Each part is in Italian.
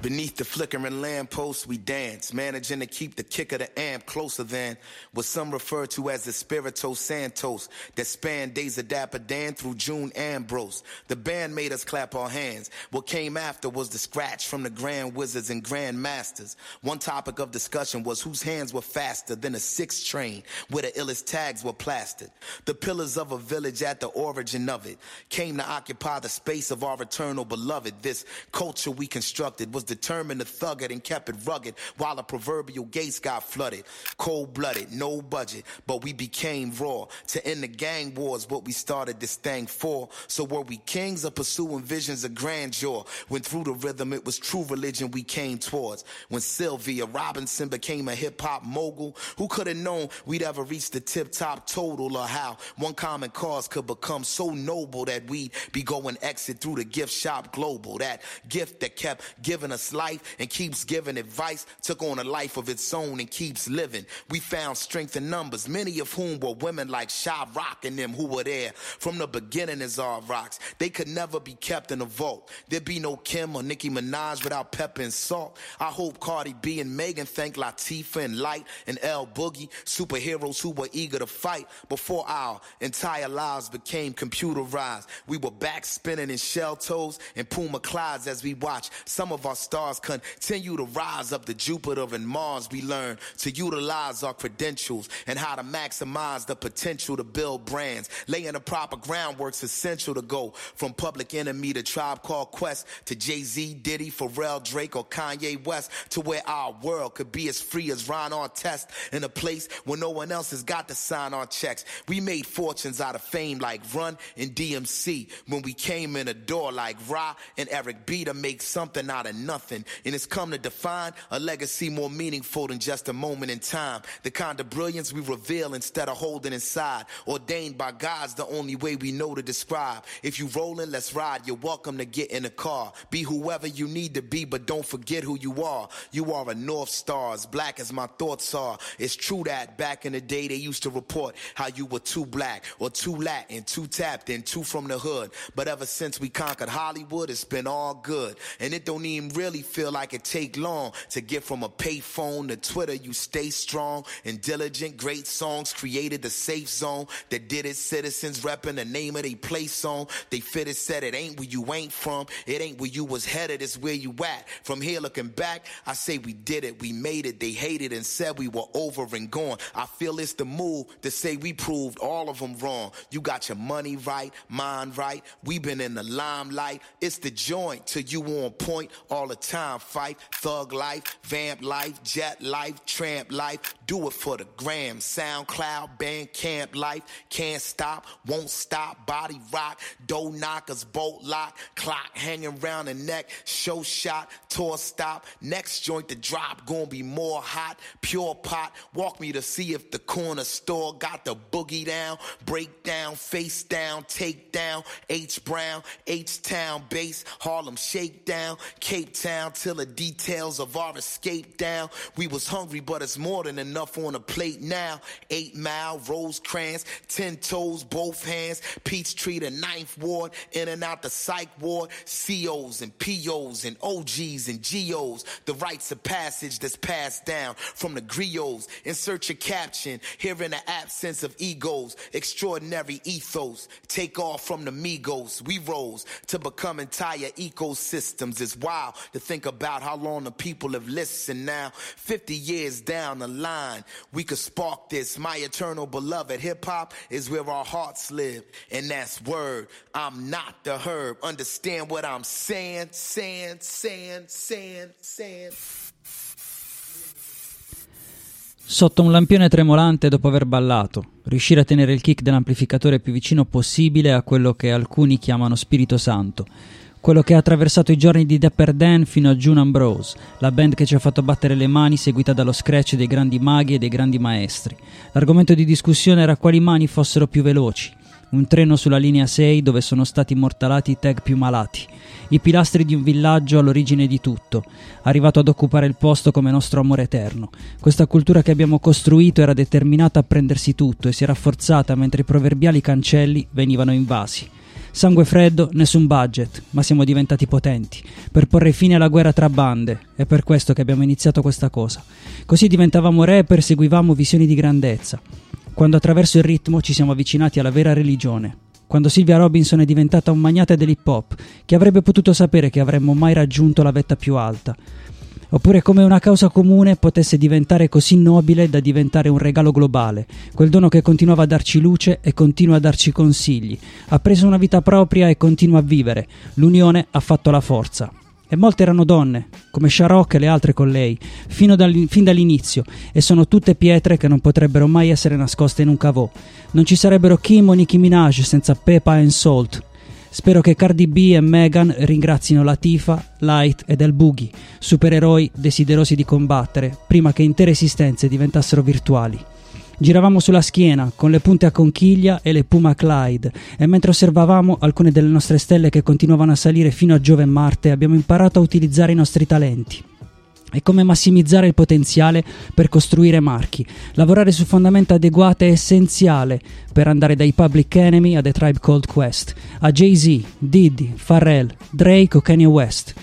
Beneath the flickering lamppost, we dance, managing to keep the kick of the amp closer than what some refer to as the Spirito Santos that spanned days of Dapper Dan through June Ambrose. The band made us clap our hands. What came after was the scratch from the Grand Wizards and Grand Masters. One topic of discussion was whose hands were faster than a six train where the illest tags were plastered. The pillars of a village at the origin of it came to occupy the space of our eternal beloved. This culture we constructed was determined to thug it and kept it rugged while the proverbial gates got flooded. Cold blooded, no budget, but we became raw. To end the gang wars, what we started this thing for. So were we kings or pursuing visions of grandeur? When through the rhythm, it was true religion we came towards. When Sylvia Robinson became a hip hop mogul, who could have known we'd ever reach the tip top total or how one common cause could become so noble that we'd be going exit through the gift shop global. That gift that kept giving us life and keeps giving advice took on a life of its own and keeps living. We found strength in numbers, many of whom were women like Shy Rock and them who were there from the beginning as our rocks. They could never be kept in a vault. There'd be no Kim or Nicki Minaj without pepper and salt. I hope Cardi B and Megan thank Latifah and Light and L Boogie, superheroes who were eager to fight before our entire lives became computerized. We were back spinning in shell toes and Puma Clydes as we watched some of our stars continue to rise up to Jupiter and Mars. We learn to utilize our credentials and how to maximize the potential to build brands. Laying the proper groundwork's essential to go from Public Enemy to Tribe Called Quest to Jay Z, Diddy, Pharrell, Drake, or Kanye West to where our world could be as free as Ron Artest in a place where no one else has got to sign our checks. We made fortunes out of fame like Run and DMC when we came in the door like Ra and Eric B to make something out of nothing. And it's come to define a legacy more meaningful than just a moment in time. The kind of brilliance we reveal instead of holding inside. Ordained by God's the only way we know to describe. If you rolling, let's ride. You're welcome to get in the car. Be whoever you need to be, but don't forget who you are. You are a North Star, as black as my thoughts are. It's true that back in the day they used to report how you were too black or too Latin, too tapped and too from the hood. But ever since we conquered Hollywood, it's been all good. And it don't even really feel like it take long to get from a payphone to Twitter. You stay strong and diligent. Great songs created the safe zone that did it. Citizens repping the name of they place on. They fitted said it ain't where you ain't from. It ain't where you was headed. It's where you at. From here looking back, I say we did it. We made it. They hated and said we were over and gone. I feel it's the move to say we proved all of them wrong. You got your money right, mind right. We been in the limelight. It's the joint till you on point all the time. Fight, thug life, vamp life, jet life, tramp life. Do it for the gram. SoundCloud, band camp life. Can't stop, won't stop. Body rock, dough knockers, bolt lock, clock hanging round the neck. Show shot, tour stop. Next joint to drop, gonna be more hot. Pure pot. Walk me to see if the corner store got the boogie down. Break down, face down, take down. H Brown, H Town base, Harlem shakedown, Cape town till the details of our escape down. We was hungry, but it's more than enough on a plate now. Eight mile, Rosecrans, ten toes, both hands. Peachtree, the ninth ward, in and out the psych ward. COs and POs and OGs and GOs. The rites of passage that's passed down from the griots. Insert your caption, here in the absence of egos. Extraordinary ethos. Take off from the Migos. We rose to become entire ecosystems. It's wild to think about how long the people have listened now. 50 years down the line, we could spark this. My eternal beloved hip hop is where our hearts live. And that's word. I'm not the herb. Understand what I'm saying? Saying, saying, saying, saying. Sotto un lampione tremolante dopo aver ballato, riuscire a tenere il kick dell'amplificatore più vicino possibile a quello che alcuni chiamano Spirito Santo, quello che ha attraversato i giorni di Dapper Dan fino a June Ambrose, la band che ci ha fatto battere le mani seguita dallo scratch dei grandi maghi e dei grandi maestri. L'argomento di discussione era quali mani fossero più veloci, un treno sulla linea 6 dove sono stati immortalati i tag più malati, i pilastri di un villaggio all'origine di tutto, arrivato ad occupare il posto come nostro amore eterno. Questa cultura che abbiamo costruito era determinata a prendersi tutto e si è rafforzata mentre i proverbiali cancelli venivano invasi. Sangue freddo, nessun budget, ma siamo diventati potenti, per porre fine alla guerra tra bande, è per questo che abbiamo iniziato questa cosa. Così diventavamo re e perseguivamo visioni di grandezza. Quando attraverso il ritmo ci siamo avvicinati alla vera religione, quando Silvia Robinson è diventata un magnate dell'hip hop, che avrebbe potuto sapere che avremmo mai raggiunto la vetta più alta, oppure come una causa comune potesse diventare così nobile da diventare un regalo globale, quel dono che continuava a darci luce e continua a darci consigli, ha preso una vita propria e continua a vivere, l'unione ha fatto la forza. E molte erano donne, come Sharok e le altre con lei, fin dall'inizio, e sono tutte pietre che non potrebbero mai essere nascoste in un cavò. Non ci sarebbero Kim o Nicki Minaj senza Peppa and Salt. Spero che Cardi B e Megan ringrazino Latifa, Light ed El Boogie, supereroi desiderosi di combattere, prima che intere esistenze diventassero virtuali. Giravamo sulla schiena, con le punte a conchiglia e le Puma Clyde, e mentre osservavamo alcune delle nostre stelle che continuavano a salire fino a Giove e Marte, abbiamo imparato a utilizzare i nostri talenti e come massimizzare il potenziale per costruire marchi. Lavorare su fondamenta adeguate è essenziale per andare dai Public Enemy a The Tribe Called Quest, a Jay-Z, Diddy, Pharrell, Drake o Kanye West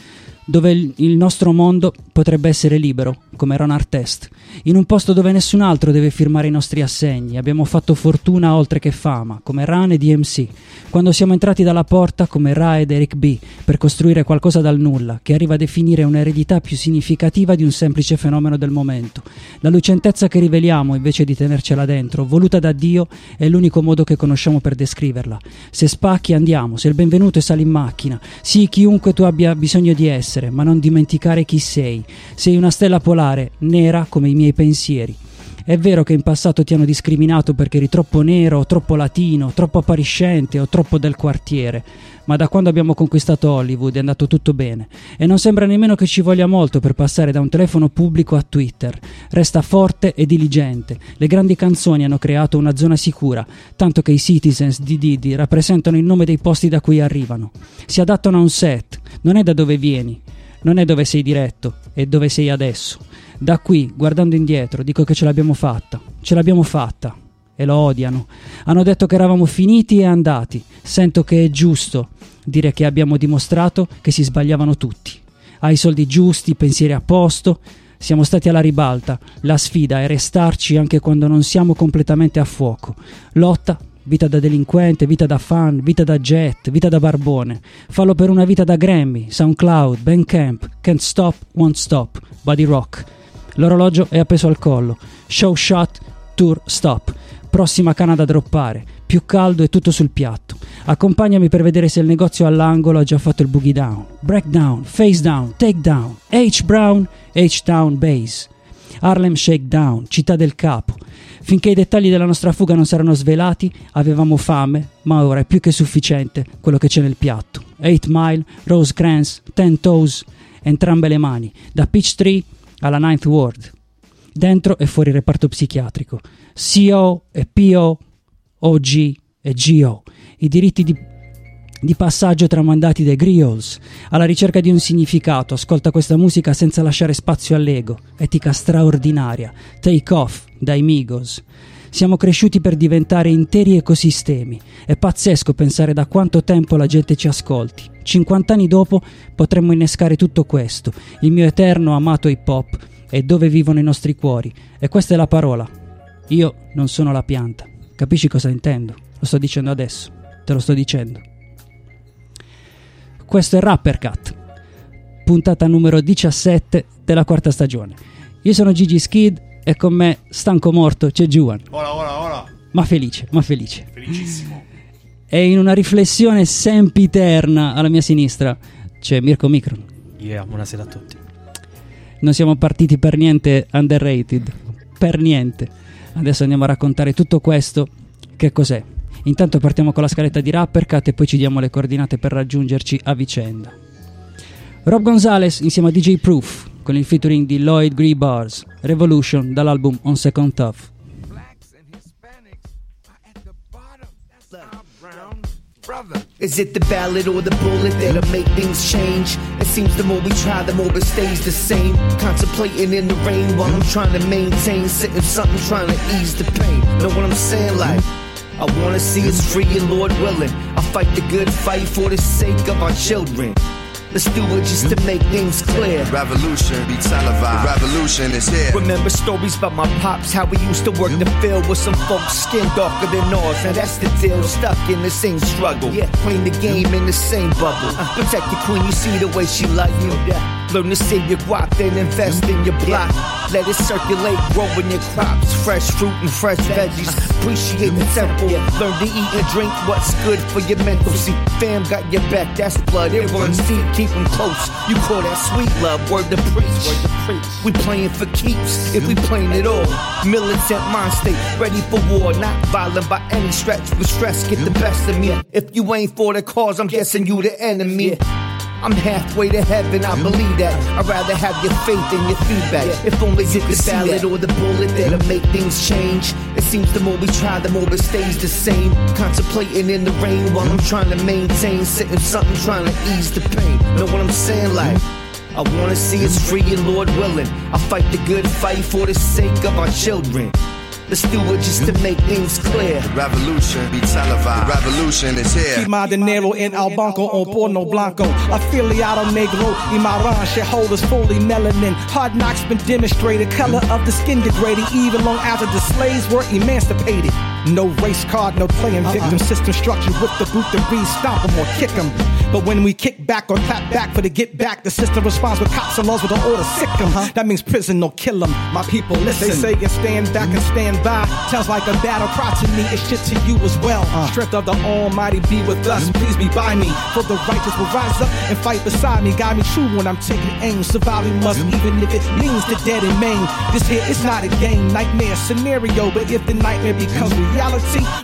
dove il nostro mondo potrebbe essere libero, come Ron Artest, in un posto dove nessun altro deve firmare i nostri assegni. Abbiamo fatto fortuna oltre che fama, come Ran e DMC, quando siamo entrati dalla porta come Ra ed Eric B, per costruire qualcosa dal nulla, che arriva a definire un'eredità più significativa di un semplice fenomeno del momento. La lucentezza che riveliamo, invece di tenercela dentro, voluta da Dio, è l'unico modo che conosciamo per descriverla. Se spacchi andiamo, se il benvenuto è sali in macchina, sii chiunque tu abbia bisogno di essere, ma non dimenticare chi sei. Sei una stella polare, nera come i miei pensieri. È vero che in passato ti hanno discriminato perché eri troppo nero, troppo latino, troppo appariscente o troppo del quartiere, ma da quando abbiamo conquistato Hollywood è andato tutto bene e non sembra nemmeno che ci voglia molto per passare da un telefono pubblico a Twitter. Resta forte e diligente. Le grandi canzoni hanno creato una zona sicura, tanto che i citizens di Didi rappresentano il nome dei posti da cui arrivano. Si adattano a un set, non è da dove vieni, non è dove sei diretto, è dove sei adesso. Da qui, guardando indietro, dico che ce l'abbiamo fatta. Ce l'abbiamo fatta. E lo odiano. Hanno detto che eravamo finiti e andati. Sento che è giusto dire che abbiamo dimostrato che si sbagliavano tutti. Hai i soldi giusti, i pensieri a posto. Siamo stati alla ribalta. La sfida è restarci anche quando non siamo completamente a fuoco. Lotta Vita da delinquente, vita da fan, vita da jet, vita da barbone. Fallo per una vita da Grammy, SoundCloud, Bandcamp, Can't Stop, Won't Stop, Body Rock. L'orologio è appeso al collo. Show shot, tour stop. Prossima canna da droppare. Più caldo e tutto sul piatto. Accompagnami per vedere se il negozio all'angolo ha già fatto il boogie down. Breakdown, face down, take down. H Brown, H Town Base. Harlem Shakedown, città del capo. Finché i dettagli della nostra fuga non saranno svelati, avevamo fame, ma ora è più che sufficiente quello che c'è nel piatto. 8 Mile, Rosecrans, Ten Toes, entrambe le mani, da Peachtree alla Ninth Ward. Dentro e fuori reparto psichiatrico. CO e PO, OG e GO. I diritti di di passaggio tra mandati dei griots, alla ricerca di un significato, ascolta questa musica senza lasciare spazio all'ego, etica straordinaria, take off dai Migos. Siamo cresciuti per diventare interi ecosistemi. È pazzesco pensare da quanto tempo la gente ci ascolti. 50 anni dopo potremmo innescare tutto questo, il mio eterno amato hip hop è dove vivono i nostri cuori. E questa è la parola. Io non sono la pianta. Capisci cosa intendo? Lo sto dicendo adesso. Te lo sto dicendo. Questo è Rapper Cat, puntata numero 17 della quarta stagione. Io sono Gigi Skid e con me, stanco morto, c'è Juan. Ora, ora, ora. Ma felice, ma felice. Felicissimo. E in una riflessione sempiterna alla mia sinistra c'è Mirko Micron. Yeah, buonasera a tutti. Non siamo partiti per niente underrated, per niente. Adesso andiamo a raccontare tutto questo. Che cos'è? Intanto partiamo con la scaletta di Rappercat e poi ci diamo le coordinate per raggiungerci a vicenda. Rob Gonzalez insieme a DJ Proof con il featuring di Lloyd Greebars, Revolution dall'album On Second Tough. Is it the ballad or the bullet that'll make things change? It seems the more we try, the more it stays the same. Contemplating in the rain while I'm trying to maintain, sitting something trying to ease the pain. Know what I'm saying? Like, I wanna see us free and Lord willing. I'll fight the good fight for the sake of our children. Let's do it just to make things clear. Revolution be televised. The Revolution is here. Remember stories about my pops, how we used to work the field with some folks skin darker than ours. Now that's the deal, stuck in the same struggle. Yeah, playing the game in the same bubble. Uh-huh. Protect the queen, you see the way she love you. Learn to save your guap, then invest in your block. Let it circulate, growing your crops, fresh fruit and fresh veggies. Appreciate the temple. Learn to eat and drink what's good for your mental. See, fam got your back, that's blood. It runs deep, keep them close. You call that sweet love, word to preach. Word to preach. We playing for keeps, if we playing it all. Militant mind state, ready for war, not violent by any stretch. But stress get the best of me. If you ain't for the cause, I'm guessing you the enemy. I'm halfway to heaven, I believe that. I'd rather have your faith than your feedback. If only you could it or the bullet that'll make things change. It seems the more we try, the more it stays the same. Contemplating in the rain while I'm trying to maintain, sitting something trying to ease the pain. Know what I'm saying? Like, I wanna see us free and Lord willing. I'll fight the good fight for the sake of our children. Let's do it just to make things clear. The Revolution be televised. The Revolution is here. Y my dinero en el banco on porno blanco. Affiliado negro y maran shareholders fully melanin. Hard knocks been demonstrated. Color of the skin degraded even long after the slaves were emancipated. No race card, no playing uh-uh. victim. System structure with the boot to be stomp 'em or kick 'em. But when we kick back or clap back for the get back, the system responds with cops and laws with the order sick 'em. Uh-huh. That means prison or kill 'em. My people listen. They say and stand back and stand by. Sounds like a battle cry to me. It's shit to you as well. Uh. Strength of the Almighty be with us. Mm-hmm. Please be by me. For the righteous will rise up and fight beside me. Guide me true when I'm taking aim. Surviving must, mm-hmm. even if it means the dead and main. This here is not a game, nightmare scenario. But if the nightmare becomes reality,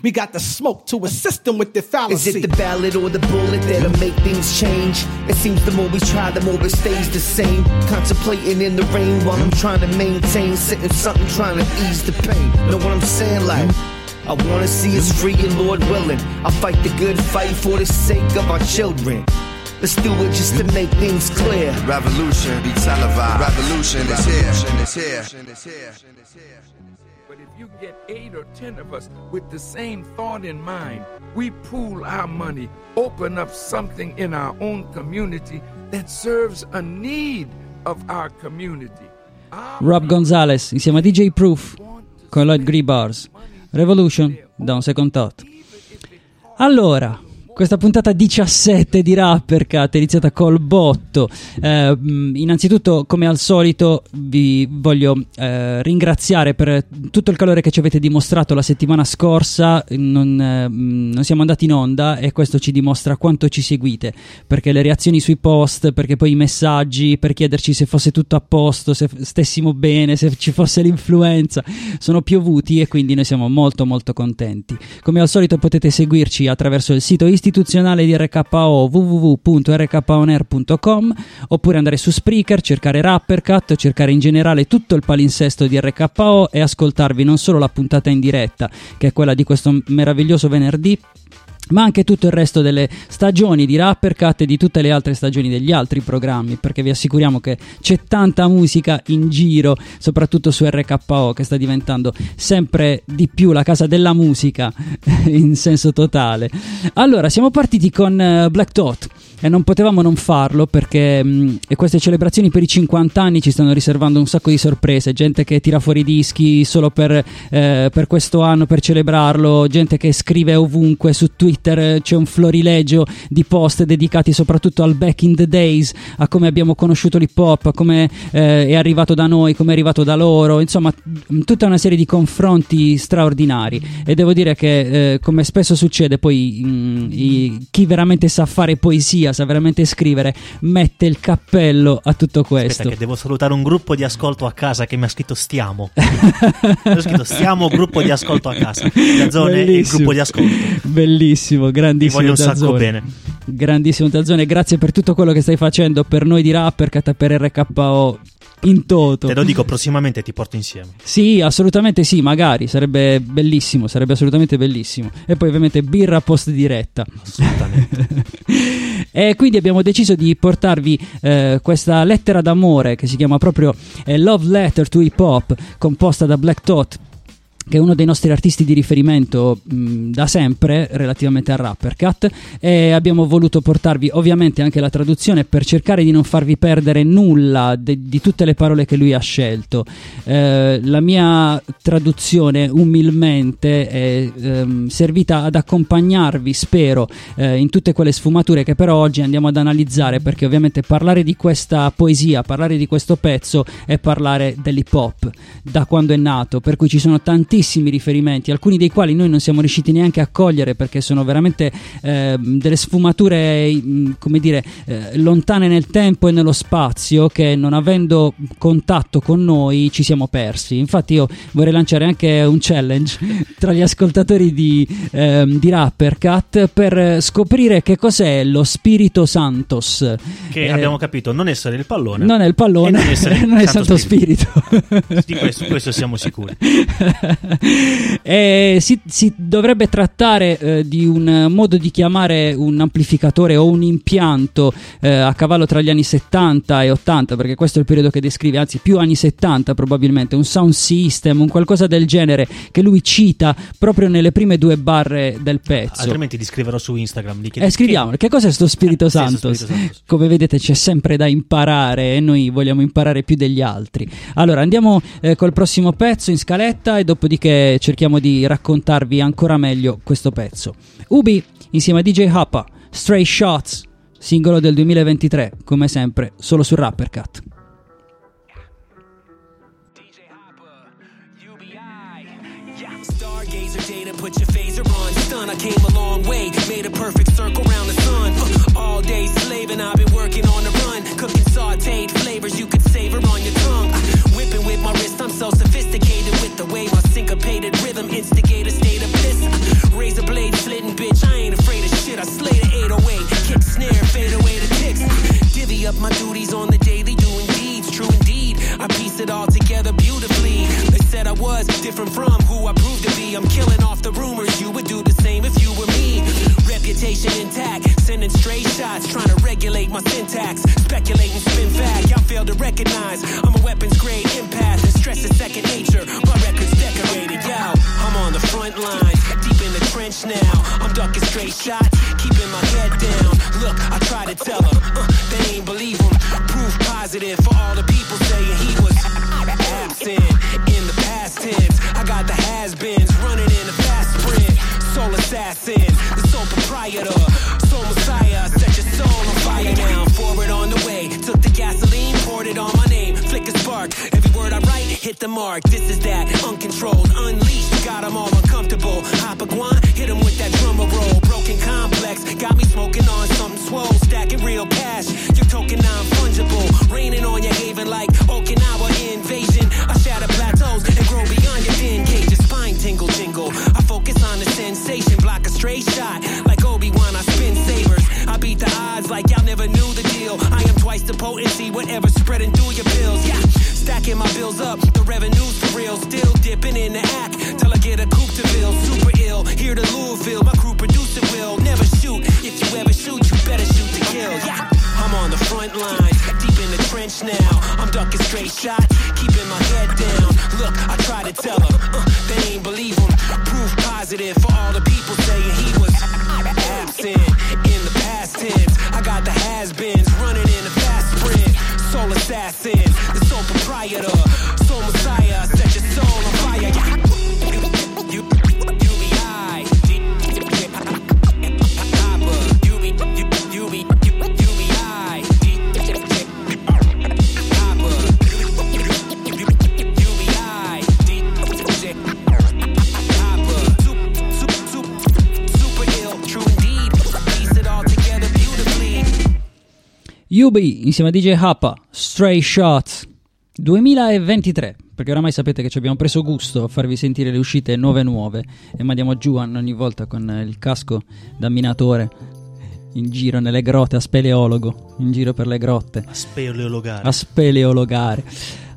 we got the smoke to assist them with the fallacy. Is it the ballad or the bullet that'll make things change? It seems the more we try, the more it stays the same. Contemplating in the rain while I'm trying to maintain, sitting something trying to ease the pain. Know what I'm saying? Like, I wanna see us free and Lord willing. I'll fight the good fight for the sake of our children. Let's do it just to make things clear. Revolution be televised. Revolution is here. Revolution is here. You get eight or ten of us with the same thought in mind, we pool our money, open up something in our own community that serves a need of our community. Rob Gonzalez insieme a DJ Proof con Lloyd Greebars. Revolution da un second thought. Allora, questa puntata 17 di Rappercat è iniziata col botto. Eh, innanzitutto, come al solito, vi voglio eh, ringraziare per tutto il calore che ci avete dimostrato la settimana scorsa. Non, eh, non siamo andati in onda e questo ci dimostra quanto ci seguite. Perché le reazioni sui post, perché poi i messaggi per chiederci se fosse tutto a posto, se stessimo bene, se ci fosse l'influenza, sono piovuti e quindi noi siamo molto molto contenti. Come al solito potete seguirci attraverso il sito istituzionale di RKO www.rkonair.com oppure andare su Spreaker, cercare Rappercat, cercare in generale tutto il palinsesto di RKO e ascoltarvi non solo la puntata in diretta, che è quella di questo meraviglioso venerdì, ma anche tutto il resto delle stagioni di Rappercat e di tutte le altre stagioni degli altri programmi, perché vi assicuriamo che c'è tanta musica in giro, soprattutto su RKO, che sta diventando sempre di più la casa della musica in senso totale. Allora, siamo partiti con eh, Black Dot e non potevamo non farlo perché mh, queste celebrazioni per i 50 anni ci stanno riservando un sacco di sorprese, gente che tira fuori dischi solo per, eh, per questo anno, per celebrarlo, gente che scrive ovunque su Twitter, c'è un florilegio di post dedicati soprattutto al back in the days, a come abbiamo conosciuto l'hip hop, a come eh, è arrivato da noi, come è arrivato da loro, insomma tutta una serie di confronti straordinari. E devo dire che eh, come spesso succede poi mh, i, chi veramente sa fare poesia sa veramente scrivere, mette il cappello a tutto questo. Aspetta che devo salutare un gruppo di ascolto a casa che mi ha scritto stiamo. ho scritto stiamo gruppo di ascolto a casa. Gazzone e il gruppo di ascolto. Bellissimo, grandissimo. Ti voglio un Zazzone. sacco bene. Grandissimo Zazzone, grazie per tutto quello che stai facendo per noi di Rappercat per RKO in toto. Te lo dico, prossimamente ti porto insieme. Sì, assolutamente sì, magari, sarebbe bellissimo, sarebbe assolutamente bellissimo. E poi ovviamente birra post diretta. Assolutamente. e quindi abbiamo deciso di portarvi eh, questa lettera d'amore che si chiama proprio eh, Love Letter to Hip Hop, composta da Black Thought che è uno dei nostri artisti di riferimento mh, da sempre relativamente al Rappercat e abbiamo voluto portarvi ovviamente anche la traduzione per cercare di non farvi perdere nulla de- di tutte le parole che lui ha scelto. Eh, la mia traduzione umilmente è ehm, servita ad accompagnarvi, spero, eh, in tutte quelle sfumature che però oggi andiamo ad analizzare perché ovviamente parlare di questa poesia, parlare di questo pezzo è parlare dell'hip hop da quando è nato, per cui ci sono tantissimi riferimenti, alcuni dei quali noi non siamo riusciti neanche a cogliere perché sono veramente eh, delle sfumature, mh, come dire, eh, lontane nel tempo e nello spazio che non avendo contatto con noi ci siamo persi. Infatti io vorrei lanciare anche un challenge tra gli ascoltatori di, ehm, di Rappercat per scoprire che cos'è lo Spirito Santos. Che Eh, abbiamo capito non essere il pallone. non è il pallone, non essere non è Santo Spirito. Di questo, questo siamo sicuri. Eh, si, si dovrebbe trattare eh, di un modo di chiamare un amplificatore o un impianto eh, a cavallo tra gli anni 70 e 80, perché questo è il periodo che descrive, anzi più anni 70 probabilmente, un sound system, un qualcosa del genere che lui cita proprio nelle prime due barre del pezzo. Altrimenti ti scriverò su Instagram. Di chiedi- Eh, scriviamolo, che cos'è sto Spirito Eh, sì, Santo? Come vedete c'è sempre da imparare e noi vogliamo imparare più degli altri. Allora andiamo eh, col prossimo pezzo in scaletta e dopodiché cerchiamo di raccontarvi ancora meglio questo pezzo. Ubi insieme a DJ Happa, Stray Shots, singolo del 2023, come sempre, solo su Rappercat. Put your phaser on. Stun, I came a long way, made a perfect circle around the sun. Uh, all day slaving, I've been working on the run. Cooking sauteed flavors you could savor on your tongue. Uh, whipping with my wrist, I'm so sophisticated instigate a state of. Uh, razor blade slitting, bitch, I ain't afraid of shit. I slay the 808, kick snare, fade away the ticks. Divvy up my duties on the daily, doing deeds, true indeed. I piece it all together beautifully. They said I was different from who I proved to be. I'm killing off the rumors. You would do the same if you were me. Reputation intact, sending stray shots, trying to regulate my syntax. Speculating, spin fact, y'all fail to recognize I'm a weapons grade empath, and stress is second nature. Front lines, deep in the trench now. I'm ducking straight shots, keeping my head down. Look, I try to tell them, uh, they ain't believe them. Proof positive for all the people saying he was absent in the past tense. I got the has-beens running in a fast sprint. Soul assassin, the sole proprietor. Soul messiah, set your soul on fire now. Forward on the way, took the gasoline, poured it on my name. Every word I write hit the mark. This is that uncontrolled, unleashed. Got 'em all uncomfortable. Hop a guan, hit 'em with that drummer roll. Broken complex, got me smoking on something swole. Stacking real cash, your token non fungible. Raining on your haven like Yubi insieme a DJ Happa, Stray Shots 2023. Perché oramai sapete che ci abbiamo preso gusto a farvi sentire le uscite nuove nuove e mandiamo giù ogni volta con il casco da minatore in giro nelle grotte a speleologo, in giro per le grotte A speleologare. a speleologare.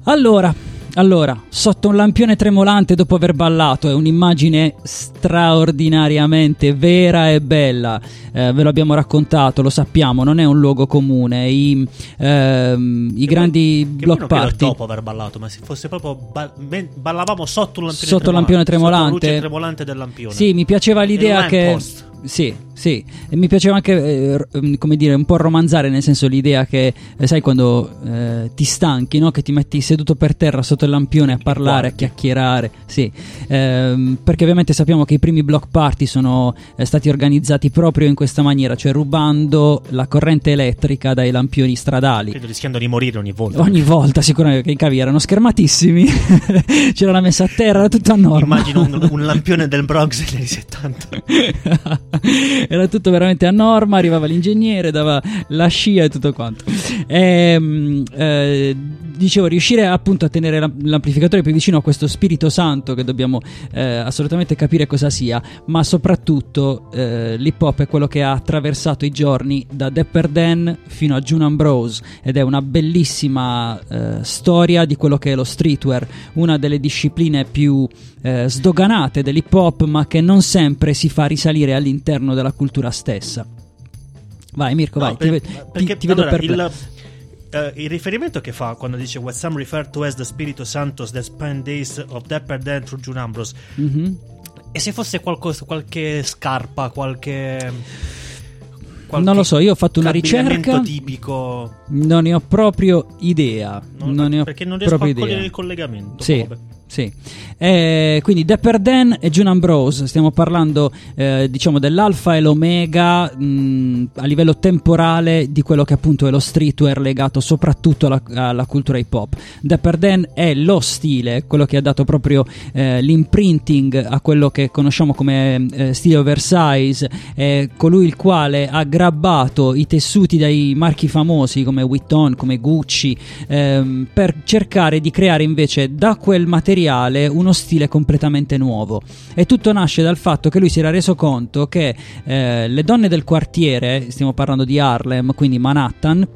Allora, allora, sotto un lampione tremolante dopo aver ballato, è un'immagine straordinariamente vera e bella. Eh, ve lo abbiamo raccontato, lo sappiamo, non è un luogo comune. I, ehm, i grandi Che block party. dopo aver ballato, ma se fosse proprio ba- ballavamo sotto un lampione Sotto un lampione tremolante. Sotto la luce tremolante del lampione. Sì, mi piaceva l'idea che. Sì, sì, e mi piaceva anche, eh, mm, come dire, un po' romanzare, nel senso l'idea che, eh, sai, quando eh, ti stanchi, no? Che ti metti seduto per terra sotto il lampione a parlare, a chiacchierare, sì, Ehm, perché ovviamente sappiamo che i primi block party sono eh, stati organizzati proprio in questa maniera, cioè rubando la corrente elettrica dai lampioni stradali. Credo rischiando di morire ogni volta. Ogni volta, sicuramente, che i cavi erano schermatissimi, c'era la messa a terra, era tutto a norma. Immagino un, un lampione del Bronx negli anni 70. Era tutto veramente a norma, arrivava l'ingegnere, dava la scia e tutto quanto. Ehm, eh, dicevo, riuscire appunto a tenere l'am- l'amplificatore più vicino a questo Spirito Santo che dobbiamo eh, assolutamente capire cosa sia, ma soprattutto eh, l'hip hop è quello che ha attraversato i giorni da Dapper Dan fino a June Ambrose ed è una bellissima eh, storia di quello che è lo streetwear, una delle discipline più eh, sdoganate dell'hip hop, ma che non sempre si fa risalire all'interno della cultura stessa. Vai, Mirko, No, vai. per- ti, perché ti vedo allora, perplesso. il, eh, il riferimento che fa quando dice What some refer to as the Spirito Santos that spent days of Dapper Dan through June Ambrose Mhm. e se fosse qualcosa, qualche scarpa, qualche, qualche Non lo so, io ho fatto una ricerca. tipico Non ne ho proprio idea. non- non ne ho perché non riesco a cogliere idea. il collegamento. Sì. Vabbè. Sì. Eh, quindi Dapper Dan e June Ambrose, stiamo parlando eh, diciamo dell'alfa e l'omega mh, a livello temporale di quello che appunto è lo streetwear legato soprattutto alla, alla cultura hip hop. Dapper Dan è lo stile, quello che ha dato proprio eh, l'imprinting a quello che conosciamo come eh, stile oversize, è colui il quale ha grabbato i tessuti dai marchi famosi come Vuitton, come Gucci, ehm, per cercare di creare invece da quel materiale uno stile completamente nuovo. E tutto nasce dal fatto che lui si era reso conto che eh, le donne del quartiere, stiamo parlando di Harlem, quindi Manhattan,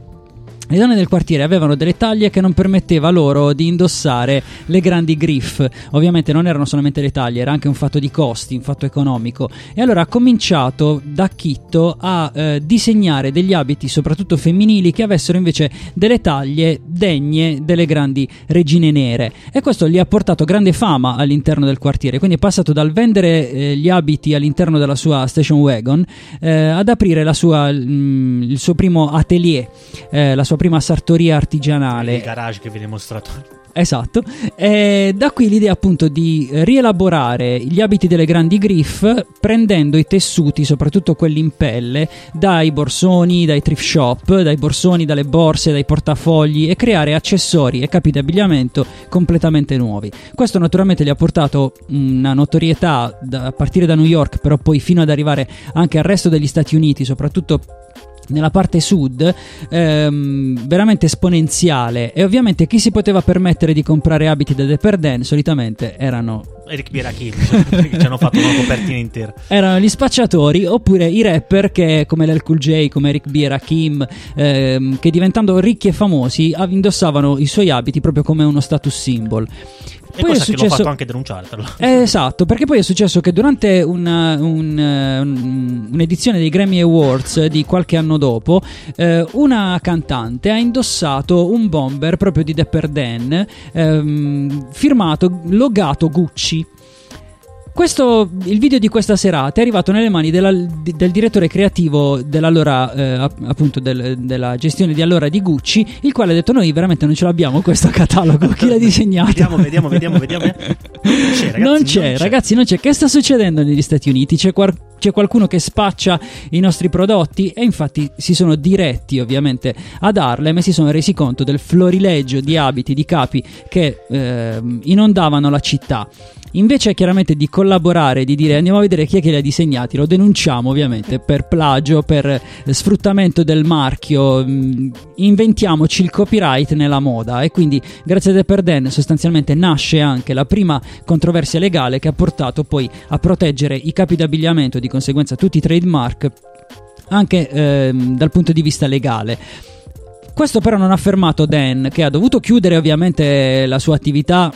le donne del quartiere avevano delle taglie che non permetteva loro di indossare le grandi griff. Ovviamente non erano solamente le taglie, era anche un fatto di costi, un fatto economico. E allora ha cominciato da Kitto a eh, disegnare degli abiti, soprattutto femminili, che avessero invece delle taglie degne delle grandi regine nere. E questo gli ha portato grande fama all'interno del quartiere. Quindi è passato dal vendere eh, gli abiti all'interno della sua station wagon eh, ad aprire sua, mm, il suo primo atelier, eh, la sua prima sartoria artigianale. Il garage che viene mostrato. Esatto, e da qui l'idea appunto di rielaborare gli abiti delle grandi griff prendendo i tessuti, soprattutto quelli in pelle, dai borsoni, dai thrift shop, dai borsoni, dalle borse, dai portafogli e creare accessori e capi di abbigliamento completamente nuovi. Questo naturalmente gli ha portato una notorietà da- a partire da New York, però poi fino ad arrivare anche al resto degli Stati Uniti, soprattutto nella parte sud ehm, veramente esponenziale e ovviamente chi si poteva permettere di comprare abiti da Dapper Dan solitamente erano Eric B. Rakim, che ci hanno fatto una copertina intera. Erano gli spacciatori oppure i rapper che, come l'El Cool J, come Eric B. Rakim, ehm, che diventando ricchi e famosi av- indossavano i suoi abiti proprio come uno status symbol. E cosa che l'ho fatto anche denunciare. Eh, esatto, perché poi è successo che durante una- un, eh, un- un'edizione dei Grammy Awards di qualche anno dopo, eh, una cantante ha indossato un bomber proprio di Dapper Dan, ehm, firmato, logato Gucci. Questo, il video di questa serata è arrivato nelle mani della- del direttore creativo dell'allora, eh, app- appunto del- della gestione di allora di Gucci, il quale ha detto noi veramente non ce l'abbiamo questo catalogo, chi l'ha disegnato? Vediamo, vediamo, vediamo, vediamo. Non c'è, ragazzi. non c'è, ragazzi, non c'è. Che sta succedendo negli Stati Uniti? C'è, quar- c'è qualcuno che spaccia i nostri prodotti? E infatti si sono diretti ovviamente ad Harlem e si sono resi conto del florileggio di abiti, di capi che ehm, inondavano la città. Invece chiaramente di collaborare, di dire andiamo a vedere chi è che li ha disegnati, lo denunciamo ovviamente per plagio, per eh, sfruttamento del marchio, mh, inventiamoci il copyright nella moda e quindi grazie a Dapper Dan sostanzialmente nasce anche la prima controversia legale che ha portato poi a proteggere i capi d'abbigliamento, di conseguenza tutti i trademark, anche ehm, dal punto di vista legale. Questo però non ha fermato Dan, che ha dovuto chiudere ovviamente la sua attività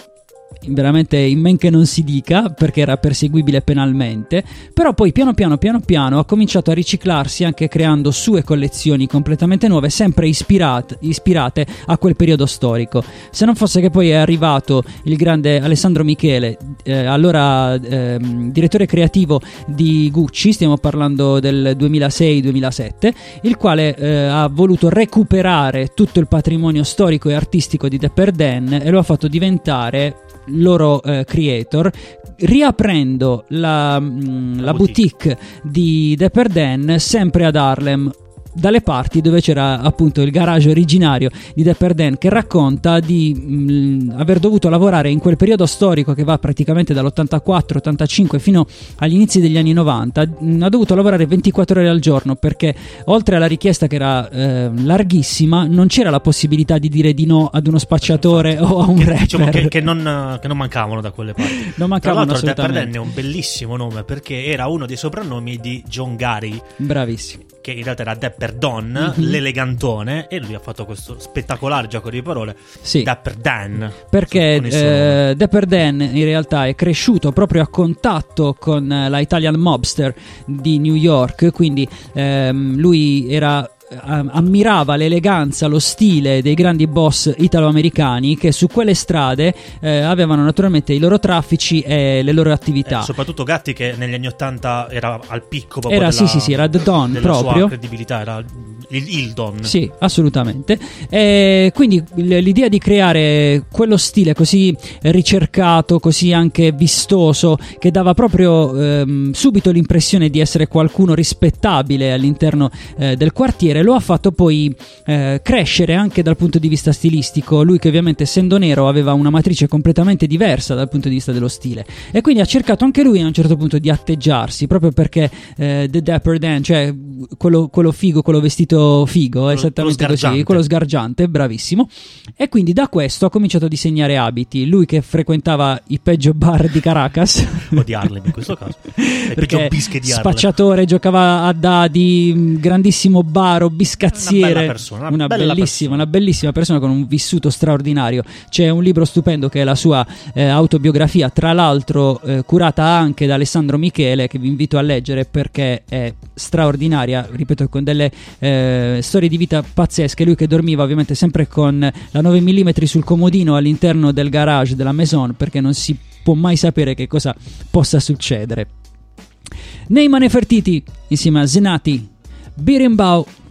veramente in men che non si dica perché era perseguibile penalmente però poi piano piano piano piano ha cominciato a riciclarsi anche creando sue collezioni completamente nuove sempre ispirate, ispirate a quel periodo storico. Se non fosse che poi è arrivato il grande Alessandro Michele eh, allora ehm, direttore creativo di Gucci stiamo parlando del 2006-2007 il quale eh, ha voluto recuperare tutto il patrimonio storico e artistico di Dapper Dan e lo ha fatto diventare loro eh, creator riaprendo la, mm, la boutique. di Dapper Dan sempre ad Harlem dalle parti dove c'era appunto il garage originario di Dapper Dan che racconta di mh, aver dovuto lavorare in quel periodo storico che va praticamente dall'84-85 fino agli inizi degli anni 90 mh, ha dovuto lavorare 24 ore al giorno perché oltre alla richiesta che era eh, larghissima non c'era la possibilità di dire di no ad uno spacciatore o a un rapper Diciamo che, che non, che non mancavano da quelle parti. Non Tra mancavano l'altro, Dapper. Dan è un bellissimo nome perché era uno dei soprannomi di John Gary. bravissimo Che in realtà era Dapper Don, Mhm. l'elegantone, e lui ha fatto questo spettacolare gioco di parole. Sì. Dapper Dan. Perché eh, Dapper Dan in realtà è cresciuto proprio a contatto con eh, la Italian Mobster di New York, quindi ehm, lui era ammirava l'eleganza, lo stile dei grandi boss italo-americani che su quelle strade eh, avevano naturalmente i loro traffici e le loro attività. Eh, soprattutto Gatti che negli anni 80 era al picco proprio Era, della, sì, sì, sì, era The Don proprio. credibilità, era il, il Don. Sì, assolutamente. E quindi l'idea di creare quello stile così ricercato, così anche vistoso, che dava proprio ehm, subito l'impressione di essere qualcuno rispettabile all'interno eh, del quartiere, lo ha fatto poi eh, crescere anche dal punto di vista stilistico. Lui che ovviamente essendo nero aveva una matrice completamente diversa dal punto di vista dello stile e quindi ha cercato anche lui a un certo punto di atteggiarsi, proprio perché eh, The Dapper Dan, cioè quello, quello figo, quello vestito figo, esattamente quello così, quello sgargiante, bravissimo. E quindi da questo ha cominciato a disegnare abiti. Lui che frequentava i peggio bar di Caracas. O di Harlem in questo caso. Peggio Perché bische di Harlem. spacciatore, giocava a dadi, grandissimo baro, biscazziere. Una bella persona, una Una bella bellissima, una bellissima persona con un vissuto straordinario. C'è un libro stupendo che è la sua eh, autobiografia, tra l'altro eh, curata anche da Alessandro Michele, che vi invito a leggere perché è straordinaria, ripeto, con delle eh, storie di vita pazzesche. Lui che dormiva ovviamente sempre con la 9 mm sul comodino all'interno del garage della Maison perché non si può mai sapere che cosa possa succedere. Neyman Nefertiti insieme a Zenati, Birimbau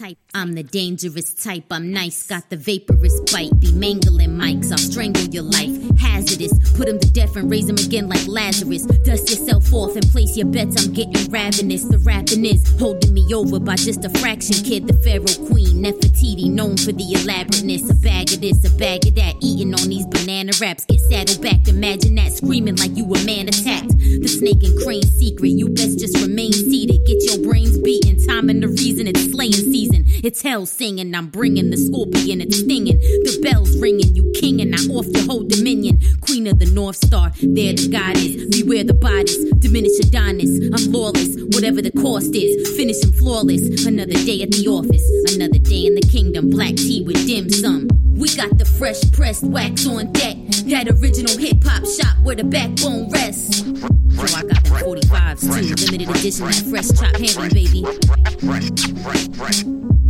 I'm I'm the dangerous type. I'm nice, got the vaporous bite. Be mangling mics, I'll strangle your life. Hazardous, put him to death and raise him again like Lazarus. Dust yourself off and place your bets. I'm getting ravenous. The rapping is holding me over by just a fraction, kid. The Pharaoh Queen, Nefertiti, known for the elaborateness. A bag of this, a bag of that. Eating on these banana wraps. Get saddled back, imagine that. Screaming like you a man attacked. The snake and crane secret, you best just remain seated. Get your brains beaten. Time and the reason it's slaying season. It's hell singing. I'm bringing the scorpion, it's stinging. The bells ringing, you king and I off your whole dominion. Queen of the North Star, there the goddess. Beware the bodies, diminish Adonis. I'm lawless, whatever the cost is. Finish him flawless. Another day at the office, another day in the kingdom. Black tea with dim sum. We got the fresh pressed wax on deck. That original hip hop shop where the backbone rests. So I got them 45s too. Limited edition, that fresh chop handling, baby.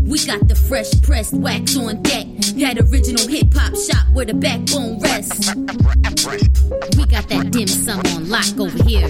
We got the fresh pressed wax on deck. That original hip hop shop where the backbone rests. We got that dim sum on lock over here.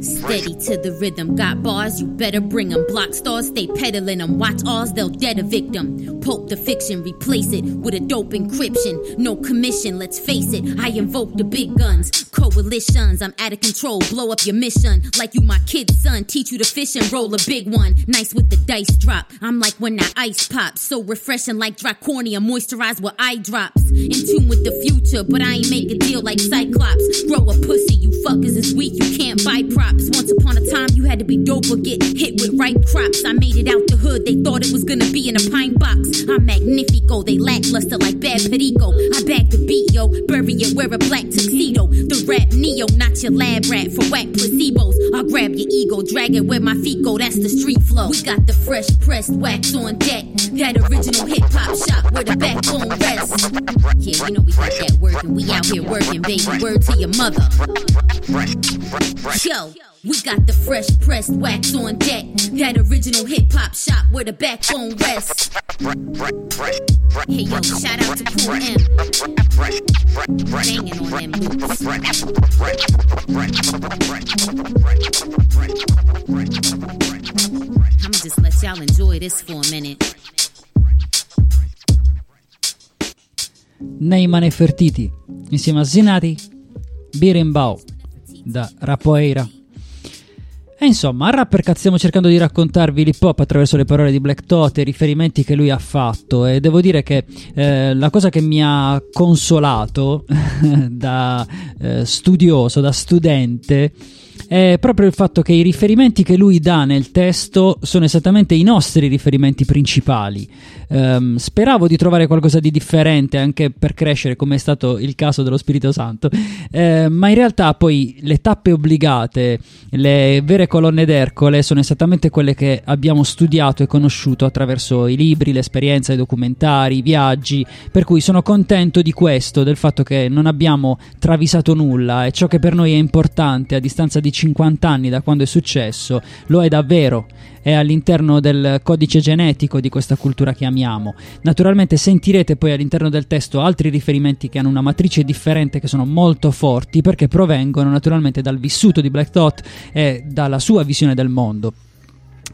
Steady to the rhythm, got bars, you better bring 'em. Block stars, stay peddling 'em. Watch ours, they'll dead a victim. Pulp the fiction, replace it with a dope encryption. No commission, let's face it. I invoke the big guns. Coalitions, I'm out of control. Blow up your mission like you my kid's son. Teach you to fish and roll a big one. Nice with the dice drop. I'm like when that ice pops. So refreshing like Draconia, moisturized with eye drops. In tune with the future, but I ain't make a deal like Cyclops. Grow a pussy, you fuckers is weak, you can't buy props. Once upon a time, you had to be dope or get hit with ripe crops. I made it out the hood, they thought it was gonna be in a pine box. I'm magnifico, they lackluster like bad perico. I bag the beat, yo, bury it, wear a black tuxedo. The rap neo, not your lab rat for whack placebos. I'll grab your ego, drag it where my feet go, that's the street flow. We got the fresh pressed wax on deck. That original hip hop shop where the backbone rests. Yeah, you know we got that working, we out here working, baby. Word to your mother. Yo, we got the fresh pressed wax on deck. That original hip hop shop where the backbone rests. Hey yo, shout out to Cool M. Banging on them loops. I'ma just let y'all enjoy this for a minute. Neyman e Fertiti insieme a Zinati, Birimbau da Rapoeira. E insomma, a rapper stiamo cercando di raccontarvi l'hip hop attraverso le parole di Black Thought e i riferimenti che lui ha fatto. E devo dire che eh, la cosa che mi ha consolato da eh, studioso, da studente, è proprio il fatto che i riferimenti che lui dà nel testo sono esattamente i nostri riferimenti principali. Um, speravo di trovare qualcosa di differente anche per crescere, come è stato il caso dello Spirito Santo, eh, ma in realtà poi le tappe obbligate, le vere colonne d'Ercole sono esattamente quelle che abbiamo studiato e conosciuto attraverso i libri, l'esperienza, i documentari, i viaggi, per cui sono contento di questo, del fatto che non abbiamo travisato nulla e ciò che per noi è importante a distanza di 50 anni da quando è successo, lo è davvero è all'interno del codice genetico di questa cultura che amiamo. Naturalmente sentirete poi all'interno del testo altri riferimenti che hanno una matrice differente, che sono molto forti, perché provengono naturalmente dal vissuto di Black Thought e dalla sua visione del mondo.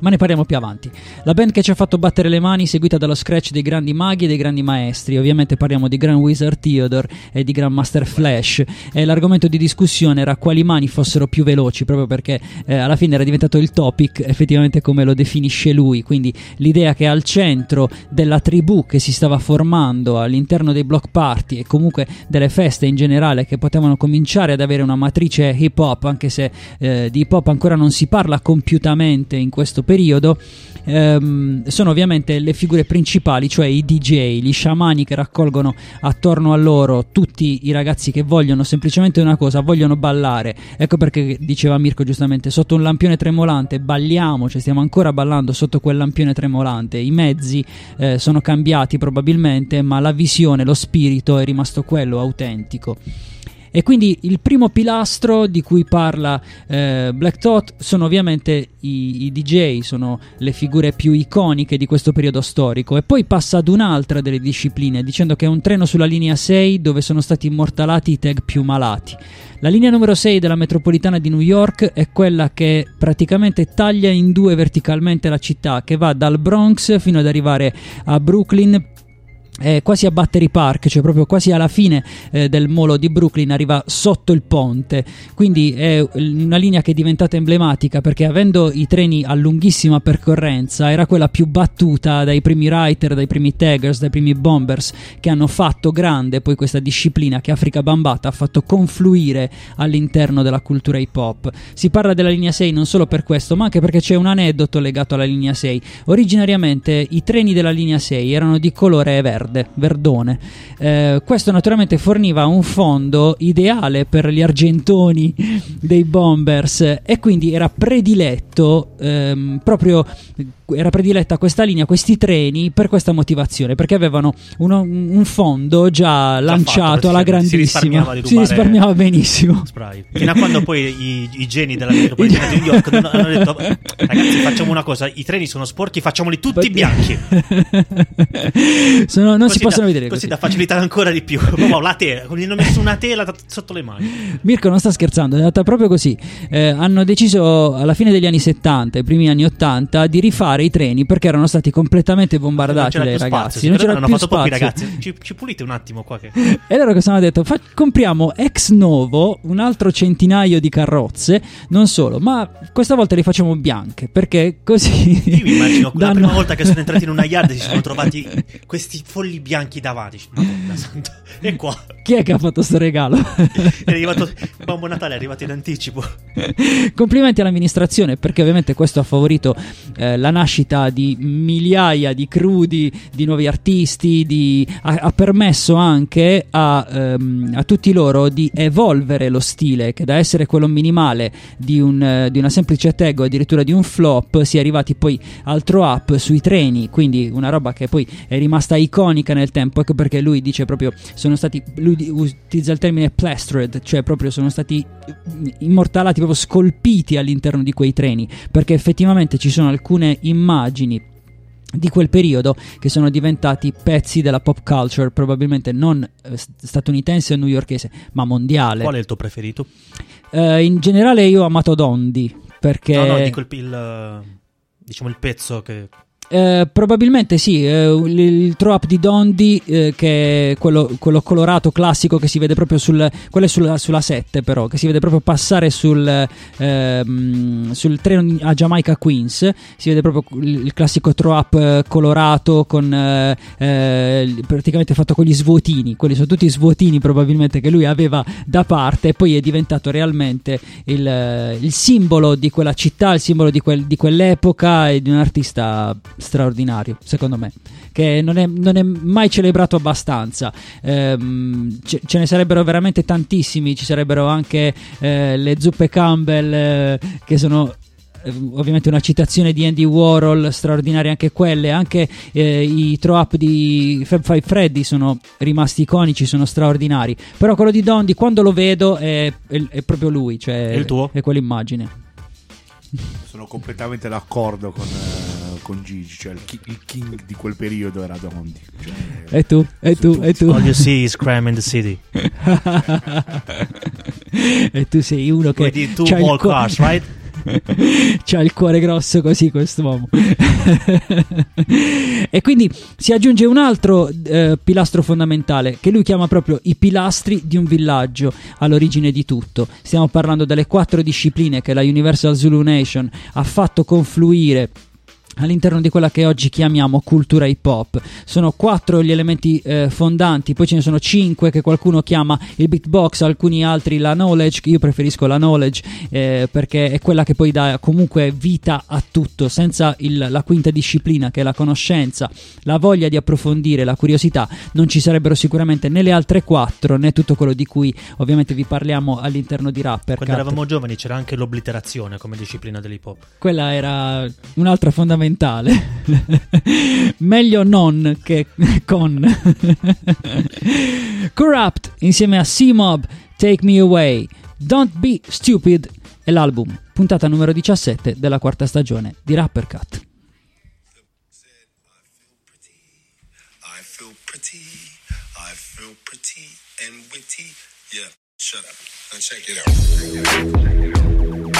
Ma ne parliamo più avanti. La band che ci ha fatto battere le mani, seguita dallo scratch dei grandi maghi e dei grandi maestri. Ovviamente parliamo di Grand Wizard Theodore e di Grand Master Flash. E l'argomento di discussione era quali mani fossero più veloci, proprio perché eh, alla fine era diventato il topic, effettivamente come lo definisce lui. Quindi l'idea che al centro della tribù che si stava formando all'interno dei block party e comunque delle feste in generale che potevano cominciare ad avere una matrice hip hop, anche se eh, di hip hop ancora non si parla compiutamente in questo periodo ehm, sono ovviamente le figure principali, cioè i DJ, gli sciamani che raccolgono attorno a loro tutti i ragazzi che vogliono semplicemente una cosa, vogliono ballare. Ecco perché diceva Mirko giustamente, sotto un lampione tremolante balliamo, cioè stiamo ancora ballando sotto quel lampione tremolante. I mezzi eh, sono cambiati probabilmente, ma la visione, lo spirito è rimasto quello autentico. E quindi il primo pilastro di cui parla eh, Black Thought sono ovviamente i, i DJ, sono le figure più iconiche di questo periodo storico. E poi passa ad un'altra delle discipline, dicendo che è un treno sulla linea 6 dove sono stati immortalati i tag più malati. La linea numero 6 della metropolitana di New York è quella che praticamente taglia in due verticalmente la città, che va dal Bronx fino ad arrivare a Brooklyn eh, quasi a Battery Park, cioè proprio quasi alla fine eh, del molo di Brooklyn, arriva sotto il ponte. Quindi è una linea che è diventata emblematica perché avendo i treni a lunghissima percorrenza era quella più battuta dai primi writer, dai primi taggers, dai primi bombers che hanno fatto grande poi questa disciplina che Africa Bambata ha fatto confluire all'interno della cultura hip hop. Si parla della linea 6 non solo per questo, ma anche perché c'è un aneddoto legato alla linea 6. Originariamente i treni della linea 6 erano di colore verde, verdone. Eh, questo naturalmente forniva un fondo ideale per gli argentoni dei bombers e quindi era prediletto ehm, proprio era prediletta questa linea, questi treni per questa motivazione, perché avevano uno- un fondo già, lanciato alla Si grandissima. risparmiava di Si risparmiava benissimo. spray. Fino a quando poi i, i geni della metropolitana di New York hanno detto ragazzi facciamo una cosa, i treni sono sporchi, facciamoli tutti bianchi. Sono- non si Così possono da, vedere Così così. da facilitare ancora di più. Proprio la tela, gli hanno messo una tela t- sotto le mani. Mirko non sta scherzando, è andata proprio così. Eh, hanno deciso alla fine degli anni 70, i primi anni 80, di rifare i treni perché erano stati completamente bombardati dai ragazzi. spazio. non c'era me più hanno fatto spazio. ragazzi. Ci, ci pulite un attimo qua che E loro cosa hanno detto? Fa- compriamo ex novo un altro centinaio di carrozze, non solo, ma questa volta le facciamo bianche perché così. Io mi immagino la danno- prima volta che sono entrati in una yard si sono trovati questi folli bianchi davanti. Madonna santa. E qua Chi è che ha fatto sto regalo? è arrivato Babbo Natale è arrivato in anticipo. Complimenti all'amministrazione perché ovviamente questo ha favorito eh, la nascita di migliaia di crudi, di nuovi artisti, di- ha, ha permesso anche a, ehm, a tutti loro di evolvere lo stile che da essere quello minimale di, un, eh, di una semplice tag o addirittura di un flop si è arrivati poi al throw up sui treni, quindi una roba che poi è rimasta iconica nel tempo, ecco perché lui dice proprio sono stati, lui utilizza il termine plastered, cioè proprio sono stati immortalati, proprio scolpiti all'interno di quei treni, perché effettivamente ci sono alcune immagini di quel periodo che sono diventati pezzi della pop culture, probabilmente non eh, st- statunitense o newyorkese, ma mondiale. Qual è il tuo preferito? Eh, in generale io ho amato Dondi, perché... No, no, dico il, il, diciamo il pezzo che Eh, probabilmente sì, eh, il, il throw up di Dondi, eh, che è quello, quello colorato classico che si vede proprio sul. sulla, sulla 7, però, che si vede proprio passare sul, ehm, sul treno a Jamaica Queens. Si vede proprio il, il classico throw up eh, colorato con eh, praticamente fatto con gli svuotini. Quelli sono tutti svuotini, probabilmente, che lui aveva da parte, e poi è diventato realmente il, il simbolo di quella città, il simbolo di, quel- di quell'epoca e di un artista straordinario, secondo me, che non è, non è mai celebrato abbastanza. Ehm, ce, ce ne sarebbero veramente tantissimi, ci sarebbero anche eh, le zuppe Campbell, eh, che sono eh, ovviamente una citazione di Andy Warhol, straordinarie anche quelle, anche eh, i throw up di Fab Five Freddy sono rimasti iconici, sono straordinari. Però quello di Dondi, quando lo vedo, è, è- è proprio lui, cioè il tuo? è quell'immagine. Sono completamente d'accordo con, eh, con Gigi, cioè il, chi- il king di quel periodo era Dondi. Cioè, E tu, e tu, e tu. All you see is crime in the city. e tu sei uno che Vedi, tu c'ha il walk cuore- cars, right? c'ha il cuore grosso così quest'uomo e quindi si aggiunge un altro eh, pilastro fondamentale che lui chiama proprio i pilastri di un villaggio all'origine di tutto stiamo parlando delle quattro discipline che la Universal Zulu Nation ha fatto confluire all'interno di quella che oggi chiamiamo cultura hip hop. Sono quattro gli elementi eh, fondanti, poi ce ne sono cinque che qualcuno chiama il beatbox, alcuni altri la knowledge, io preferisco la knowledge eh, perché è quella che poi dà comunque vita a tutto, senza il- la quinta disciplina che è la conoscenza, la voglia di approfondire, la curiosità, non ci sarebbero sicuramente né le altre quattro né tutto quello di cui ovviamente vi parliamo all'interno di Rapper. Quando Cut. eravamo giovani c'era anche l'obliterazione come disciplina dell'hip hop. Quella era un'altra fondamentale. Meglio non che con. Corrupt insieme a C-Mob. Take Me Away, Don't Be Stupid è l'album, puntata numero 17 della quarta stagione di Rapper Cut. Yeah, shut up and check it out.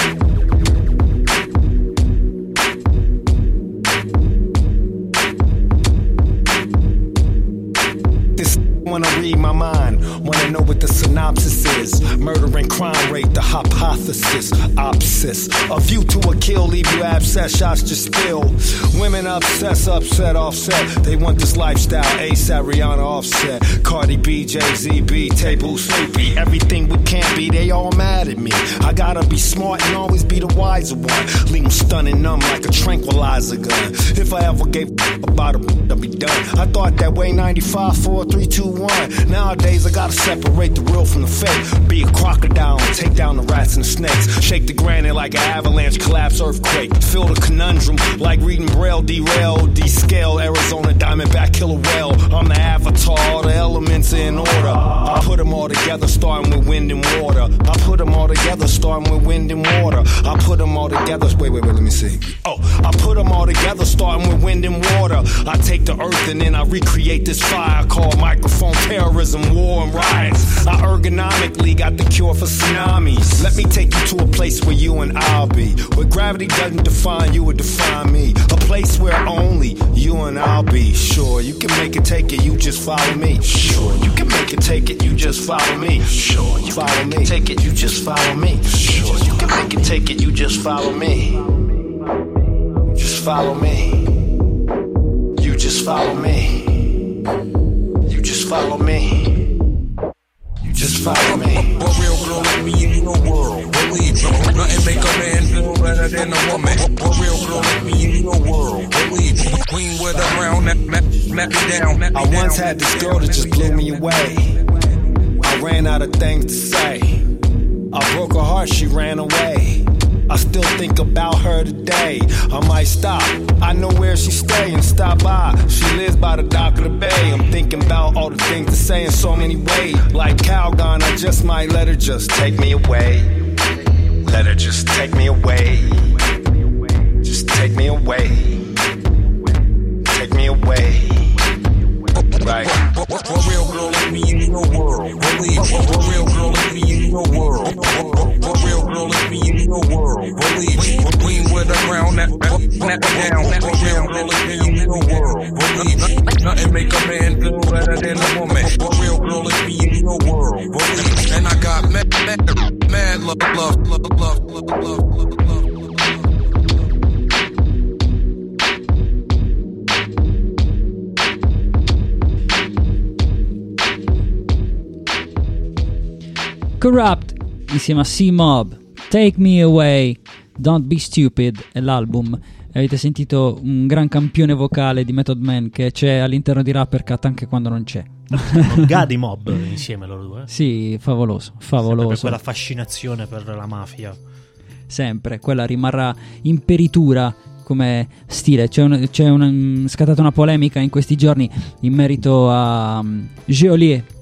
Wanna read my mind, wanna know what the synopsis is. Murder and crime rate, the hypothesis, opsis. A view to a kill, leave you abscess, shots just spill. Women obsess, upset, offset. They want this lifestyle, ASAP, Rihanna, offset. Cardi B, Jay Z, B, table sleepy. Everything we can't be, they all mad at me. I gotta be smart and always be the wiser one. Leave them stunning numb like a tranquilizer gun. If I ever gave about I'll be done. I thought that way 95, 4, 3, 2, 1. Nowadays I gotta separate the real from the fake. Be a crocodile and take down the rats and the snakes. Shake the granite like an avalanche, collapse, earthquake. Feel the conundrum like reading Braille, derail, descale. Arizona Diamondback, killer whale. I'm the avatar, all the elements in order. I put them all together, starting with wind and water. I put them all together, starting with wind and water. I put them all together. Wait, wait, wait, let me see. Oh, I put them all together, starting with wind and water. I take the earth and then I recreate this fire called microphone terrorism, war, and riots. I ergonomically got the cure for tsunamis. Let me take you to a place where you and I'll be. Where gravity doesn't define you or define me. A place where only you and I'll be. Sure, you can make it, take it, you just follow me. Sure, you can make it, take it, you just follow me. Sure, you follow me. Take it, you just follow me. Sure, you can make it, take it, you just follow me. Just follow me. You just follow me. Just follow me. You just follow me. What real girl like me in your world? Believe me, nothing make a man feel better than a woman. What real girl like me in your world? Believe queen with a crown that map, map me down. Map me I once down. had this girl that just blew me away. I ran out of things to say. I broke her heart, she ran away. I still think about her today. I might stop. I know where she's staying. stop by. She lives by the dock of the bay. I'm thinking about all the things to say in so many ways. Like Calgon, I just might let her just take me away. Let her just take me away. Just take me away. Take me away. Right. What real me in your world? Believe me, what real girl me in your world? What, what, what real girl me in your world? Believe me, queen with a crown that me down. What real girl me in your world? Believe me, nothing make a man feel better than a woman. What real girl me in your world? Believe me, and I got mad, mad, mad love, love, love, love, love, love, love, Corrupt insieme a C-Mob, Take Me Away, Don't Be Stupid è l'album. Avete sentito un gran campione vocale di Method Man che c'è all'interno di Rapper Cat anche quando non c'è. Gadi Mob insieme loro due. Sì, favoloso, favoloso. per quella fascinazione per la mafia. sempre, quella rimarrà imperitura come stile. C'è, un- c'è mm, scattata una polemica in questi giorni in merito a um, Geolier.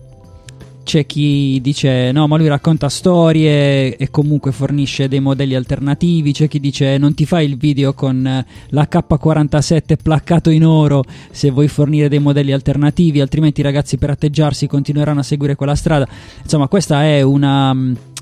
C'è chi dice no, ma lui racconta storie e comunque fornisce dei modelli alternativi. C'è chi dice non ti fai il video con la K47 placcato in oro se vuoi fornire dei modelli alternativi, altrimenti i ragazzi per atteggiarsi continueranno a seguire quella strada. Insomma, questa è una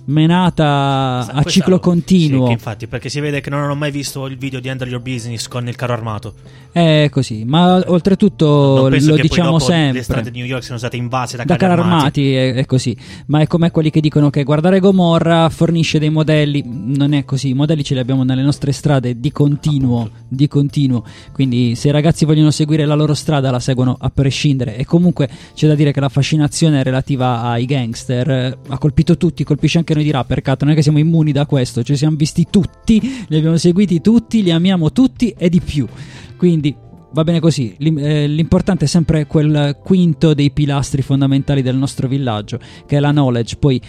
menata a Questa- ciclo continuo. Sì, infatti, perché si vede che non hanno mai visto il video di Under Your Business con il carro armato. È così, ma oltretutto Non penso lo diciamo sempre. Le strade di New York siano state invase da, da carri carri armati è, è così, ma è come quelli che dicono che guardare Gomorra fornisce dei modelli, non è così, i modelli ce li abbiamo nelle nostre strade di continuo, di continuo, quindi se i ragazzi vogliono seguire la loro strada la seguono a prescindere e comunque c'è da dire che la fascinazione relativa ai gangster eh, ha colpito tutti, colpisce anche noi di Rapper Cat, non è che siamo immuni da questo, ci siamo visti tutti, li abbiamo seguiti tutti, li amiamo tutti e di più, quindi Va bene così, eh, l'importante è sempre quel quinto dei pilastri fondamentali del nostro villaggio, che è la knowledge. Poi,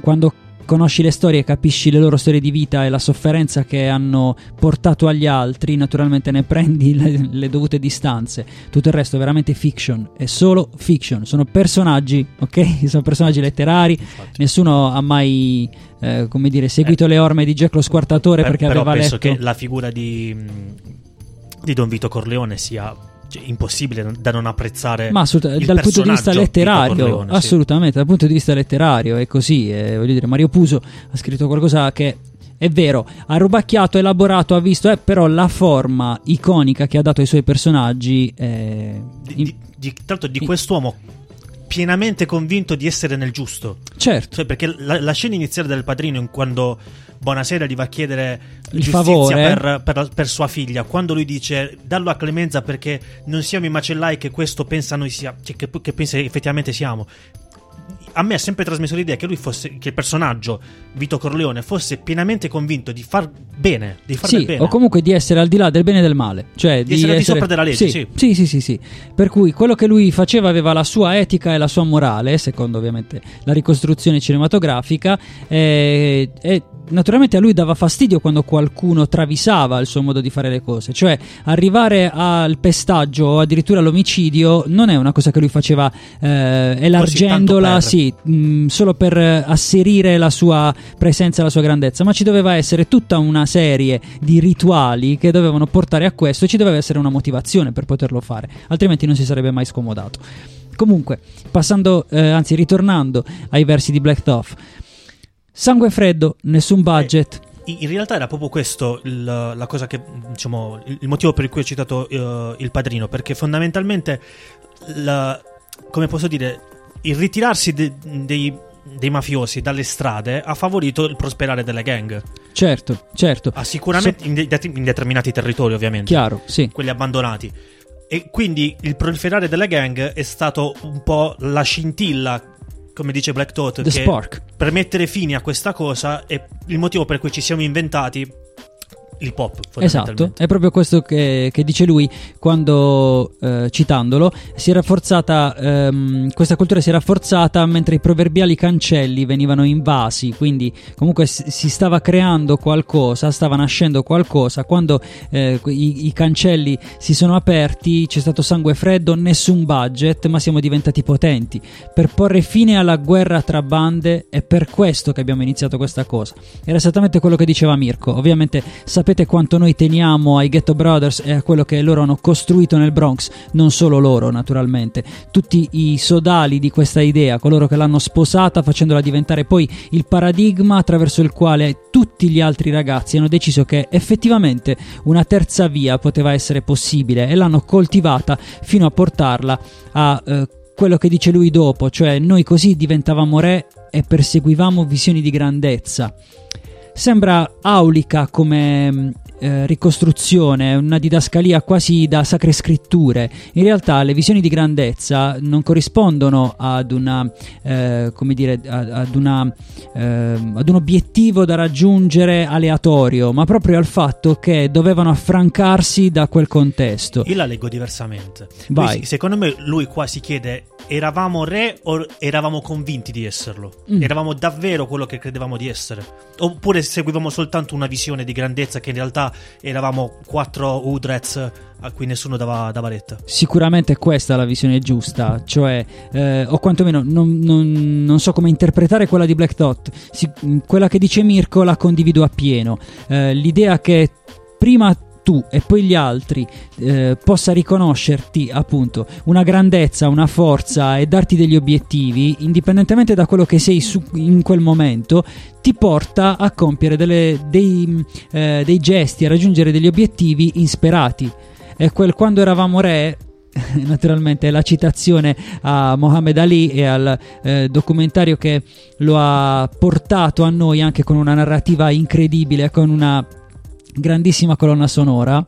quando conosci le storie, capisci le loro storie di vita e la sofferenza che hanno portato agli altri, naturalmente ne prendi le, le dovute distanze. Tutto il resto è veramente fiction, è solo fiction, sono personaggi, ok? Sono personaggi letterari, nessuno ha mai eh, come dire, seguito le orme di Jack lo Squartatore Per- perché però aveva penso letto che la figura di, di Don Vito Corleone sia cioè, impossibile da non apprezzare Ma assoluta- dal punto di vista letterario, Corleone, sì. assolutamente, dal punto di vista letterario è così. eh, voglio dire, Mario Puso ha scritto qualcosa che è vero, ha rubacchiato, elaborato, ha visto, eh, però la forma iconica che ha dato ai suoi personaggi è di, di- tra l'altro di quest'uomo pienamente convinto di essere nel giusto. Certo. Cioè, perché la, la scena iniziale del padrino, in quando Buonasera gli va a chiedere Il giustizia favore. per, per- per sua figlia, quando lui dice dallo a clemenza perché non siamo i macellai che questo pensa noi sia, cioè, che, che pensa effettivamente siamo. A me ha sempre trasmesso l'idea che lui fosse, che il personaggio Vito Corleone fosse pienamente convinto di far bene, di far Sì, bene. o comunque di essere al di là del bene e del male. Cioè Di essere al di sopra della legge, sì. Sì, sì, sì, sì. Per cui quello che lui faceva aveva la sua etica e la sua morale, secondo ovviamente la ricostruzione cinematografica. E, e naturalmente a lui dava fastidio quando qualcuno travisava il suo modo di fare le cose. Cioè, arrivare al pestaggio o addirittura all'omicidio non è una cosa che lui faceva eh, elargendola, per. sì, mh, solo per asserire la sua presenza e la sua grandezza, ma ci doveva essere tutta una serie di rituali che dovevano portare a questo e ci doveva essere una motivazione per poterlo fare, altrimenti non si sarebbe mai scomodato. Comunque, passando, eh, anzi ritornando ai versi di Black Thoth, sangue freddo, nessun budget. In in realtà era proprio questo il, la cosa che, diciamo, il motivo per cui ho citato eh, il padrino, perché fondamentalmente, la- come posso dire, il ritirarsi de- dei, dei mafiosi dalle strade ha favorito il prosperare delle gang. Certo, certo. Ah, sicuramente in, de- in determinati territori, ovviamente. Chiaro, sì. Quelli abbandonati. E quindi il proliferare delle gang è stato un po' la scintilla, come dice Black Thought, The che spark. per mettere fine a questa cosa è il motivo per cui ci siamo inventati l'hip hop. Esatto, è proprio questo che, che dice lui quando, eh, citandolo, si è rafforzata, ehm, questa cultura si è rafforzata mentre i proverbiali cancelli venivano invasi, quindi comunque si stava creando qualcosa, stava nascendo qualcosa, quando eh, i, i cancelli si sono aperti c'è stato sangue freddo, nessun budget, ma siamo diventati potenti. Per porre fine alla guerra tra bande è per questo che abbiamo iniziato questa cosa. Era esattamente quello che diceva Mirko, ovviamente sapete quanto noi teniamo ai Ghetto Brothers e a quello che loro hanno costruito nel Bronx, non solo loro naturalmente, tutti i sodali di questa idea, coloro che l'hanno sposata facendola diventare poi il paradigma attraverso il quale tutti gli altri ragazzi hanno deciso che effettivamente una terza via poteva essere possibile e l'hanno coltivata fino a portarla a eh, quello che dice lui dopo, cioè noi così diventavamo re e perseguivamo visioni di grandezza. Sembra aulica come eh, ricostruzione, una didascalia quasi da sacre scritture. In realtà le visioni di grandezza non corrispondono ad una, eh, come dire, ad, una, ehm, ad un obiettivo da raggiungere aleatorio, ma proprio al fatto che dovevano affrancarsi da quel contesto. Io la leggo diversamente. Lui Vai. si- secondo me lui qua si chiede eravamo re o eravamo convinti di esserlo? Mm. Eravamo davvero quello che credevamo di essere? Oppure seguivamo soltanto una visione di grandezza che in realtà eravamo quattro Udrets a cui nessuno dava, dava retta? Sicuramente questa è la visione giusta, cioè, eh, o quantomeno non, non- non so come interpretare quella di Black Dot. Si- quella che dice Mirko la condivido appieno. Eh, l'idea che prima tu e poi gli altri eh, possa riconoscerti appunto una grandezza, una forza e darti degli obiettivi, indipendentemente da quello che sei su- in quel momento, ti porta a compiere delle- dei, eh, dei gesti, a raggiungere degli obiettivi insperati. E quel quando eravamo re naturalmente la citazione a Mohammed Ali e al eh, documentario che lo ha portato a noi anche con una narrativa incredibile, con una grandissima colonna sonora.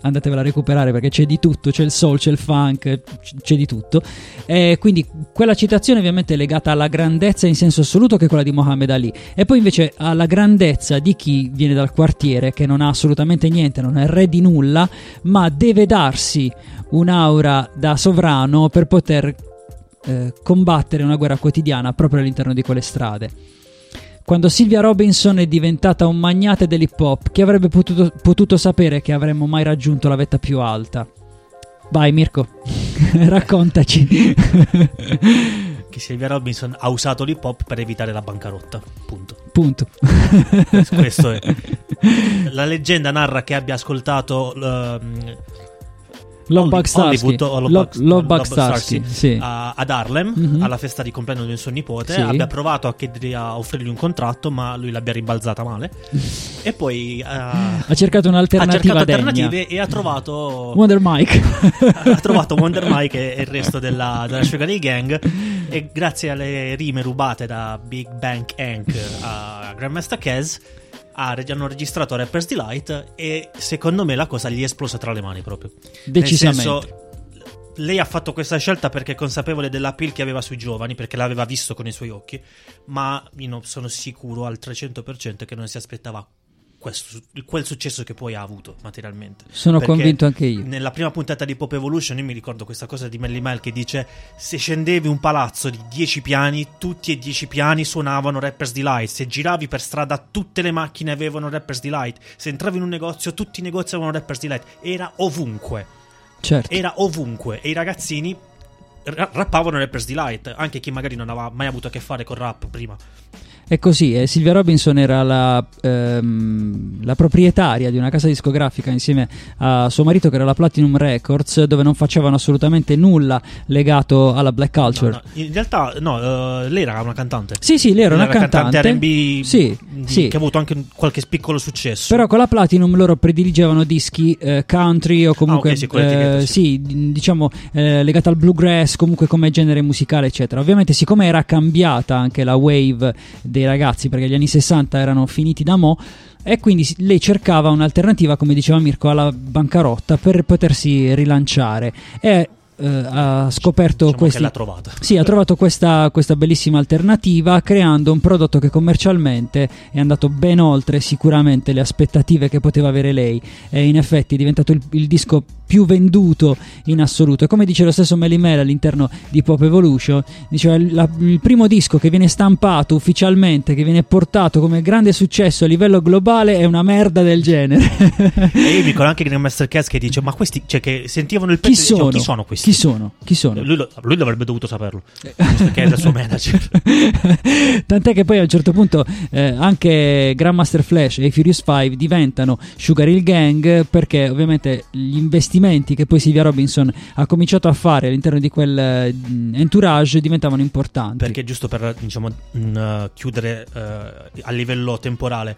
Andatevela a recuperare perché c'è di tutto, c'è il soul, c'è il funk, c'è di tutto. E quindi quella citazione ovviamente è legata alla grandezza in senso assoluto che è quella di Mohammed Ali e poi invece alla grandezza di chi viene dal quartiere che non ha assolutamente niente, non è re di nulla, ma deve darsi un'aura da sovrano per poter eh, combattere una guerra quotidiana proprio all'interno di quelle strade. Quando Silvia Robinson è diventata un magnate dell'hip hop, chi avrebbe potuto, potuto sapere che avremmo mai raggiunto la vetta più alta? Vai Mirko, raccontaci. Che Silvia Robinson ha usato l'hip hop per evitare la bancarotta. Punto. Punto. Questo è. La leggenda narra che abbia ascoltato. ehm, Lovebug Holly- Starsky. Hollywood o Lo- Lovebug- Lovebug Lovebug Starsky, sì. a- ad Harlem Mhm. alla festa di compleanno di un suo nipote Sì. abbia provato a, chiedergli- a offrirgli un contratto ma lui l'abbia rimbalzata male e poi eh, Ha cercato ha un'alternativa cercato degna. alternative e ha trovato Wonder Mike. ha trovato Wonder Mike e il resto della, della Sugar Hill Gang e grazie alle rime rubate da Big Bang Hank a Grandmaster ha- hanno registrato Rapper's Delight e secondo me la cosa gli è esplosa tra le mani proprio Decisamente. Nel senso, lei ha fatto questa scelta perché è consapevole dell'appeal che aveva sui giovani, perché l'aveva visto con i suoi occhi, ma io sono sicuro al 300% che non si aspettava questo- quel successo che poi ha avuto materialmente. Sono Perché convinto anche io. Nella prima puntata di Pop Evolution io mi ricordo questa cosa di Melly Mel che dice se scendevi un palazzo di 10 piani, tutti e 10 piani suonavano Rapper's Delight, se giravi per strada tutte le macchine avevano Rapper's Delight, se entravi in un negozio tutti i negozi avevano Rapper's Delight, era ovunque. Certo. Era ovunque e i ragazzini ra- rappavano Rapper's Delight, anche chi magari non aveva mai avuto a che fare con rap prima. È così, eh, Silvia Robinson era la, ehm, la proprietaria di una casa discografica insieme a suo marito che era la Platinum Records dove non facevano assolutamente nulla legato alla black culture. No, in realtà no, eh, lei era una cantante. Sì, sì, lei era una cantante. R&B Sì, di- sì. che ha avuto anche qualche piccolo successo. Però con la Platinum loro prediligevano dischi eh, country o comunque Ah, ok, sì, quell'etichetta, eh, sì. diciamo eh, legata al bluegrass, comunque come genere musicale, eccetera. Ovviamente, siccome era cambiata anche la wave dei ragazzi, perché gli anni 60 erano finiti da mo'. E quindi lei cercava un'alternativa, come diceva Mirko, alla bancarotta per potersi rilanciare. E eh, ha scoperto Diciamo questi. l'ha trovata. Sì, ha trovato questa, questa bellissima alternativa creando un prodotto che commercialmente è andato ben oltre sicuramente le aspettative che poteva avere lei e in effetti è diventato il, il disco più venduto in assoluto e come dice lo stesso Melly Mel all'interno di Pop Evolution diceva la- il primo disco che viene stampato ufficialmente che viene portato come grande successo a livello globale è una merda del genere E io mi ricordo anche che nel Master Cast che dice: Ma questi, cioè, che sentivano il chi pezzo dicevano, sono? chi sono questi? chi sono? chi sono? Lui, lo- lui avrebbe dovuto saperlo, visto che era il suo manager. Tant'è che poi a un certo punto eh, anche Grandmaster Flash e i Furious 5 diventano Sugar Hill Gang perché ovviamente gli investimenti che poi Silvia Robinson ha cominciato a fare all'interno di quel eh, entourage diventavano importanti. Perché giusto per diciamo, mh, eh, chiudere eh, a livello temporale,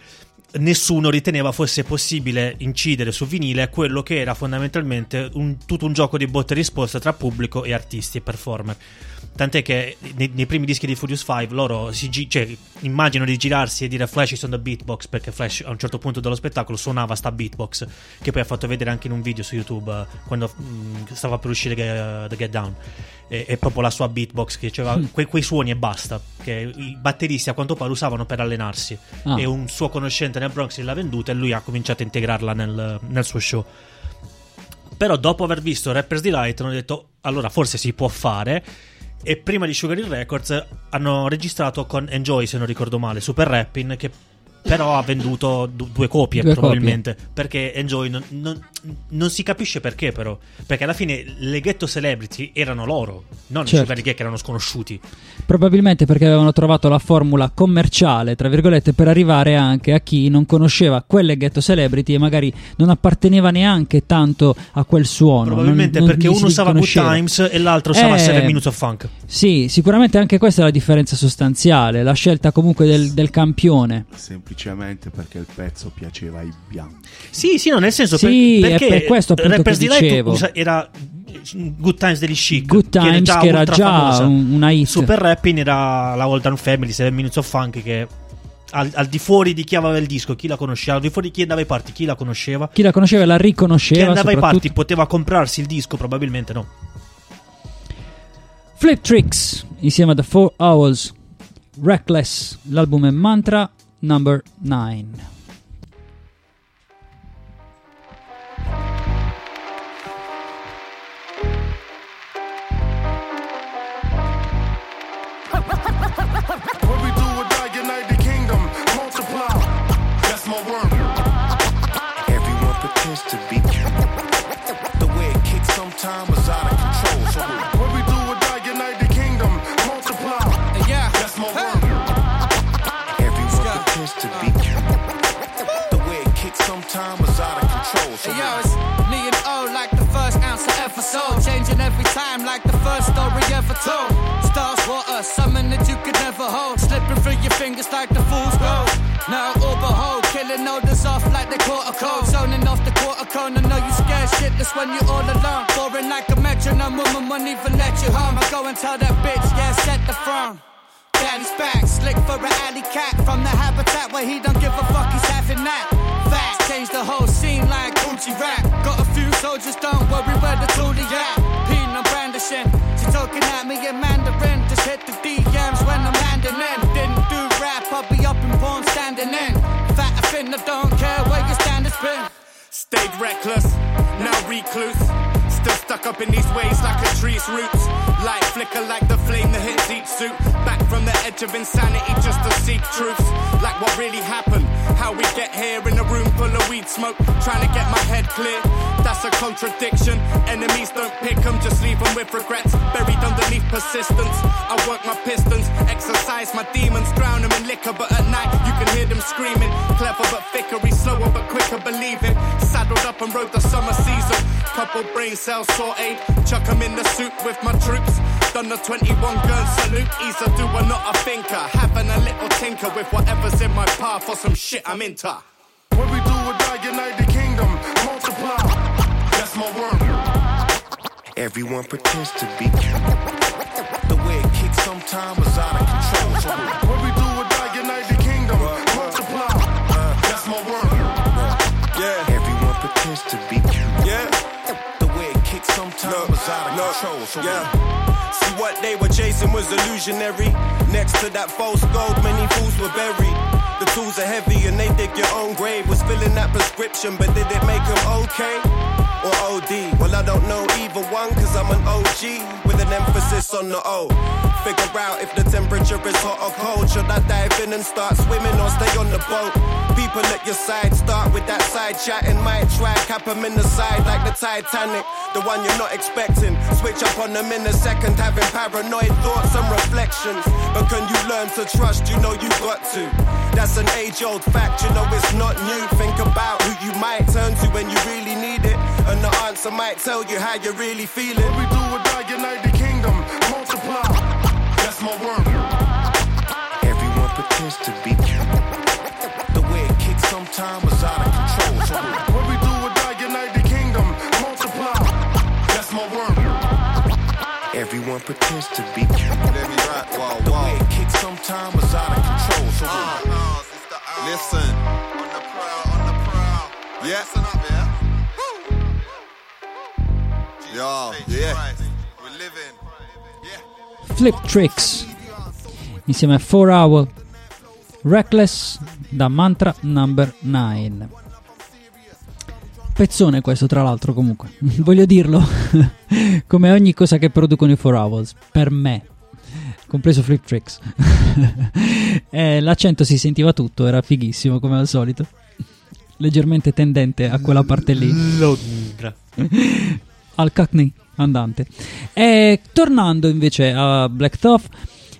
nessuno riteneva fosse possibile incidere su vinile quello che era fondamentalmente un- tutto un gioco di botte e risposta tra pubblico e artisti e performer. Tant'è che nei, nei primi dischi di Furious 5 loro si gi- cioè, immaginano di girarsi e dire Flash is on the beatbox perché Flash a un certo punto dello spettacolo suonava sta beatbox che poi ha fatto vedere anche in un video su YouTube eh, quando mh, stava per uscire Ge- The Get Down è, è proprio la sua beatbox che diceva Mm. que- quei suoni e basta che i batteristi a quanto pare usavano per allenarsi Ah. e un suo conoscente nel Bronx l'ha venduta e lui ha cominciato a integrarla nel, nel suo show però dopo aver visto Rapper's Delight hanno detto allora forse si può fare e prima di Sugar Hill Records hanno registrato con Enjoy se non ricordo male Super Rapping che però ha venduto du- due copie Due probabilmente perché Enjoy non, non- non si capisce perché però perché alla fine le ghetto celebrity erano loro non Certo. i Gang che erano sconosciuti Probabilmente perché avevano trovato la formula commerciale, tra virgolette, per arrivare anche a chi non conosceva quelle ghetto celebrity e magari non apparteneva neanche tanto a quel suono. probabilmente non- non perché uno usava Good. Times e l'altro usava Eh, 7 Minutes of Funk Sì, sicuramente anche questa è la differenza sostanziale, la scelta comunque del, del campione. Semplicemente perché il pezzo piaceva ai bianchi. Sì, sì, no, nel senso Sì, per- è perché per questo Rapper's che Delight era Good Times degli Chic Good Times, che era già famosa. un- una hit. Super Rapping era la Old Town Family, Seven Minutes of Funk che al, al di fuori di chi aveva il disco, chi la conosceva, al di fuori di chi andava ai party, chi la conosceva. Chi la conosceva la Chi riconosceva. andava ai party poteva comprarsi il disco, probabilmente no. Flip Tricks insieme a The Four Owls. Reckless, l'album è Mantra Number 9. time was out of control. So what we do with that United Kingdom, multiply. Uh, yeah, that's my hey. word. Everyone yeah. pretends to be the way it kicks sometimes was out of control. So hey, yo, it's me and O like the first ounce of episode, changing every time like the first story ever told. Stars water, something that you could never hold, slipping through your fingers like the fool's gold. Now all behold, killing odors off like the quarter code. So shitless when you're all alone. Boring like a metronome, woman won't even let you home. I go and tell that bitch, yeah, set the front. Daddy's back, slick for an alley cat from the habitat where he don't give a fuck, he's having that. Facts change the whole scene like Gucci rap. Got a few soldiers, don't worry where the toolie at. I'm brandishing. She talking at me in Mandarin. Just hit the DMs when I'm landing in. Didn't do rap, I'll be up in porn standing in. Fat a fin, I don't Stayed reckless, now recluse. Still stuck up in these ways like a tree's roots. Light flicker like the flame that hits each suit. Back from the edge of insanity just to seek truths. Like what really happened. How we get here in a room full of weed smoke. Trying to get my head clear. That's a contradiction. Enemies don't pick 'em, just leave 'em with regrets. Buried underneath persistence. I work my pistons, exercise my demons. Drown 'em in liquor, but at night you can them screaming. Clever but thickery, slower but quicker, believe it. Saddled up and rode the summer season. Couple brain cells sauteed. Chuck 'em in the soup with my troops. Done the 21 gun salute. He's a doer, not a thinker. Having a little tinker with whatever's in my path for some shit I'm into. What we do with die, unite the kingdom, multiply. That's my word. Everyone pretends to be. The way it kicks sometimes is out of control. To be. Yeah. The way it kicks sometimes is out of control. So yeah. See what they were chasing was illusionary. Next to that false gold, many fools were buried. The tools are heavy and they dig your own grave. Was filling that prescription, but did it make them okay? Or OD? Well, I don't know either one, cause I'm an OG with an emphasis on the O. Figure out if the temperature is hot or cold. Should I dive in and start swimming or stay on the boat? People at your side start with that side chatting. Might try cap 'em in the side like the Titanic, the one you're not expecting. Switch up on them in a second, having paranoid thoughts and reflections. But can you learn to trust? You know you got to. That's an age old fact, you know it's not new. Think about who you might turn to when you really need it. And the answer might tell you how you're really feeling. What we do with die, unite the kingdom, multiply. That's my word. Everyone pretends to be. The way it kicks sometimes is out of control. So What we do with die, unite the kingdom, multiply. That's my word. everyone pretends to be. The way it kicks sometimes is out of control. So Listen. Yeah. Listen up, yeah. Yo, yeah. Flip Tricks insieme a 4 Hour Reckless da Mantra Number 9 pezzone questo tra l'altro comunque. Voglio dirlo come ogni cosa che producono i 4 Hours per me compreso Flip Tricks. Eh, l'accento si sentiva tutto era fighissimo come al solito. Leggermente tendente a quella parte lì. Londra. Al Cockney andante. E tornando invece a Black Thoth,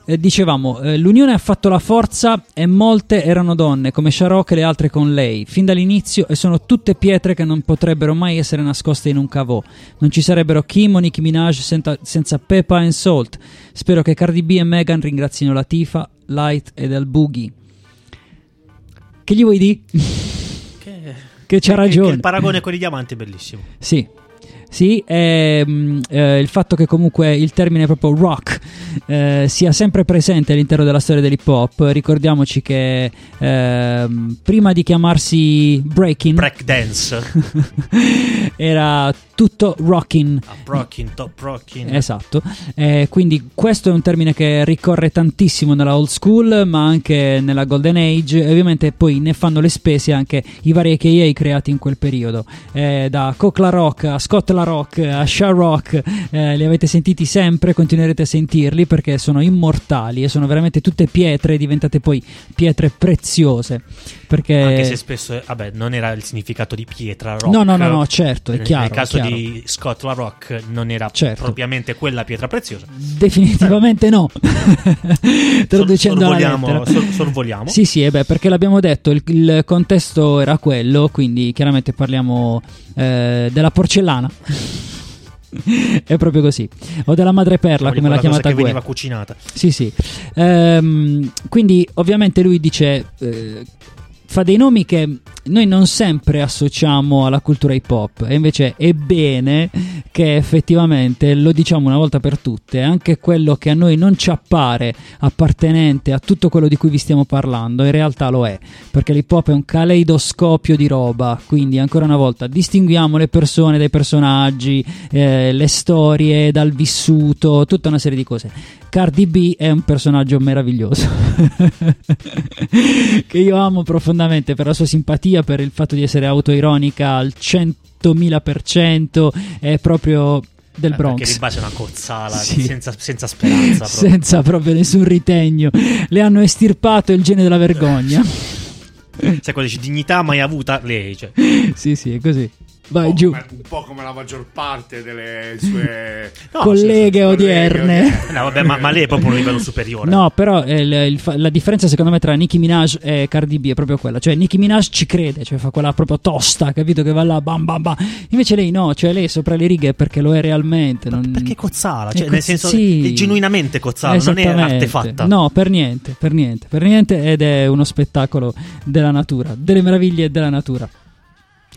eh, dicevamo, eh, l'unione ha fatto la forza e molte erano donne, come Sharok e le altre con lei, fin dall'inizio e sono tutte pietre che non potrebbero mai essere nascoste in un cavò. Non ci sarebbero Kim o Nicki Minaj senza, senza Peppa and Salt. Spero che Cardi B e Megan ringrazino Latifa, Light ed El Boogie. Che gli vuoi dire? Che, Che c'ha ragione. che il paragone con i diamanti è bellissimo. Sì. Sì, ehm, eh, il fatto che comunque il termine proprio rock eh, sia sempre presente all'interno della storia dell'hip hop, ricordiamoci che ehm, prima di chiamarsi breaking, Break dance. era tutto rocking. Rocking, top rocking. Esatto, Eh, quindi questo è un termine che ricorre tantissimo nella old school ma anche nella golden age e ovviamente poi ne fanno le spese anche i vari AKA creati in quel periodo, Eh, da Coke La Rock a Scott La Rock a Sha Rock, eh, li avete sentiti sempre, continuerete a sentirli perché sono immortali e sono veramente tutte pietre diventate poi pietre preziose. Perché Anche se spesso, vabbè, non era il significato di pietra rock. No, no, no, no, certo, è Nel- chiaro, Nel caso è chiaro. Di Scott La Rock non era Certo. propriamente quella pietra preziosa. Definitivamente no. Traducendo alla sorvoliamo, lettera. sor- sorvoliamo. Sì, sì, eh beh, perché l'abbiamo detto, il, il contesto era quello, quindi chiaramente parliamo eh, della porcellana. È proprio così. O della madreperla, come l'ha chiamata che Gue. veniva cucinata. Sì, sì. Ehm, quindi ovviamente lui dice... eh, fa dei nomi che noi non sempre associamo alla cultura hip hop e invece è bene che effettivamente lo diciamo una volta per tutte anche quello che a noi non ci appare appartenente a tutto quello di cui vi stiamo parlando in realtà lo è perché l'hip hop è un caleidoscopio di roba quindi ancora una volta distinguiamo le persone dai personaggi eh, le storie dal vissuto tutta una serie di cose. Cardi B è un personaggio meraviglioso che io amo profondamente per la sua simpatia, per il fatto di essere autoironica al 100.000%, è proprio del Eh, Bronx. base è una cozzala Sì. senza, senza speranza. proprio. Senza proprio nessun ritegno, le hanno estirpato il gene della vergogna. Sai quando dici dignità mai avuta lei. Cioè. sì, sì, è così. Vai giù. Come- un po' come la maggior parte delle sue Colleghe odierne. No, vabbè, ma, ma lei è proprio un livello superiore. No, però eh, il- la differenza secondo me tra Nicki Minaj e Cardi B è proprio quella. Cioè, Nicki Minaj ci crede, cioè fa quella proprio tosta, capito? Che va là, bam bam bam. Invece lei no, cioè lei è sopra le righe perché lo è realmente. Non... Perché cozzala, cioè, Eh, nel senso sì. è genuinamente cozzala, non è artefatta. No, per niente, per niente, per niente ed è uno spettacolo della natura, delle meraviglie della natura.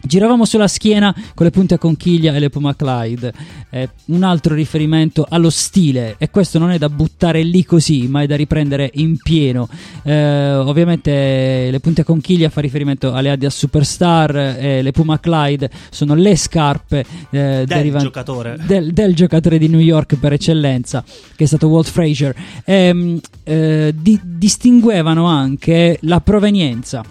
Giravamo sulla schiena con le punte a conchiglia e le Puma Clyde. Eh, un altro riferimento allo stile, e questo non è da buttare lì così, ma è da riprendere in pieno. Eh, ovviamente le punte a conchiglia fa riferimento alle Adidas Superstar, e le Puma Clyde sono le scarpe eh, derivanti- giocatore. del, del giocatore di New York per eccellenza, che è stato Walt Frazier. Ehm, eh, di- distinguevano anche la provenienza.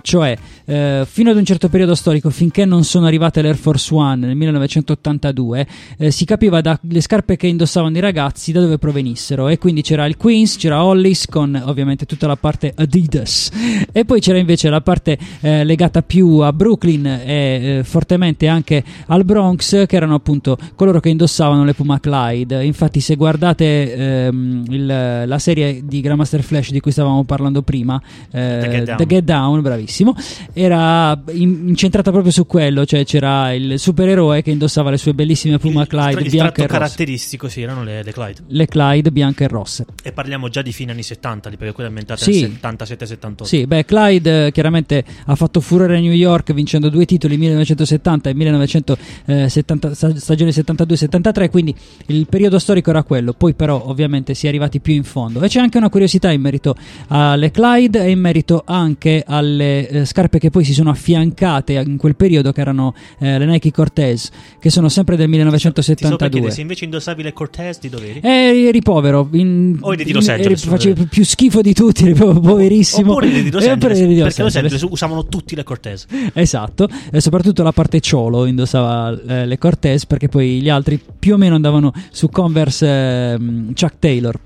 Cioè, eh, fino ad un certo periodo storico, finché non sono arrivate l'Air Force One nel 1982, eh, si capiva dalle scarpe che indossavano i ragazzi da dove provenissero. E quindi c'era il Queens, c'era Hollis con ovviamente tutta la parte Adidas. E poi c'era invece la parte eh, legata più a Brooklyn e eh, fortemente anche al Bronx, che erano appunto coloro che indossavano le Puma Clyde. Infatti, se guardate ehm, il- la serie di Grandmaster Flash di cui stavamo parlando prima, eh, The Get Down. The Get Down, bravissimo, era in- incentrata proprio su quello, cioè c'era il supereroe che indossava le sue bellissime Puma Clyde il bianche e rosse. caratteristico, sì, erano le, le Clyde. Le Clyde bianche e rosse. E parliamo già di fine anni 70, lì, perché quella è ambientata Sì. nel 77-78. Sì, beh, Clyde eh, chiaramente ha fatto furore a New York vincendo due titoli 1970 e 1970 sta- stagione 72-73, quindi il periodo storico era quello. Poi però ovviamente si è arrivati più in fondo. E c'è anche una curiosità in merito alle Clyde e in merito anche alle eh, scarpe che poi si sono affiancate in quel periodo che erano eh, le Nike Cortez, che sono sempre del Ti so per chiedere, 1972. se invece indossavi le Cortez di dove eri? Eh, eri povero. In, O eri di Los Angeles, eri- facevi più schifo di tutti, eri proprio poverissimo. Oppure eri di Los Eh, Angeles, oppure eri di Los perché Los Angeles. Usavano tutti le Cortez. Esatto, e soprattutto la parte ciolo indossava eh, le Cortez perché poi gli altri più o meno andavano su Converse ehm, Chuck Taylor.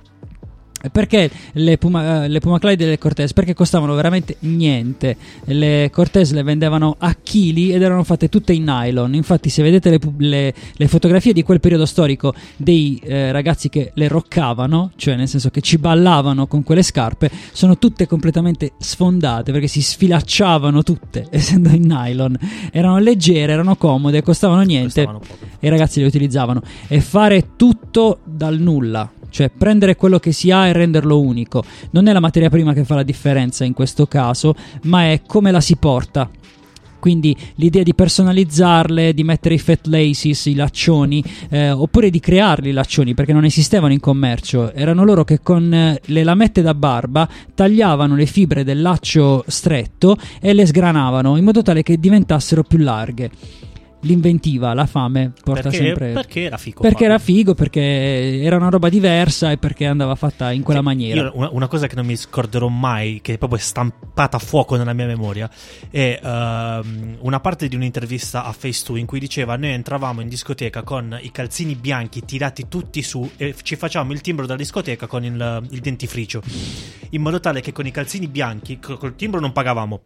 Perché le Puma, eh, le Puma Clyde e le Cortez? Perché costavano veramente niente. Le Cortez le vendevano a chili ed erano fatte tutte in nylon. Infatti, se vedete le, le- le fotografie di quel periodo storico dei eh, ragazzi che le roccavano, cioè nel senso che ci ballavano con quelle scarpe, sono tutte completamente sfondate perché si sfilacciavano tutte essendo in nylon. Erano leggere, erano comode, costavano niente e i ragazzi le utilizzavano. E fare tutto dal nulla. Cioè prendere quello che si ha e renderlo unico. Non è la materia prima che fa la differenza in questo caso, ma è come la si porta. Quindi l'idea di personalizzarle, di mettere i fat laces, i laccioni, eh, oppure di crearli i laccioni perché non esistevano in commercio. Erano loro che con eh, le lamette da barba tagliavano le fibre del laccio stretto e le sgranavano in modo tale che diventassero più larghe. L'inventiva, la fame porta Perché- sempre. perché era figo Perché era figo, perché era una roba diversa e perché andava fatta in quella maniera. Io una, una cosa che non mi scorderò mai, che è proprio stampata a fuoco nella mia memoria, è ehm, una parte di un'intervista a Face 2 in cui diceva: Noi entravamo in discoteca con i calzini bianchi tirati tutti su e ci facciamo il timbro della discoteca con il, il dentifricio. In modo tale che con i calzini bianchi, co- col timbro non pagavamo.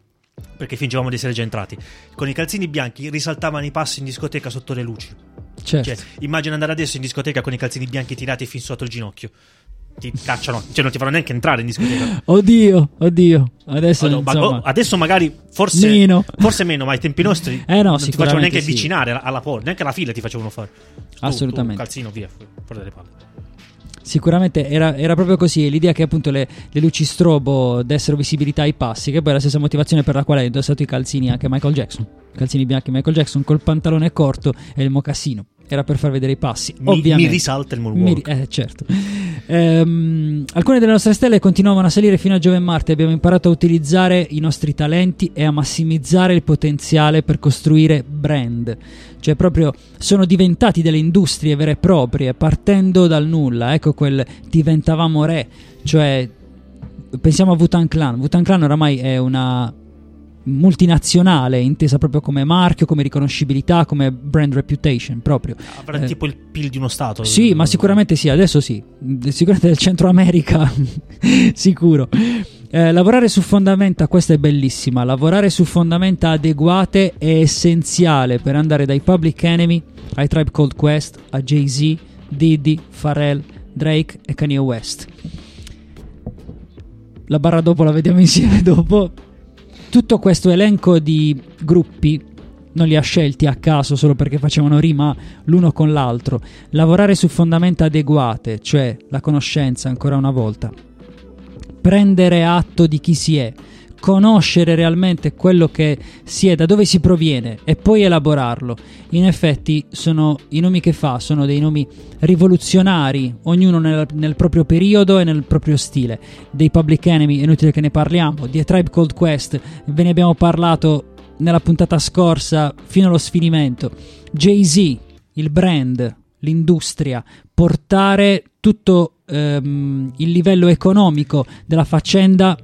Perché fingevamo di essere già entrati. Con i calzini bianchi risaltavano i passi in discoteca sotto le luci. Certo. Cioè, immagina andare adesso in discoteca con i calzini bianchi tirati fin sotto il ginocchio. ti cacciano, cioè non ti fanno neanche entrare in discoteca. Oddio, oddio. Adesso, ma- insomma, oh, adesso magari forse Meno. forse meno, ma ai tempi nostri Eh no, non ti facevano neanche sì. avvicinare alla, alla porta, neanche la fila ti facevano fare. Tu- Assolutamente. tu, calzino via, fu- fuori dalle palle. Sicuramente era, era proprio così. L'idea che appunto le, le luci strobo dessero visibilità ai passi, che poi è la stessa motivazione per la quale ha indossato i calzini anche Michael Jackson. Calzini bianchi Michael Jackson col pantalone corto e il mocassino. Era per far vedere i passi. Mi- ovviamente. mi risalta il moonwalk. Mi eh, certo. Ehm, alcune delle nostre stelle continuavano a salire fino a Giove e Marte. Abbiamo imparato a utilizzare i nostri talenti e a massimizzare il potenziale per costruire brand. Cioè, proprio sono diventati delle industrie vere e proprie, partendo dal nulla. Ecco quel diventavamo re. Cioè, pensiamo a Wutan Clan. Wutan Clan oramai è una multinazionale intesa proprio come marchio, come riconoscibilità, come brand reputation proprio. Avrà Eh, tipo il PIL di uno stato. sì, ma sicuramente sì, adesso sì. Sicuramente del Centro America, sicuro. Eh, lavorare su fondamenta, questa è bellissima. Lavorare su fondamenta adeguate è essenziale per andare dai Public Enemy ai Tribe Called Quest, a Jay-Z, Diddy, Pharrell, Drake e Kanye West. La barra dopo la vediamo insieme dopo. Tutto questo elenco di gruppi non li ha scelti a caso solo perché facevano rima l'uno con l'altro. Lavorare su fondamenta adeguate, cioè la conoscenza ancora una volta. Prendere atto di chi si è, conoscere realmente quello che si è, da dove si proviene e poi elaborarlo. In effetti sono i nomi che fa, sono dei nomi rivoluzionari, ognuno nel, nel proprio periodo e nel proprio stile. Dei Public Enemy, è inutile che ne parliamo, di A Tribe Called Quest, ve ne abbiamo parlato nella puntata scorsa fino allo sfinimento. Jay-Z, il brand, l'industria, portare tutto ehm, il livello economico della faccenda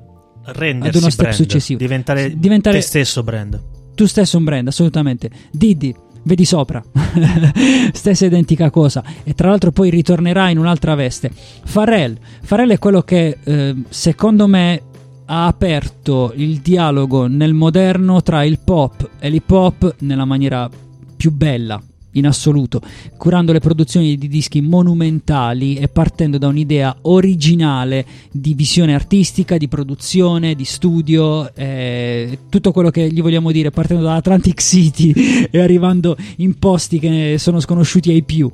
rendersi ad uno step brand, successivo. diventare, diventare te stesso brand. tu stesso un brand, assolutamente. Diddy, vedi sopra. Stessa identica cosa. E tra l'altro poi ritornerà in un'altra veste. Pharrell. Pharrell è quello che, eh, secondo me, ha aperto il dialogo nel moderno tra il pop e l'hip hop nella maniera più bella. In assoluto, curando le produzioni di dischi monumentali e partendo da un'idea originale di visione artistica, di produzione, di studio, eh, tutto quello che gli vogliamo dire, partendo da Atlantic City e arrivando in posti che sono sconosciuti ai più.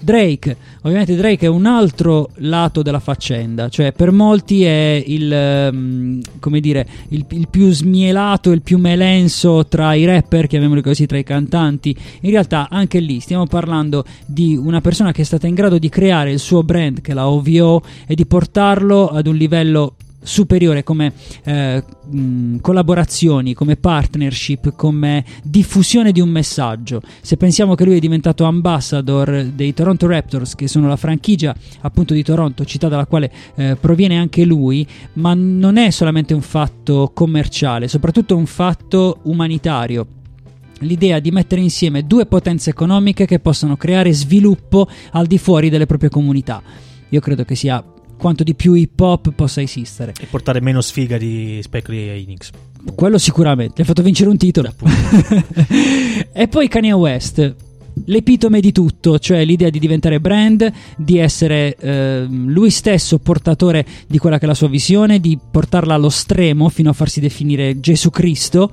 Drake, ovviamente Drake è un altro lato della faccenda, cioè per molti è il, ehm, come dire, il, il più smielato, il più melenso tra i rapper, chiamiamoli così, tra i cantanti. In realtà anche lì stiamo parlando di una persona che è stata in grado di creare il suo brand, che è la OVO, e di portarlo ad un livello superiore come eh, mh, collaborazioni, come partnership, come diffusione di un messaggio. Se pensiamo che lui è diventato ambassador dei Toronto Raptors, che sono la franchigia appunto di Toronto, città dalla quale eh, proviene anche lui, ma non è solamente un fatto commerciale, soprattutto un fatto umanitario l'idea di mettere insieme due potenze economiche che possano creare sviluppo al di fuori delle proprie comunità. Io credo che sia quanto di più hip hop possa esistere. E portare meno sfiga di Spectre e Enix. Quello sicuramente, gli ha fatto vincere un titolo. e poi Kanye West, l'epitome di tutto, cioè l'idea di diventare brand, di essere eh, lui stesso portatore di quella che è la sua visione, di portarla allo stremo fino a farsi definire Gesù Cristo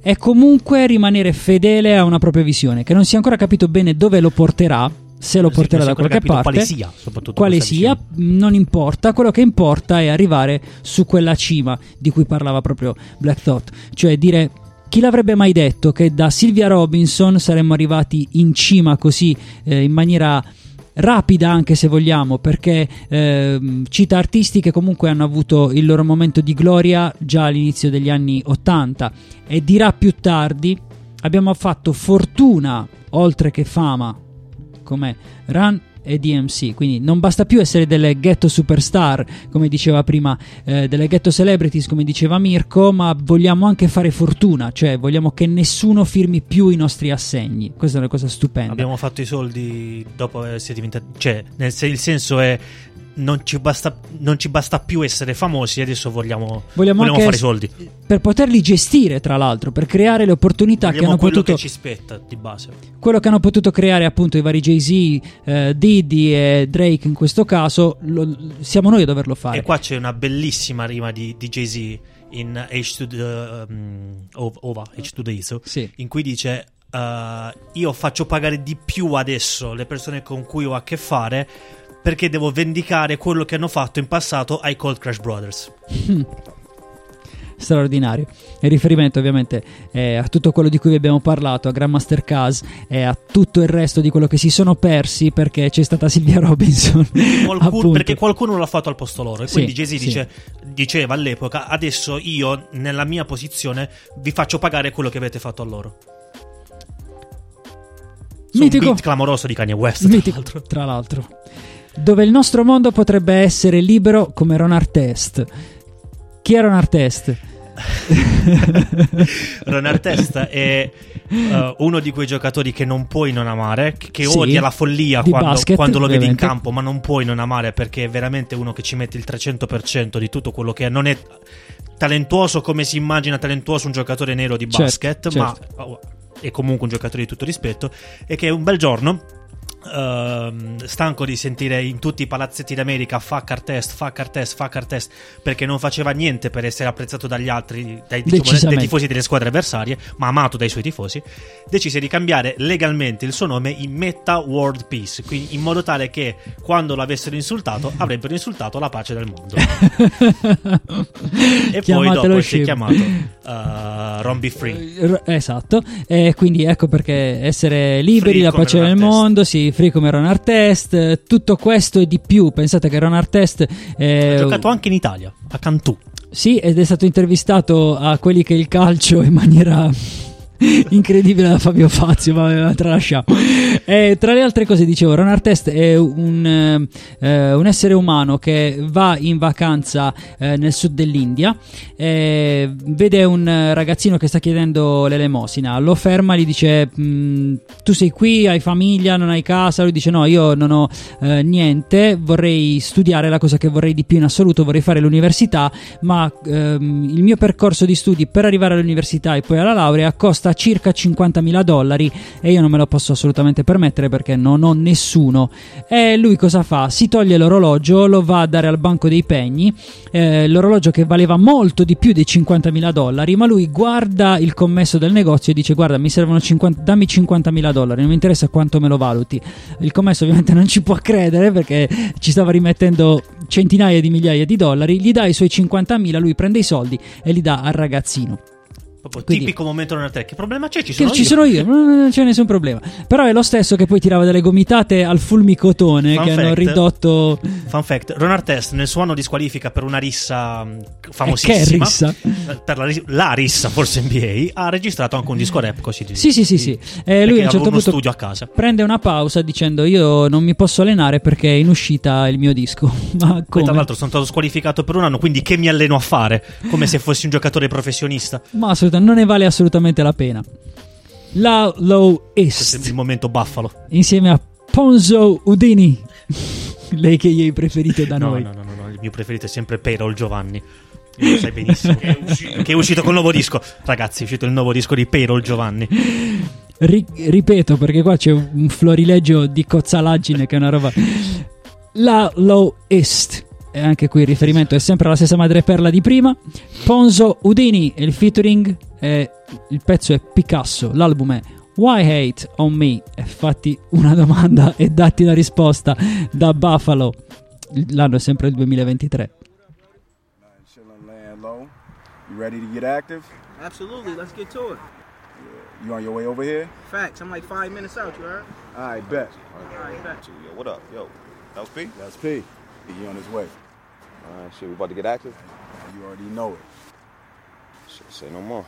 e comunque rimanere fedele a una propria visione, che non si è ancora capito bene dove lo porterà. Se lo porterà da qualche parte, quale sia, soprattutto quale sia, non importa. Quello che importa è arrivare su quella cima di cui parlava proprio Black Thought, cioè dire chi l'avrebbe mai detto che da Sylvia Robinson saremmo arrivati in cima così eh, in maniera rapida anche se vogliamo perché ehm, cita artisti che comunque hanno avuto il loro momento di gloria già all'inizio degli anni 80 e dirà più tardi abbiamo fatto fortuna oltre che fama come Run e DMC. Quindi non basta più essere delle ghetto superstar, come diceva prima, eh, delle ghetto celebrities, come diceva Mirko, ma vogliamo anche fare fortuna, cioè vogliamo che nessuno firmi più i nostri assegni. Questa è una cosa stupenda. Abbiamo fatto i soldi dopo essere diventati. Cioè, nel il senso è. Non ci basta, non ci basta più essere famosi, adesso vogliamo, Vogliamo, anche fare soldi. Per poterli gestire, tra l'altro, per creare le opportunità che Vogliamo hanno quello potuto che ci spetta di base. quello che hanno potuto creare appunto i vari Jay-Z, eh, Diddy e Drake in questo caso, lo- siamo noi a doverlo fare. E qua c'è una bellissima rima di, di Jay-Z in H to the um, Ov- Ova, H to the ISO, in cui dice uh, io faccio pagare di più adesso le persone con cui ho a che fare perché devo vendicare quello che hanno fatto in passato ai Cold Crash Brothers. straordinario. Il riferimento ovviamente è a tutto quello di cui vi abbiamo parlato, a Grandmaster Caz e a tutto il resto di quello che si sono persi perché c'è stata Silvia Robinson. Appunto. perché qualcuno l'ha fatto al posto loro e Sì, quindi Jay-Z sì. dice- diceva all'epoca adesso io nella mia posizione vi faccio pagare quello che avete fatto a loro Su un Mitico. beat clamoroso di Kanye West tra Mitico, l'altro. tra l'altro. Dove il nostro mondo potrebbe essere libero come Ron Artest. Chi è Ron Artest? Ron Artest è eh, uno di quei giocatori che non puoi non amare, che Sì, odia la follia quando, basket, quando lo vedi in ovviamente. campo, ma non puoi non amare perché è veramente uno che ci mette il 300% di tutto quello che è. Non è talentuoso come si immagina talentuoso un giocatore nero di Certo, basket, ma oh, è comunque un giocatore di tutto rispetto. E che un bel giorno. Ehm, stanco di sentire in tutti i palazzetti d'America fuck Artest, fuck Artest, fuck Artest perché non faceva niente per essere apprezzato dagli altri, dai, diciamo, dai tifosi delle squadre avversarie, ma amato dai suoi tifosi, decise di cambiare legalmente il suo nome in Meta World Peace, quindi in modo tale che quando l'avessero insultato avrebbero insultato la pace del mondo. e poi dopo si è chiamato uh, Ron Be Free. R- Esatto, e quindi ecco perché essere liberi, Free la pace Artest. mondo, sì, free come Ron Artest, eh, tutto questo e di più. Pensate che Ron Artest è Ha giocato anche in Italia, a Cantù. Sì, ed è stato intervistato a quelli che il calcio in maniera incredibile da Fabio Fazio, ma tralasciamo. E tra le altre cose dicevo, Ron Artest è un, eh, eh, un essere umano che va in vacanza eh, nel sud dell'India, eh, vede un ragazzino che sta chiedendo l'elemosina, lo ferma, gli dice "Mm, tu sei qui, hai famiglia, non hai casa, lui dice no, io non ho eh, niente, vorrei studiare la cosa che vorrei di più in assoluto, vorrei fare l'università, ma ehm, il mio percorso di studi per arrivare all'università e poi alla laurea costa circa 50.000 dollari e io non me lo posso assolutamente permettere perché non ho nessuno. E lui cosa fa? Si toglie l'orologio, lo va a dare al banco dei pegni, eh, l'orologio che valeva molto di più dei 50.000 dollari, ma lui guarda il commesso del negozio e dice guarda mi servono 50, dammi 50.000 dollari, non mi interessa quanto me lo valuti. Il commesso ovviamente non ci può credere perché ci stava rimettendo centinaia di migliaia di dollari, gli dà i suoi 50.000, lui prende i soldi e li dà al ragazzino. Proprio Quindi- tipico momento non te. Che problema c'è? Ci sono ci io. sono io, non c'è nessun problema. Però è lo stesso che poi tirava delle gomitate al fulmicotone Fun che hanno fact. ridotto. Fun fact: Ron Artest nel suo anno di squalifica per una rissa mh, famosissima, Che rissa? eh, per la, la rissa forse NBA, ha registrato anche un disco rap così. Sì, sì, sì, sì. E Perché lui a un certo punto studio a casa. prende una pausa dicendo io non mi posso allenare perché è in uscita il mio disco. Ma come? tra l'altro, sono stato squalificato per un anno, quindi che mi alleno a fare? Come se fossi un giocatore professionista. Ma assolutamente non ne vale assolutamente la pena. La Low East il momento buffalo. insieme a Ponzo Udini. Lei che è preferito da No, noi. no, no, no, no, il mio preferito è sempre Payroll Giovanni. Lo sai benissimo. che, è uscito, che è uscito col nuovo disco. Ragazzi, è uscito il nuovo disco di Payroll Giovanni. Ri- ripeto perché qua c'è un florileggio di cozzalaggine che è una roba. La Low East. E anche qui il riferimento è sempre alla stessa madreperla di prima. Ponzo Udini e il featuring. È- il pezzo è Picasso. L'album è Why Hate on Me? E fatti una domanda e datti la risposta da Buffalo. L'anno è sempre il 2023. Chillin' laying low. You ready to get active? Absolutely, let's get to it. You on your way over here? Facts, I'm like five minutes out, you heard? All right, bet. All right, bet. Yo, what up? Yo, that was P? That's P. He on his way. All right, shit, we about to get active? You already know it. Shit, say no more.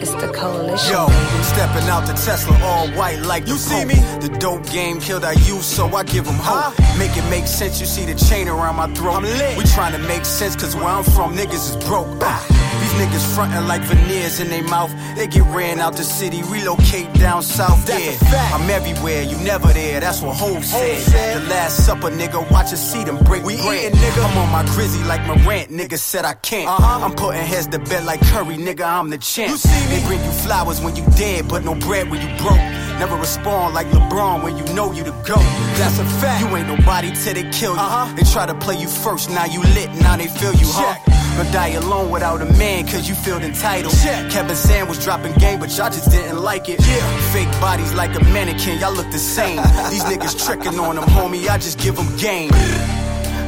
It's the coalition. Yo, stepping out the Tesla all white like you see me. The dope game killed our youth, so I give them hope. Make it make sense. You see the chain around my throat. We trying to make sense, cause where I'm from, niggas is broke. Ah. These niggas frontin' like veneers in their mouth. They get ran out the city, relocate down south. That's yeah, a fact. I'm everywhere, you never there. That's what said. said. The last supper, nigga, watch us see them break We bread. eatin', nigga. I'm on my grizzy like Morant, nigga said I can't. Uh-huh. I'm putting heads to bed like Curry, nigga, I'm the champ. You see me? They bring you flowers when you dead, but no bread when you broke. Never respond like LeBron when you know you the GOAT. That's a fact. You ain't nobody till they kill you. Uh-huh. They try to play you first, now you lit, now they feel you, huh? Check. Gonna die alone without a man, cause you feel entitled. Kevin Sand was dropping game, but y'all just didn't like it. Yeah. Fake bodies like a mannequin, y'all look the same. These niggas tricking on them, homie, I just give them game.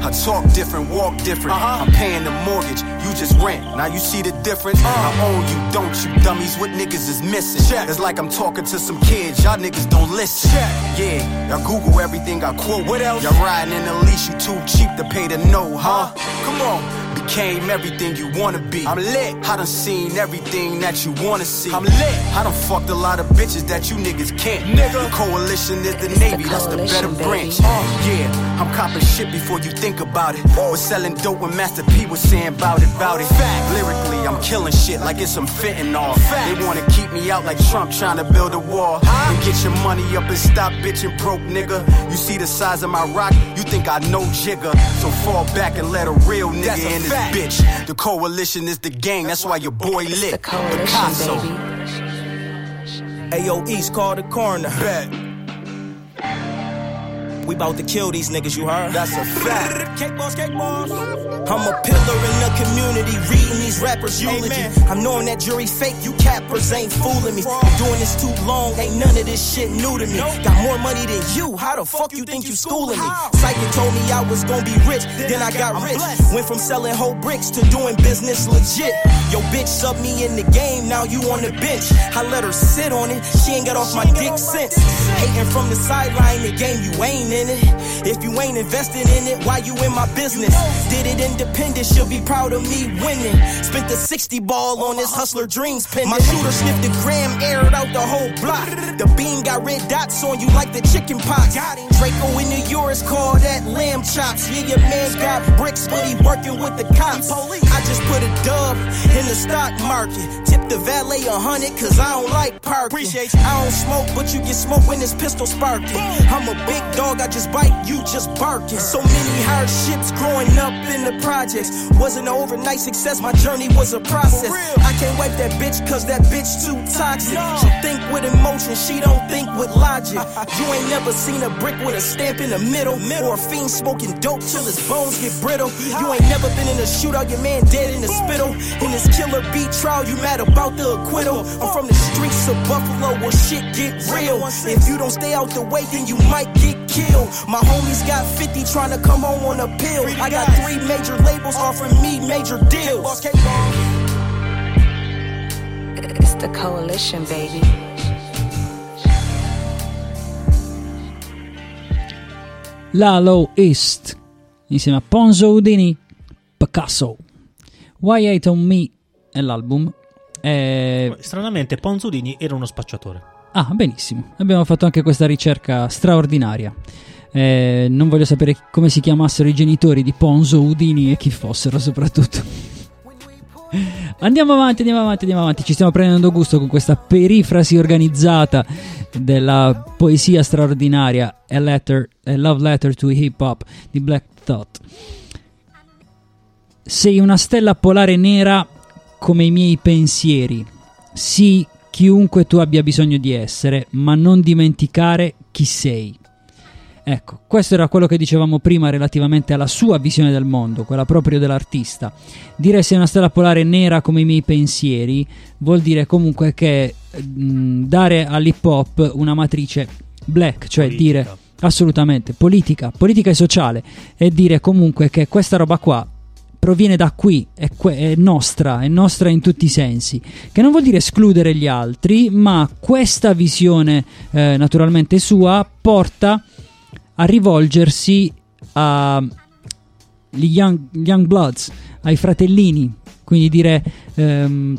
I talk different, walk different. Uh-huh. I'm paying the mortgage, you just rent. Now you see the difference? I own you, don't you, dummies? What niggas is missing? Check. It's like I'm talking to some kids, y'all niggas don't listen. Check. Yeah, y'all Google everything I quote. What else? Y'all riding in the leash, you too cheap to pay to know, huh? Come on. Became everything you wanna be. I'm lit. I done seen everything that you wanna see. I'm lit. I done fucked a lot of bitches that you niggas can't. Nigga. The coalition is the It's the Navy, that's the better coalition, branch. baby. Uh, yeah, I'm copping shit before you think about it. Was selling dope when Master P was saying about it, about it. Fact. Lyrically, I'm killing shit like it's some fentanyl. Fact. They wanna keep me out like Trump trying to build a wall. Huh? And get your money up and stop bitching broke, nigga. You see the size of my rock, you think I know jigger. So fall back and let a real nigga a in this bitch. The coalition is the gang, that's why your boy It's lit. the coalition, Picasso. baby. Ayo, East, call the coroner. Bet. We bout to kill these niggas, you heard? That's a fact. Cake boss, cake boss. I'm a pillar in the community, reading these rappers' eulogy. Amen. I'm knowing that jury fake, you cappers ain't fooling me. Been doing this too long, ain't none of this shit new to me. Got more money than you, how the fuck you think you schooling me? Psychic told me I was gonna be rich, then I got rich. Went from selling whole bricks to doing business legit. Yo, bitch sub me in the game, now you on the bench. I let her sit on it, she ain't got off my dick since. Hating from the sideline, the game you ain't in If you ain't invested in it, why you in my business? Did it independent, she'll be proud of me winning. Spent the 60 ball on this hustler dreams pendant. My shooter sniffed the gram, aired out the whole block. The beam got red dots on you like the chicken pox. Draco in New York call that lamb chops. Yeah, your man got bricks, but he working with the cops. I just put a dub in the stock market. Tip the valet a hundred, cause I don't like parking. Appreciate I don't smoke, but you get smoke when this pistol sparking. I'm a big dog, I just bite, you just barking. So many hardships growing up in the projects. Wasn't an overnight success, my journey was a process. I can't wipe that bitch, cause that bitch too toxic. She think with emotion, she don't think with logic. You ain't never seen a brick with a stamp in the middle, or a fiend smoking dope till his bones get brittle. You ain't never been in a shootout, your man dead in the spittle. In this killer beat trial, you mad about the acquittal. I'm from the streets of Buffalo where shit get real. If you don't stay out the way, then you might get killed. My homies got 50 trying to come home on a pill. I got three major labels offering me major deals. It's the coalition, baby. La Low East insieme a Ponzo Udini Picasso Why Hate on Me è l'album Eh, Stranamente, Ponzolini era uno spacciatore. Ah benissimo abbiamo fatto anche questa ricerca straordinaria Eh, non voglio sapere come si chiamassero i genitori di Ponzo Udini e chi fossero soprattutto Andiamo avanti, andiamo avanti, andiamo avanti. Ci stiamo prendendo gusto con questa perifrasi organizzata della poesia straordinaria A, letter, a Love Letter to Hip Hop di Black Thought. Sei una stella polare nera come i miei pensieri. Sii chiunque tu abbia bisogno di essere, ma non dimenticare chi sei. Ecco, questo era quello che dicevamo prima relativamente alla sua visione del mondo, quella proprio dell'artista. Dire sei una stella polare nera come i miei pensieri vuol dire comunque che mh, dare all'hip hop una matrice black, cioè Politica. dire assolutamente politica, politica e sociale, e dire comunque che questa roba qua proviene da qui, è, que- è nostra, è nostra in tutti i sensi, che non vuol dire escludere gli altri, ma questa visione eh, naturalmente sua porta a rivolgersi agli young, young bloods, ai fratellini, quindi dire ehm,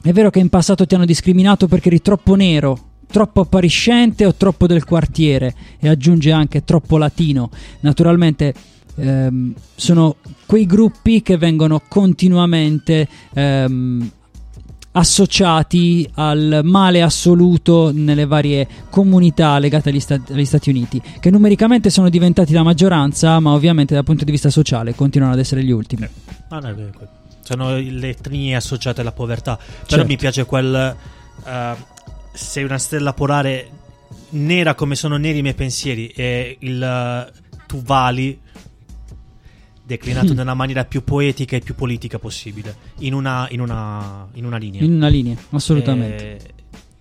è vero che in passato ti hanno discriminato perché eri troppo nero, troppo appariscente o troppo del quartiere e aggiunge anche troppo latino. Naturalmente ehm, sono quei gruppi che vengono continuamente ehm, associati al male assoluto nelle varie comunità legate agli, Sta- agli Stati Uniti, che numericamente sono diventati la maggioranza, ma ovviamente dal punto di vista sociale continuano ad essere gli ultimi. Que- sono le etnie associate alla povertà. Però Certo. mi piace quel. eh, sei una stella polare nera come sono neri i miei pensieri. E il. eh, tu vali. Declinato nella maniera più poetica e più politica possibile. In una, in una, in una linea. In una linea, assolutamente.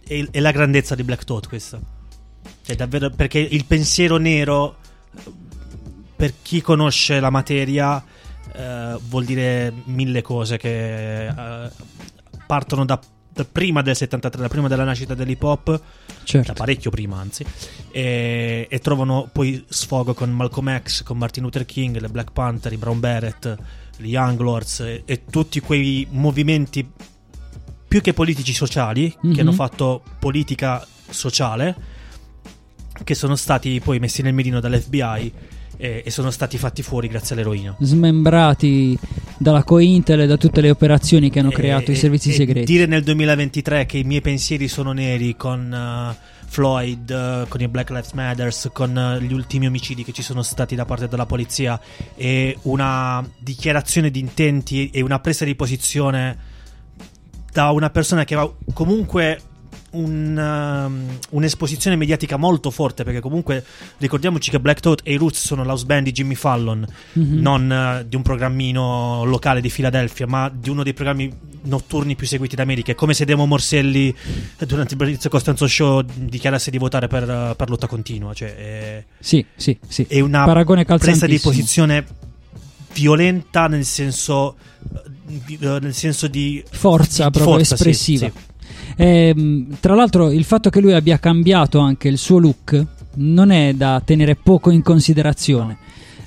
E, e- e la grandezza di Black Thought, questa. Cioè, davvero. Perché il pensiero nero. Per chi conosce la materia, eh, vuol dire mille cose che eh, partono da prima del 73, da prima della nascita dell'hip hop, Certo. da parecchio prima anzi, e, e trovano poi sfogo con Malcolm X, con Martin Luther King, le Black Panther, i Brown Beret, gli Young Lords e, e tutti quei movimenti più che politici sociali Mhm. che hanno fatto politica sociale che sono stati poi messi nel mirino dall'FBI e, e sono stati fatti fuori grazie all'eroina. Smembrati dalla Cointel e da tutte le operazioni che hanno creato E- i servizi e segreti. Dire nel 2023 che i miei pensieri sono neri con eh, Floyd, eh, con i Black Lives Matters, con eh, gli ultimi omicidi che ci sono stati da parte della polizia e una dichiarazione di intenti e una presa di posizione da una persona che ha comunque un, um, un'esposizione mediatica molto forte perché comunque ricordiamoci che Black Thought e i Roots sono l'house band di Jimmy Fallon Mhm. non eh, di un programmino locale di Filadelfia ma di uno dei programmi notturni più seguiti d'America è come se Demo Morselli eh, durante il Bellizio Costanzo Show dichiarasse di votare per, eh, per lotta continua cioè è, Sì, sì, sì. è una Paragone presa di posizione violenta nel senso nel senso di forza di proprio forza, sì, espressiva. sì. Ehm, tra l'altro, il fatto che lui abbia cambiato anche il suo look non è da tenere poco in considerazione.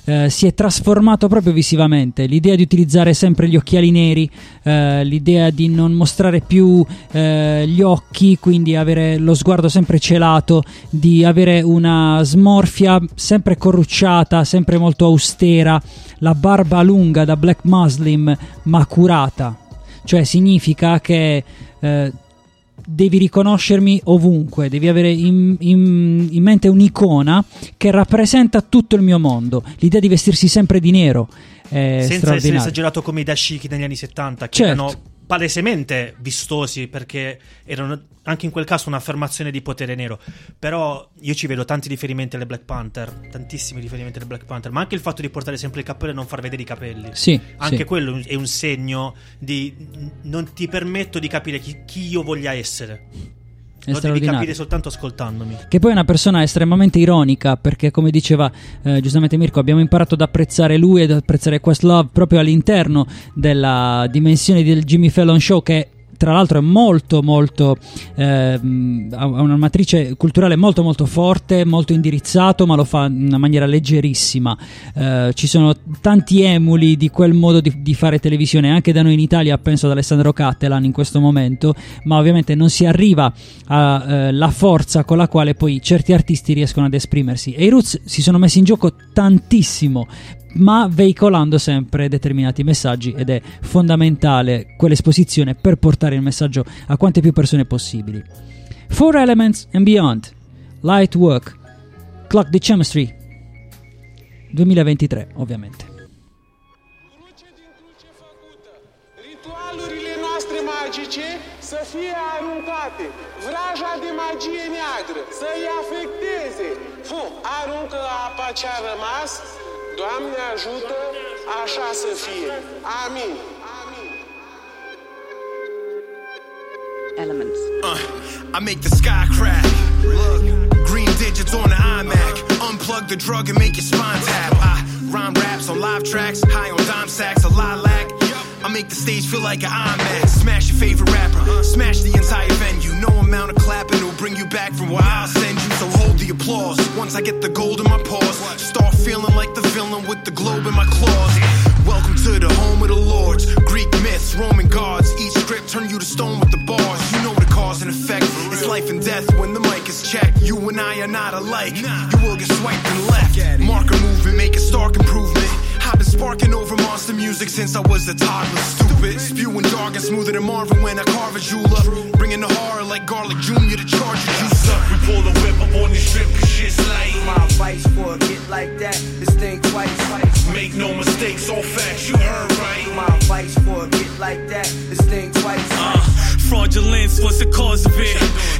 Eh, si è trasformato proprio visivamente. L'idea di utilizzare sempre gli occhiali neri, eh, l'idea di non mostrare più eh, gli occhi, quindi avere lo sguardo sempre celato, di avere una smorfia sempre corrucciata, sempre molto austera, la barba lunga da black muslim ma curata. Cioè significa che devi riconoscermi ovunque, devi avere in, in- in mente un'icona che rappresenta tutto il mio mondo. L'idea di vestirsi sempre di nero è senza essere esagerato come i dashiki negli anni 70 che Certo. erano palesemente vistosi perché erano anche in quel caso un'affermazione di potere nero. Però io ci vedo tanti riferimenti alle Black Panther tantissimi riferimenti alle Black Panther ma anche il fatto di portare sempre il cappello e non far vedere i capelli. Sì, anche sì. quello è un segno di non ti permetto di capire chi, chi io voglia essere lo devi capire soltanto ascoltandomi. Che poi è una persona estremamente ironica perché come diceva eh, giustamente Mirko abbiamo imparato ad apprezzare lui ed apprezzare Questlove proprio all'interno della dimensione del Jimmy Fallon Show che tra l'altro è molto molto ehm, ha una matrice culturale molto molto forte, molto indirizzato ma lo fa in una maniera leggerissima. Eh, ci sono tanti emuli di quel modo di, di fare televisione. Anche da noi in Italia penso ad Alessandro Cattelan in questo momento ma ovviamente non si arriva alla forza con la quale poi certi artisti riescono ad esprimersi. E i Roots si sono messi in gioco tantissimo ma veicolando sempre determinati messaggi ed è fondamentale quell'esposizione per portare il messaggio a quante più persone possibili Four Elements and Beyond Light Work Clock the Chemistry 2023 ovviamente magice să fie aruncate. Vraja de magie neagră să-i afecteze. Fu, aruncă apa ce-a rămas. Doamne ajută, așa să fie. Amin. Elements. Uh, I make the sky crack. Look, green digits on the iMac. Unplug the drug and make your spine tap. I rhyme raps on live tracks, high on dime sacks, a lilac. I make the stage feel like an IMAX. Smash your favorite rapper, smash the entire venue. No amount of clapping will bring you back from where I'll send you. So hold the applause. Once I get the gold in my paws, start feeling like the villain with the globe in my claws. Welcome to the home of the lords. Greek myths, Roman gods. Each script turn you to stone with the bars. You know the cause and effect. It's life and death when the mic is checked. You and I are not alike. You will get swiped and left. Marker movement, make a stark improvement. I've been sparking over monster music since I was a toddler. Stupid, spewing dark and smoother than Marvin when I carve a jeweler. Bringing the horror like Garlic Jr. to charge a juicer. We pull the whip up on this strip cause shit's late. My advice for a get like that is think twice. Make no mistakes, all facts, you heard right. My advice for a get like that is think twice. Uh, fraudulence was the cause of it.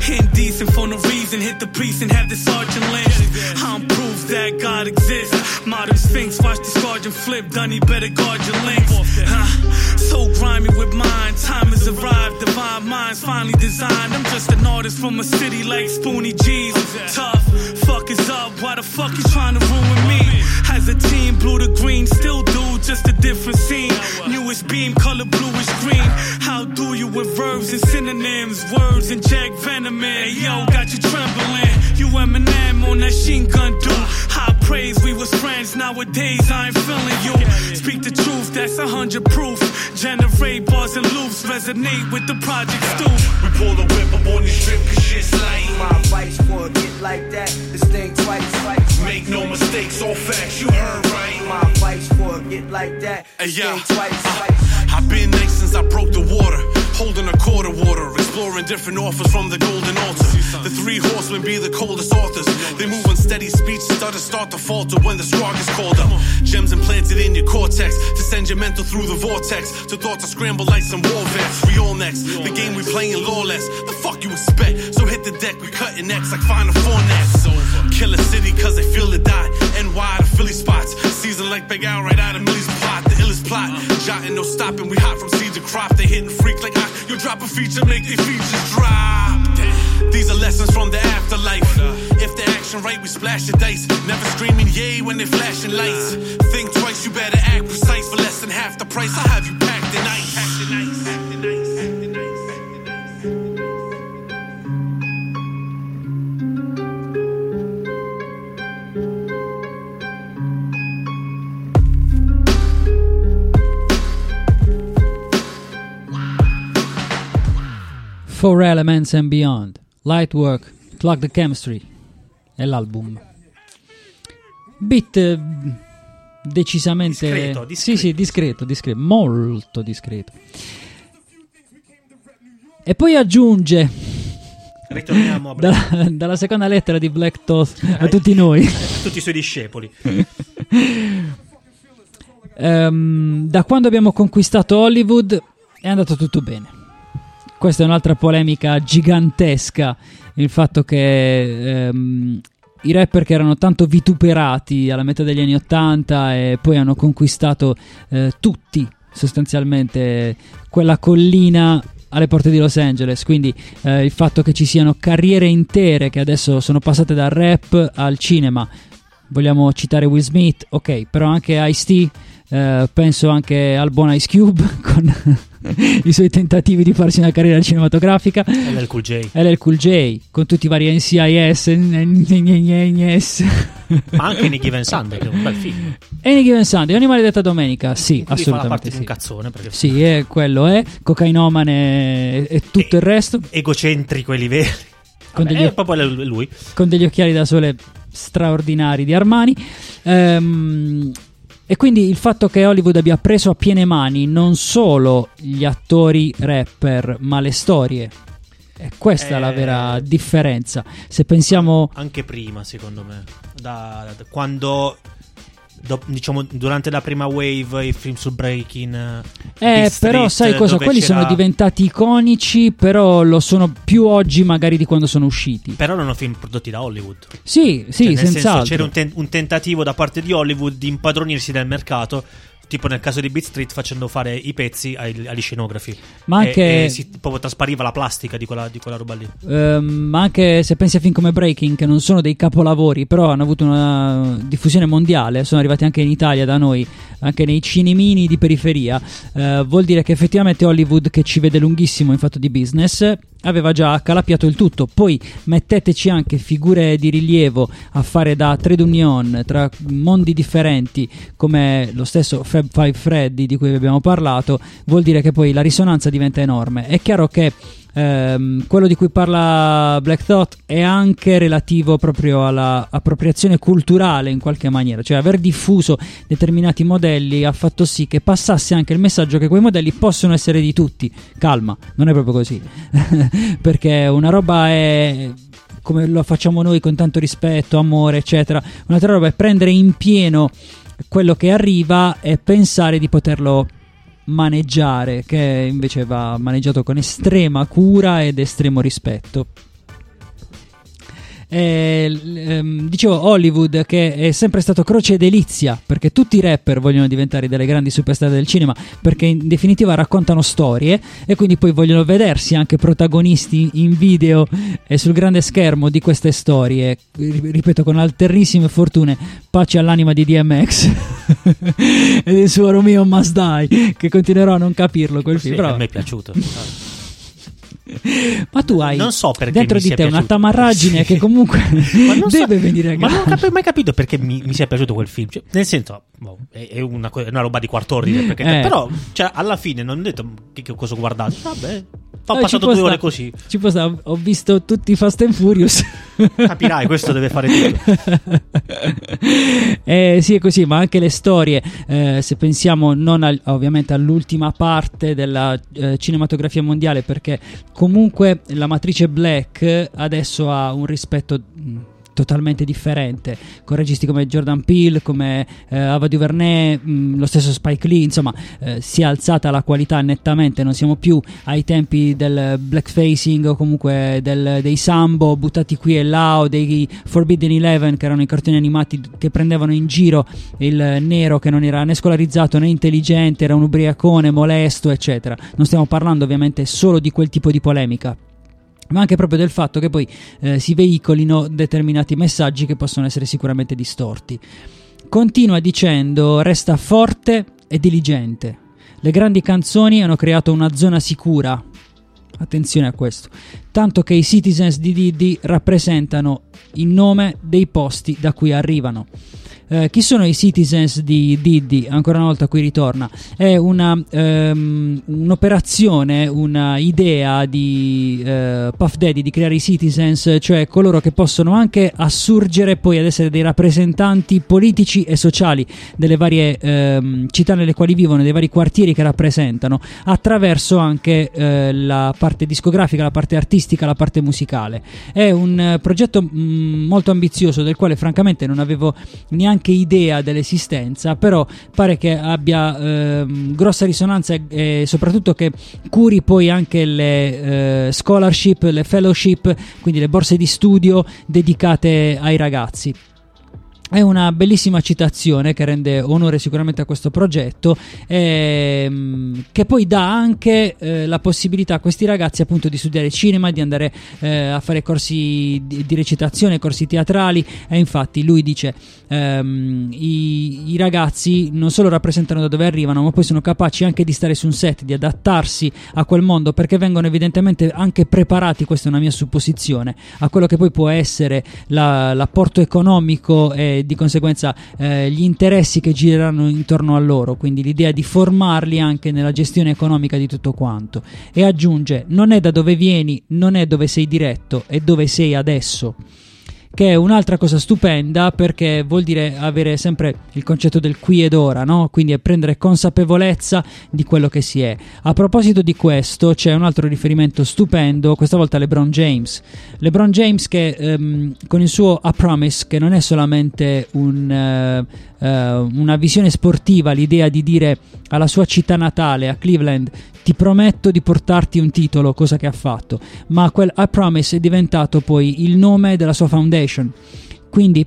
Indecent for no reason, hit the priest and have the sergeant lynched. I'm proof that God exists. Modern sphinx, watch the sergeant flip. Dunny, better guard your links. Huh? So grimy with mine, time has arrived. Divine minds finally designed. I'm just an artist from a city like Spoonie G's. Tough, fuck is up. Why the fuck you trying to ruin me? As a team, blue to green, still do just a different scene. Newest beam, color bluish green. How do you with verbs and synonyms? Words and Jack Venom yo, got you trembling. You Eminem on that sheen gun do. High praise, we was friends. Nowadays, I ain't feeling you. Speak the truth, that's a hundred proof. Generate bars and loops, resonate with the project stoop. We pull the whip up on this strip cause shit's late. My advice for a get like that is think twice. twice. Make no mistakes, all facts, you heard right. My advice for a get like that Hey, is yo. twice. twice. I've been nice since I broke the water. Holding a quarter water, exploring different offers from the golden altar. The three horsemen be the coldest authors. They move on steady speech, stutter, start to falter when the straw gets called up. Gems implanted in your cortex to send your mental through the vortex. To thoughts to scramble like some war vets. We all next, the game we playing lawless. The fuck you expect? So hit the deck, we cutting necks like final four nets. Kill a city cause they feel the dot. NY to Philly spots. Season like Big Al right out of Millie's plot. The illest plot. Jotting, no stopping. We hot from seed to crop. They hitting freak like I. You drop a feature, make the features drop. These are lessons from the afterlife. Right, we splash the dice. Never screaming yay when they flashing lights. Think twice, you better act precise for less than half the price. I'll have you packed in ice. Packed in ice. Four Elements and Beyond, Lightwork, Plug the Chemistry è l'album. Beat eh, decisamente Discreto, Sì, sì, discreto, discreto, molto discreto. E poi aggiunge Ritorniamo a dalla, dalla seconda lettera di Black Thoth a tutti noi. tutti i suoi discepoli. Ehm, da quando abbiamo conquistato Hollywood è andato tutto bene. Questa è un'altra polemica gigantesca. Il fatto che ehm, i rapper che erano tanto vituperati alla metà degli anni Ottanta e poi hanno conquistato eh, tutti sostanzialmente quella collina alle porte di Los Angeles. Quindi eh, il fatto che ci siano carriere intere che adesso sono passate dal rap al cinema. Vogliamo citare Will Smith, ok, però anche Ice-T. eh, penso anche al buon Ice Cube con i suoi tentativi di farsi una carriera cinematografica. LL Cool J. LL Cool J con tutti i vari NCIS, NCIS. Ma anche Any Given Sunday, che è un bel film. Any Given Sunday, ogni maledetta domenica, sì, fa assolutamente parte di sì. un cazzone. Perché Sì, è, quello è, cocainomane e, e tutto il resto, egocentrico ai livelli. Con Vabbè, degli- proprio lui. con degli occhiali da sole straordinari di Armani. Ehm, e quindi il fatto che Hollywood abbia preso a piene mani non solo gli attori rapper, ma le storie. E questa è la Eh. vera differenza. Se pensiamo Anche prima, secondo me. Da, da- quando. Do- diciamo durante la prima wave i film sul breaking Eh, però Street, sai cosa? Quelli c'era- sono diventati iconici, però lo sono più oggi magari di quando sono usciti. però erano film prodotti da Hollywood Sì, sì, Cioè, nel senso, senz'altro. c'era un, ten- un tentativo da parte di Hollywood di impadronirsi del mercato tipo nel caso di Beat Street facendo fare i pezzi ai- agli scenografi. Ma E- anche- e si, proprio traspariva la plastica di quella, di quella roba lì. Ehm, ma anche se pensi a film come Breaking, che non sono dei capolavori, però hanno avuto una diffusione mondiale, sono arrivati anche in Italia da noi, anche nei cinemini di periferia, eh, vuol dire che effettivamente Hollywood, che ci vede lunghissimo in fatto di business, aveva già accalappiato il tutto. Poi metteteci anche figure di rilievo a fare da trade union tra mondi differenti, come lo stesso Fab Five Freddy di cui vi abbiamo parlato, vuol dire che poi la risonanza diventa enorme. È chiaro che ehm, quello di cui parla Black Thought è anche relativo proprio alla appropriazione culturale in qualche maniera, cioè aver diffuso determinati modelli ha fatto sì che passasse anche il messaggio che quei modelli possono essere di tutti. Calma, non è proprio così, perché una roba è come lo facciamo noi con tanto rispetto, amore, eccetera. Un'altra roba è prendere in pieno quello che arriva e pensare di poterlo maneggiare, che invece va maneggiato con estrema cura ed estremo rispetto. Eh, ehm, dicevo Hollywood che è sempre stato croce e delizia perché tutti i rapper vogliono diventare delle grandi superstar del cinema perché in definitiva raccontano storie e quindi poi vogliono vedersi anche protagonisti in video e sul grande schermo di queste storie Ri- ripeto con alternissime fortune pace all'anima di DMX e del suo Romeo Must Die che continuerò a non capirlo quel Sì, film però a me è piaciuto. ma tu hai Non so perché dentro di te una piaciuto. tamarragine che comunque non so- deve venire a Ma non ho cap- mai capito perché mi, mi sia piaciuto quel film. Cioè, nel senso, boh, è, è una, è una roba di quarto ordine. Perché, Eh. Però, cioè, alla fine non ho detto che, che cosa ho guardato. Vabbè, ho Eh, passato due sta- ore così. Ci può stare, ho visto tutti i Fast and Furious. Capirai, questo deve fare tutto. Eh, sì, è così, ma anche le storie, eh, se pensiamo non al- ovviamente all'ultima parte della eh, cinematografia mondiale, perché comunque la matrice Black adesso ha un rispetto mh, totalmente differente, con registi come Jordan Peele, come eh, Ava DuVernay, mh, lo stesso Spike Lee, insomma, eh, si è alzata la qualità nettamente, non siamo più ai tempi del blackfacing o comunque del- dei sambo buttati qui e là o dei Forbidden Eleven che erano i cartoni animati che prendevano in giro il nero che non era né scolarizzato né intelligente, era un ubriacone, molesto, eccetera. Non stiamo parlando ovviamente solo di quel tipo di polemica ma anche proprio del fatto che poi eh, si veicolino determinati messaggi che possono essere sicuramente distorti. Continua dicendo resta forte e diligente. Le grandi canzoni hanno creato una zona sicura. Attenzione a questo. Tanto che i citizens di Diddy rappresentano il nome dei posti da cui arrivano. Eh, chi sono i citizens di Diddy? Ancora una volta qui ritorna. È una, ehm, un'operazione, una idea di eh, Puff Daddy di creare i citizens, cioè coloro che possono anche assurgere poi ad essere dei rappresentanti politici e sociali delle varie ehm, città nelle quali vivono, dei vari quartieri che rappresentano, attraverso anche eh, la parte discografica, la parte artistica, la parte musicale. È un progetto mh, molto ambizioso del quale francamente non avevo neanche idea dell'esistenza, però pare che abbia ehm, grossa risonanza e, e soprattutto che curi poi anche le eh, scholarship, le fellowship, quindi le borse di studio dedicate ai ragazzi. È una bellissima citazione che rende onore sicuramente a questo progetto, ehm, che poi dà anche eh, la possibilità a questi ragazzi appunto di studiare cinema, di andare eh, a fare corsi di, di recitazione, corsi teatrali. E infatti lui dice ehm, i, i ragazzi non solo rappresentano da dove arrivano, ma poi sono capaci anche di stare su un set, di adattarsi a quel mondo perché vengono evidentemente anche preparati, questa è una mia supposizione, a quello che poi può essere la- l'apporto economico e di conseguenza eh, gli interessi che gireranno intorno a loro, quindi l'idea di formarli anche nella gestione economica di tutto quanto. E aggiunge: non è da dove vieni, non è dove sei diretto, è dove sei adesso. Che è un'altra cosa stupenda perché vuol dire avere sempre il concetto del qui ed ora, no? Quindi è prendere consapevolezza di quello che si è. A proposito di questo, c'è un altro riferimento stupendo, questa volta LeBron James. LeBron James che ehm, con il suo A Promise, che non è solamente un, eh, eh, una visione sportiva, l'idea di dire alla sua città natale, a Cleveland, ti prometto di portarti un titolo, cosa che ha fatto, ma quel I Promise è diventato poi il nome della sua foundation. Quindi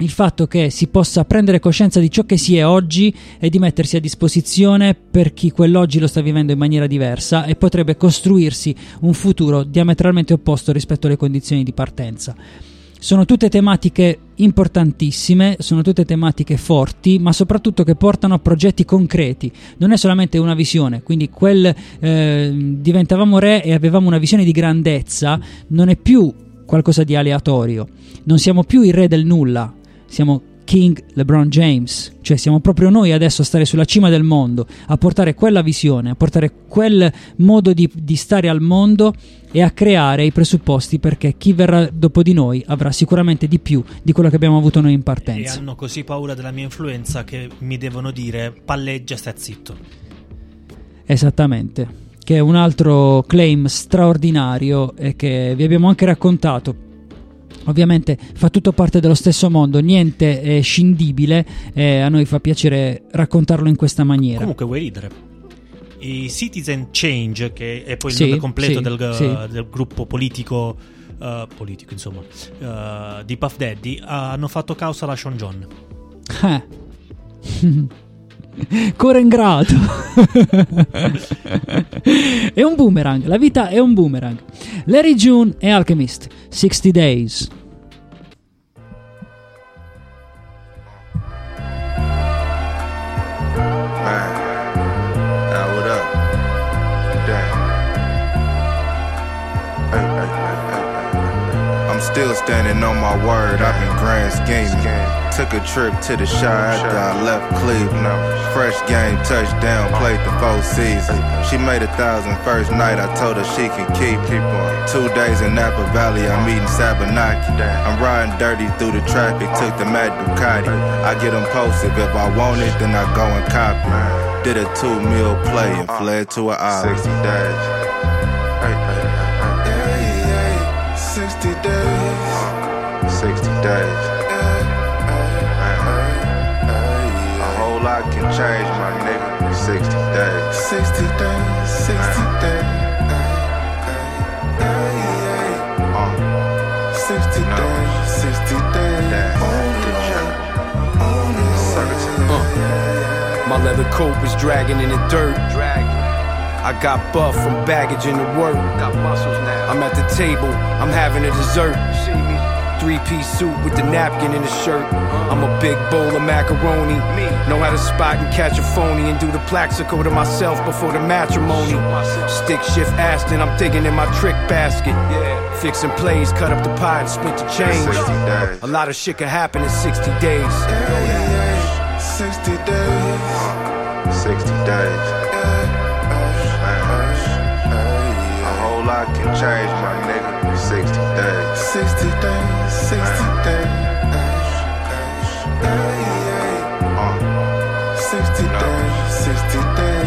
il fatto che si possa prendere coscienza di ciò che si è oggi e di mettersi a disposizione per chi quell'oggi lo sta vivendo in maniera diversa e potrebbe costruirsi un futuro diametralmente opposto rispetto alle condizioni di partenza. Sono tutte tematiche importantissime, sono tutte tematiche forti, ma soprattutto che portano a progetti concreti. Non è solamente una visione, quindi quel eh, diventavamo re e avevamo una visione di grandezza, non è più qualcosa di aleatorio. Non siamo più il re del nulla, siamo King LeBron James, cioè siamo proprio noi adesso a stare sulla cima del mondo, a portare quella visione, a portare quel modo di, di stare al mondo e a creare i presupposti perché chi verrà dopo di noi avrà sicuramente di più di quello che abbiamo avuto noi in E partenza. hanno così paura della mia influenza che mi devono dire palleggia, stai zitto. Esattamente. Che è un altro claim straordinario e che vi abbiamo anche raccontato. Ovviamente fa tutto parte dello stesso mondo, niente è scindibile e a noi fa piacere raccontarlo in questa maniera. Comunque vuoi ridere? I Citizen Change, che è poi il Sì, nome completo sì, del, sì. del gruppo politico, eh, politico insomma, eh, di Puff Daddy, hanno fatto causa alla Sean John. Eh. Core in grado. è un boomerang, la vita è un boomerang. Larry June e Alchemist, 60 Days. Still standing on my word. I've been grand scheming. Took a trip to the Shire after I left Cleveland. Fresh game, touchdown, played the full season. She made a thousand first night. I told her she can keep. Two days in Napa Valley, I'm eating Sabanaki. I'm riding dirty through the traffic. Took the Mad Ducati. I get them impulsive. If I want it, then I go and copy. Did a two meal play and fled to an island. 60 days. 60 days. A whole lot can change, my nigga. 60 days. 60 days. 60 days. 60 days. 60 days. Uh. My leather coat was dragging in the dirt. I got buff from baggage in the work. Got muscles now. I'm at the table, I'm having a dessert. Three piece suit with the napkin in the shirt. I'm a big bowl of macaroni. Know how to spot and catch a phony and do the plaxico to myself before the matrimony. Stick shift Aston, I'm digging in my trick basket. Fixing plays, cut up the pie and split the change. A lot of shit can happen in 60 days. 60 days. 60 days. A whole lot can change, nigga. 60 days. 60 days. 60 uh. days. 60 days. 60 days.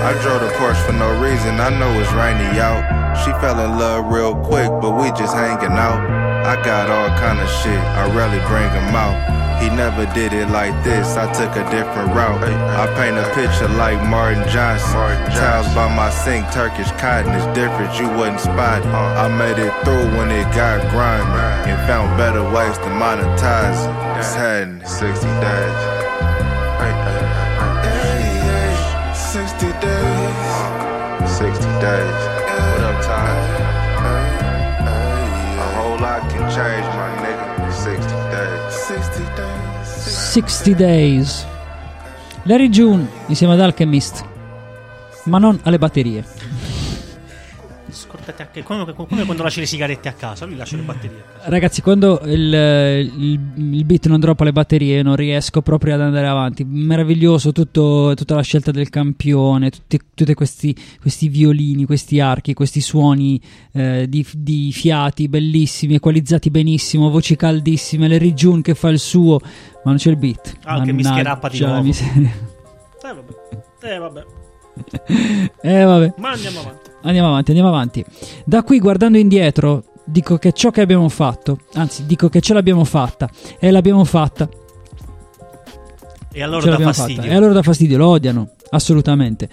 I drove the Porsche for no reason. I know it's rainy out. She fell in love real quick, but we just hanging out. I got all kind of shit. I rarely bring him out. He never did it like this. I took a different route. I paint a picture like Martin Johnson. Towels by my sink, Turkish cotton is different. You wouldn't spot it. Uh-huh. I made it through when it got grimy and found better ways to monetize it. It's had 60 days. 60 days. 60 days. What up, Ty? A whole lot can change, my nigga. 60 60 days. 60 Days. Larry June insieme ad Alchemist, ma non alle batterie. Scordate anche come, come quando lasci le sigarette a casa, lui lascia le batterie a casa. Ragazzi, quando il, il- il beat non droppa le batterie, non riesco proprio ad andare avanti. Meraviglioso tutto- tutta la scelta del campione, tutti, questi, questi violini, questi archi, questi suoni eh, di, di fiati bellissimi, equalizzati benissimo, voci caldissime. Larry June che fa il suo, ma non c'è il beat. Ah, che Mannaggia scherappa di la nuovo. miseria. Eh vabbè. Eh vabbè. Eh vabbè. Ma andiamo avanti. Andiamo avanti, andiamo avanti. Da qui guardando indietro, dico che ciò che abbiamo fatto, anzi dico che ce l'abbiamo fatta e l'abbiamo fatta. E a loro ce dà fastidio. fatta. E a loro dà fastidio, lo odiano, assolutamente.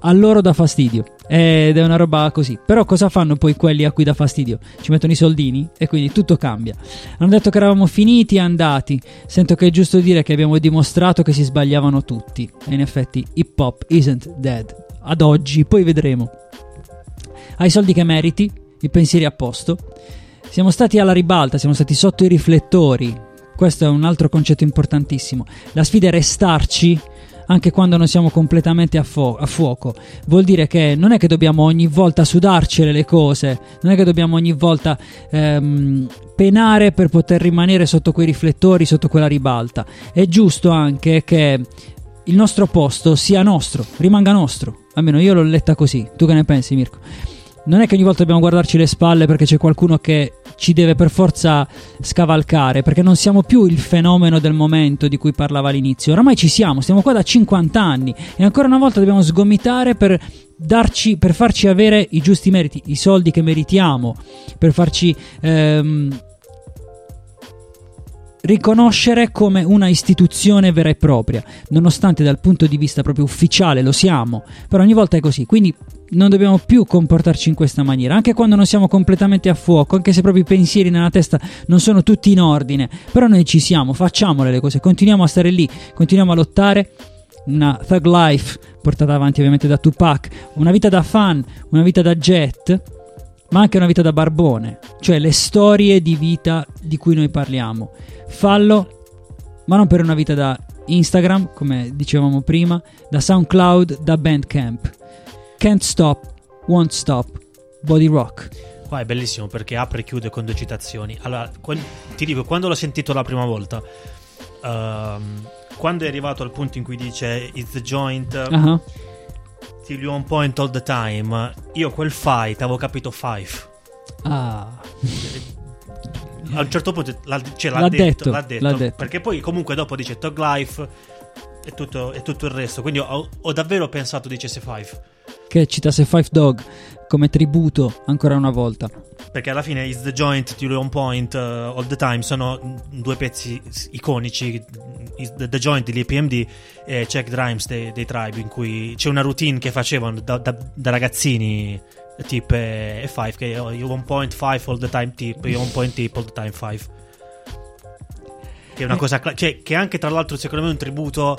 A loro dà fastidio. Ed è una roba così. Però cosa fanno poi quelli a cui dà fastidio? Ci mettono i soldini e quindi tutto cambia. Hanno detto che eravamo finiti e andati. Sento che è giusto dire che abbiamo dimostrato che si sbagliavano tutti. E in effetti hip hop isn't dead. Ad oggi, poi vedremo. Hai i soldi che meriti, i pensieri a posto. Siamo stati alla ribalta, siamo stati sotto i riflettori. Questo è un altro concetto importantissimo. La sfida è restarci anche quando non siamo completamente a, fo- a fuoco. Vuol dire che non è che dobbiamo ogni volta sudarcele le cose, non è che dobbiamo ogni volta ehm, penare per poter rimanere sotto quei riflettori, sotto quella ribalta. È giusto anche che il nostro posto sia nostro, rimanga nostro. Almeno io l'ho letta così. Tu che ne pensi, Mirko? Non è che ogni volta dobbiamo guardarci le spalle perché c'è qualcuno che ci deve per forza scavalcare, perché non siamo più il fenomeno del momento di cui parlava all'inizio. Oramai ci siamo, stiamo qua da 50 anni e ancora una volta dobbiamo sgomitare per darci per farci avere i giusti meriti, i soldi che meritiamo, per farci ehm, riconoscere come una istituzione vera e propria, nonostante dal punto di vista proprio ufficiale lo siamo, però ogni volta è così, quindi non dobbiamo più comportarci in questa maniera, anche quando non siamo completamente a fuoco, anche se proprio i pensieri nella testa non sono tutti in ordine, però noi ci siamo, facciamole le cose, continuiamo a stare lì, continuiamo a lottare. Una thug life portata avanti ovviamente da Tupac, una vita da fan, una vita da jet, ma anche una vita da barbone, cioè le storie di vita di cui noi parliamo. Fallo, ma non per una vita da Instagram, come dicevamo prima, da SoundCloud, da Bandcamp. Can't Stop, Won't Stop, Body Rock. Qua è bellissimo perché apre e chiude con due citazioni. Allora, quel- ti dico, quando l'ho sentito la prima volta, ehm, quando è arrivato al punto in cui dice It's the joint, Ah. till you on point all the time, io quel fight avevo capito five. Ah. A un certo punto l'ha, cioè, l'ha L'ha detto, detto, l'ha detto, l'ha detto. perché poi comunque dopo dice Tog Life e tutto, e tutto il resto. Quindi ho, ho davvero pensato dicesse five. Che citasse Five Dog come tributo ancora una volta. Perché alla fine Is the Joint, Till On Point, uh, All the Time sono due pezzi iconici. Is the, the Joint degli EPMD e Check Rhymes dei, dei Tribe, in cui c'è una routine che facevano da, da- da ragazzini, tip e, e Five, che oh, you on point five all the time tip, you on point tip all the time five. Che è una cosa, cioè, che anche tra l'altro secondo me è un tributo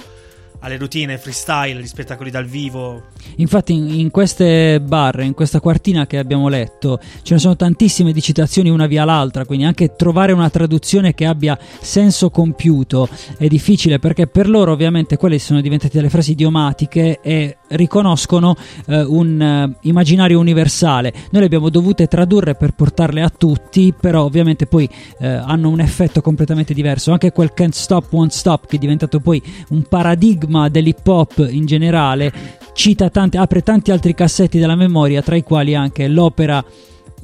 alle routine freestyle, agli spettacoli dal vivo. Infatti in, in queste barre, in questa quartina che abbiamo letto, ce ne sono tantissime di citazioni una via l'altra, quindi anche trovare una traduzione che abbia senso compiuto è difficile perché per loro ovviamente quelle sono diventate delle frasi idiomatiche e riconoscono eh, un eh, immaginario universale. Noi le abbiamo dovute tradurre per portarle a tutti, però ovviamente poi eh, hanno un effetto completamente diverso. Anche quel Can't Stop, Won't Stop, che è diventato poi un paradigma dell'hip hop in generale, cita tanti, apre tanti altri cassetti della memoria, tra i quali anche l'opera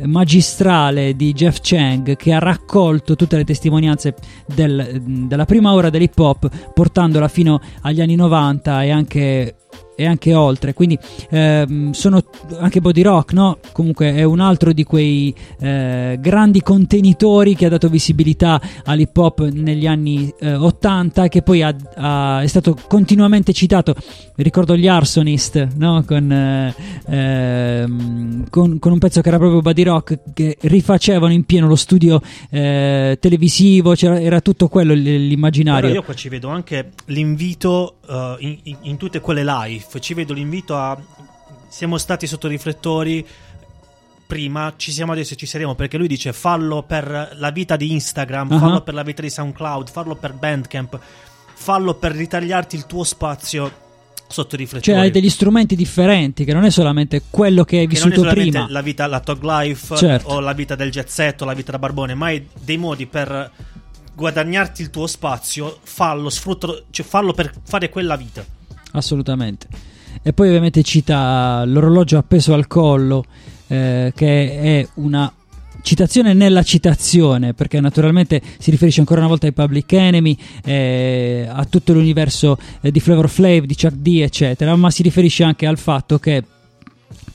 magistrale di Jeff Chang che ha raccolto tutte le testimonianze del- della prima ora dell'hip hop portandola fino agli anni 90 e anche e anche oltre. Quindi ehm, sono anche Body Rock, no? Comunque è un altro di quei eh, grandi contenitori che ha dato visibilità all'hip hop negli anni eh, 80 che poi ha- ha- è stato continuamente citato. Ricordo gli Arsonist, no? Con, eh, ehm, con, con un pezzo che era proprio Body Rock che rifacevano in pieno lo studio eh, televisivo, era tutto quello l'immaginario. Però io qua ci vedo anche l'invito uh, in, in- in tutte quelle live. Ci vedo l'invito a. Siamo stati sotto riflettori. Prima ci siamo adesso e ci saremo perché lui dice fallo per la vita di Instagram, Ah. fallo per la vita di SoundCloud, fallo per Bandcamp, fallo per ritagliarti il tuo spazio sotto riflettori. Cioè hai degli strumenti differenti che non è solamente quello che hai che vissuto prima. la vita, la Tog Life Certo. o la vita del jet set o la vita da barbone, ma hai dei modi per guadagnarti il tuo spazio, fallo, sfruttalo, cioè fallo per fare quella vita. Assolutamente. E poi ovviamente cita l'orologio appeso al collo, eh, che è una citazione nella citazione, perché naturalmente si riferisce ancora una volta ai Public Enemy, eh, a tutto l'universo eh, di Flavor Flav, di Chuck D, eccetera, ma si riferisce anche al fatto che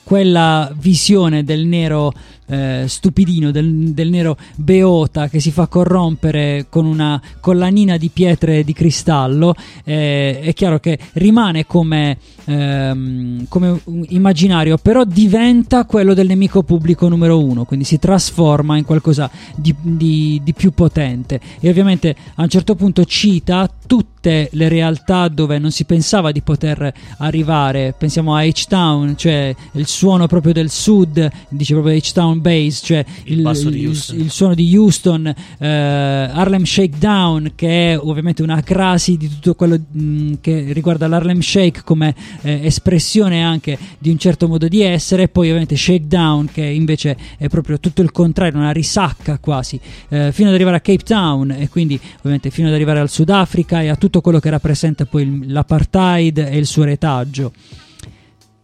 quella visione del nero eh, stupidino, del, del nero beota che si fa corrompere con una collanina di pietre di cristallo, eh, è chiaro che rimane come, ehm, come immaginario, però diventa quello del nemico pubblico numero uno, quindi si trasforma in qualcosa di, di- di più potente. E ovviamente a un certo punto cita tutte le realtà dove non si pensava di poter arrivare. Pensiamo a H-Town, cioè il suono proprio del sud, dice proprio H-Town Houston Bass, cioè il, il- Houston. il suono di Houston, eh, Harlem Shakedown, che è ovviamente una crasi di tutto quello mh, che riguarda l'Harlem Shake come eh, espressione anche di un certo modo di essere, e poi ovviamente Shakedown, che invece è proprio tutto il contrario, una risacca quasi, eh, fino ad arrivare a Cape Town e quindi ovviamente fino ad arrivare al Sudafrica e a tutto quello che rappresenta poi il- l'apartheid e il suo retaggio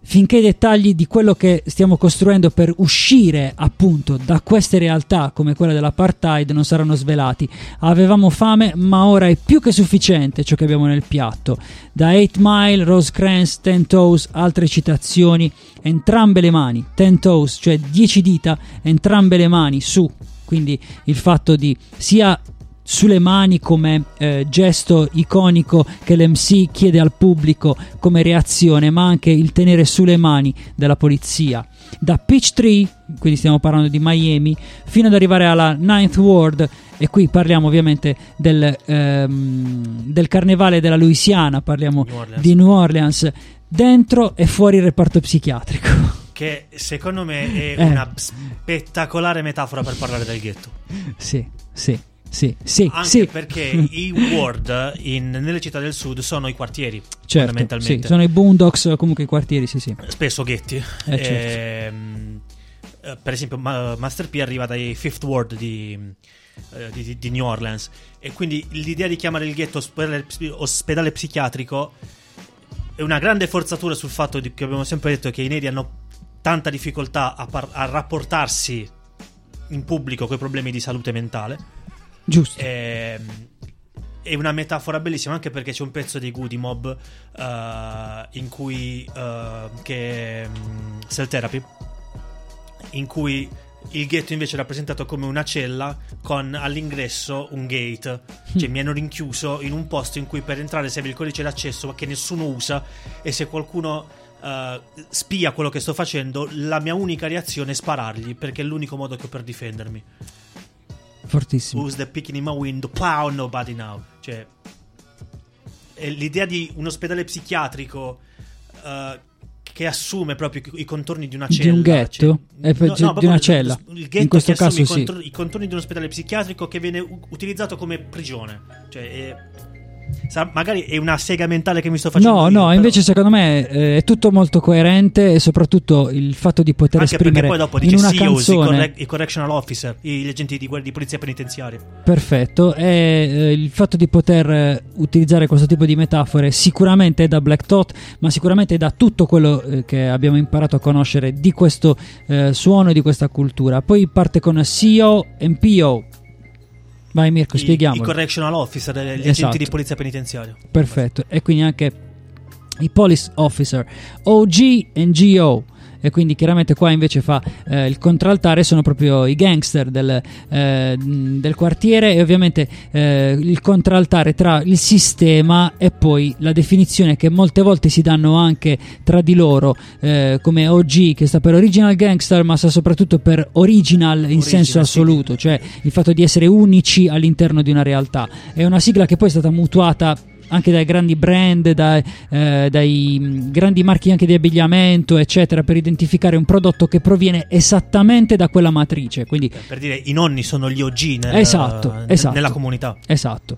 finché i dettagli di quello che stiamo costruendo per uscire appunto da queste realtà come quella dell'apartheid non saranno svelati. Avevamo fame, ma ora è più che sufficiente ciò che abbiamo nel piatto. Da 8 Mile, Rosecrans, Ten Toes, altre citazioni, entrambe le mani, Ten Toes, cioè 10 dita, entrambe le mani su. Quindi il fatto di sia sulle mani come eh, gesto iconico che l'MC chiede al pubblico come reazione, ma anche il tenere sulle mani della polizia. Da Peachtree, quindi stiamo parlando di Miami, fino ad arrivare alla Ninth Ward, e qui parliamo ovviamente del, ehm, del carnevale della Louisiana, parliamo New di New Orleans, dentro e fuori il reparto psichiatrico. Che secondo me è Eh. una spettacolare metafora per parlare del ghetto. sì, sì, sì, sì, Anche sì. perché i ward in- nelle città del sud sono i quartieri, Certo, fondamentalmente. sì, sono i boondocks, comunque i quartieri, sì, sì. Spesso ghetti. Eh, certo. Ehm, eh, per esempio, Ma- Master P arriva dai Fifth Ward di, eh, di- di New Orleans. E quindi l'idea di chiamare il ghetto ospedale, ospedale psichiatrico è una grande forzatura sul fatto di- che abbiamo sempre detto che i neri hanno tanta difficoltà a, par- a rapportarsi in pubblico con i problemi di salute mentale. Giusto. Ehm, è una metafora bellissima anche perché c'è un pezzo di Goody Mob eh, in cui eh, che mm, Cell Therapy in cui il ghetto invece è rappresentato come una cella con all'ingresso un gate. Cioè mi hanno rinchiuso in un posto in cui per entrare serve il codice d'accesso ma che nessuno usa e se qualcuno eh, spia quello che sto facendo la mia unica reazione è sparargli perché è l'unico modo che ho per difendermi Fortissimo. Who's the picking in my window? Plow, nobody now. Cioè, l'idea di un ospedale psichiatrico eh, che assume proprio i contorni di una Di cella. un ghetto? cioè- Eh, per- no, di no, una cella. Il ghetto In questo caso i, sì. i contorni di un ospedale psichiatrico che viene utilizzato come prigione. Cioè, è- sa- magari è una sega mentale che mi sto facendo. No, io, no, però- invece secondo me eh, è tutto molto coerente e soprattutto il fatto di poter Anche esprimere poi dopo in dice una CEOs, i, canzone i correctional officer, gli agenti di, di polizia penitenziaria. perfetto e eh, il fatto di poter eh, utilizzare questo tipo di metafore sicuramente è da Black Thought, ma sicuramente è da tutto quello eh, che abbiamo imparato a conoscere di questo eh, suono e di questa cultura. Poi parte con CEO e PO. Vai Mirko, I, spieghiamolo. I correctional officer, gli Esatto. agenti di polizia penitenziaria. Perfetto, e quindi anche i police officer, OG GO. E quindi chiaramente qua invece fa eh, il contraltare sono proprio i gangster del, eh, del quartiere e ovviamente eh, il contraltare tra il sistema e poi la definizione che molte volte si danno anche tra di loro eh, come OG che sta per original gangster ma sta soprattutto per original in senso assoluto cioè il fatto di essere unici all'interno di una realtà. È una sigla che poi è stata mutuata anche dai grandi brand, dai, eh, dai mh, grandi marchi anche di abbigliamento, eccetera, per identificare un prodotto che proviene esattamente da quella matrice. Quindi, Per dire, i nonni sono gli OG nel- esatto, nel- esatto. nella comunità. Esatto.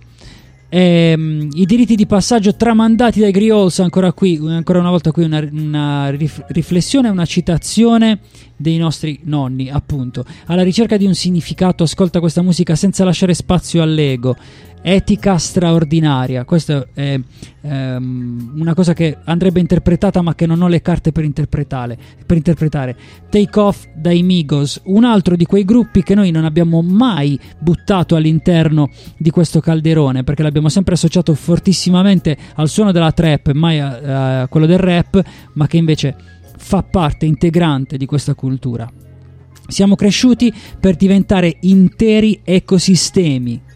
Ehm, I diritti di passaggio tramandati dai Griols, ancora qui, ancora una volta qui una, una rif- riflessione, una citazione dei nostri nonni, appunto. Alla ricerca di un significato, ascolta questa musica senza lasciare spazio all'ego. Etica straordinaria, questa è ehm, una cosa che andrebbe interpretata ma che non ho le carte per interpretare. Per interpretare. Take Off dai Migos, un altro di quei gruppi che noi non abbiamo mai buttato all'interno di questo calderone perché l'abbiamo sempre associato fortissimamente al suono della trap, mai a, a quello del rap, ma che invece fa parte integrante di questa cultura. Siamo cresciuti per diventare interi ecosistemi.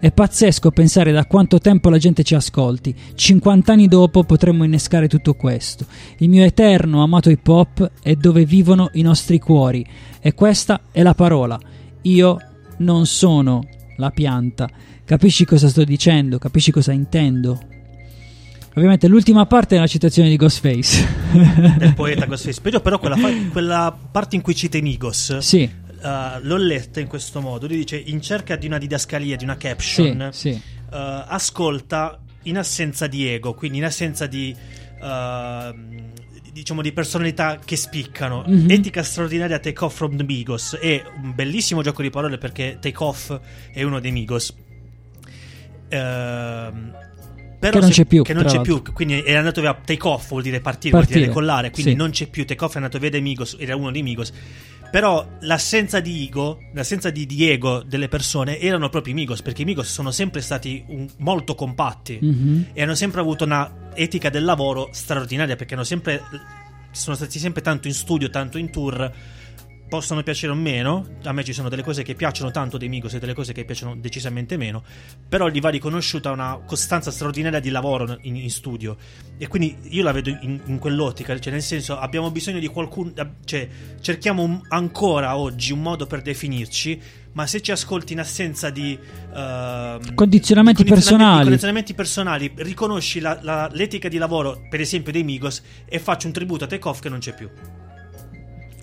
È pazzesco pensare da quanto tempo la gente ci ascolti. 50 anni dopo potremmo innescare tutto questo. Il mio eterno amato hip hop è dove vivono i nostri cuori. E questa è la parola. Io non sono la pianta. Capisci cosa sto dicendo? Capisci cosa intendo? Ovviamente l'ultima parte è una citazione di Ghostface. del poeta Ghostface. Però, però quella, quella parte in cui cita i Migos, Sì. Eh, l'ho letta in questo modo. Lui dice: In cerca di una didascalia, di una caption, Sì, sì. eh, ascolta in assenza di ego, quindi in assenza di. eh, diciamo di personalità che spiccano Mhm. etica straordinaria take off from the Migos è un bellissimo gioco di parole perché take off è uno dei Migos Ehm, però Che non se- c'è più, che non c'è più quindi è andato via take off vuol dire partire, vuol Partire, dire decollare quindi sì. non c'è più take off è andato via dai Migos era uno dei Migos però l'assenza di ego l'assenza di, di ego delle persone erano proprio i Migos perché i Migos sono sempre stati un- molto compatti Mhm. e hanno sempre avuto una etica del lavoro straordinaria perché hanno sempre sono stati sempre tanto in studio tanto in tour possono piacere o meno a me ci sono delle cose che piacciono tanto dei Migos e delle cose che piacciono decisamente meno però gli va riconosciuta una costanza straordinaria di lavoro in, in studio e quindi io la vedo in, in quell'ottica cioè nel senso abbiamo bisogno di qualcuno cioè cerchiamo un- ancora oggi un modo per definirci ma se ci ascolti in assenza di ehm, Condizionamenti di personali. condizionamenti personali, riconosci la- la- l'etica di lavoro, per esempio, dei Migos e faccio un tributo a Takeoff che non c'è più.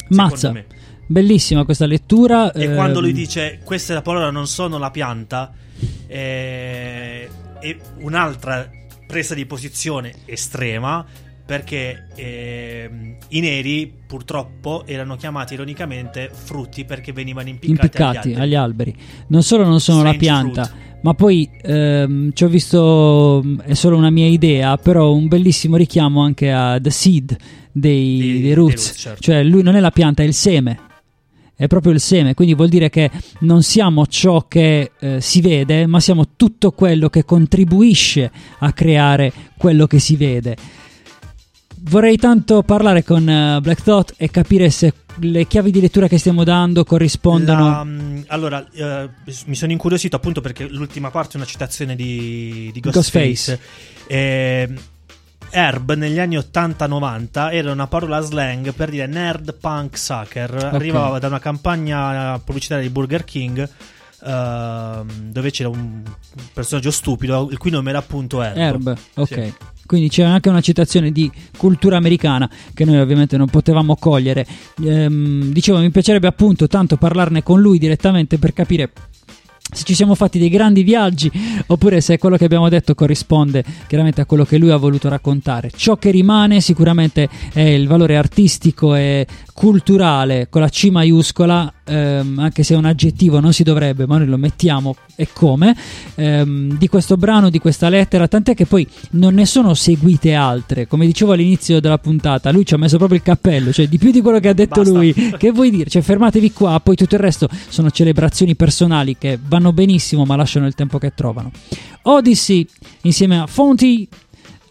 Mazza. me. Bellissima questa lettura. E ehm, quando lui dice questa è la parola, non sono la pianta, eh, è un'altra presa di posizione estrema. Perché ehm, i neri purtroppo erano chiamati ironicamente frutti perché venivano impiccati, impiccati agli alberi. agli alberi. Non solo non sono la Strange pianta, ma poi ehm, ci ho visto, è solo una mia idea, però un bellissimo richiamo anche a The Seed dei, dei Roots. Roots, certo. Cioè lui non è la pianta, è il seme. È proprio il seme, quindi vuol dire che non siamo ciò che eh, si vede, ma siamo tutto quello che contribuisce a creare quello che si vede. Vorrei tanto parlare con eh, Black Thought e capire se le chiavi di lettura che stiamo dando corrispondono. La, mm, allora, eh, mi sono incuriosito appunto perché l'ultima parte è una citazione di, di Ghostface. Ghostface. Eh, Herb negli anni 80-90 era una parola slang per dire nerd punk sucker. Arrivava da una campagna pubblicitaria di Burger King. ehm, dove c'era un personaggio stupido il cui nome era appunto Herb. Herb, ok. Sì. Quindi c'è anche una citazione di cultura americana che noi ovviamente non potevamo cogliere. Ehm, dicevo, mi piacerebbe appunto tanto parlarne con lui direttamente per capire se ci siamo fatti dei grandi viaggi oppure se quello che abbiamo detto corrisponde chiaramente a quello che lui ha voluto raccontare. Ciò che rimane sicuramente è il valore artistico e culturale con la C maiuscola, ehm, anche se è un aggettivo non si dovrebbe, ma noi lo mettiamo e come, ehm, di questo brano, di questa lettera, tant'è che poi non ne sono seguite altre. Come dicevo all'inizio della puntata, lui ci ha messo proprio il cappello, cioè di più di quello che ha detto Basta. lui. Che vuoi dire? Cioè fermatevi qua, poi tutto il resto sono celebrazioni personali che vanno benissimo ma lasciano il tempo che trovano. Odyssey insieme a Fonty,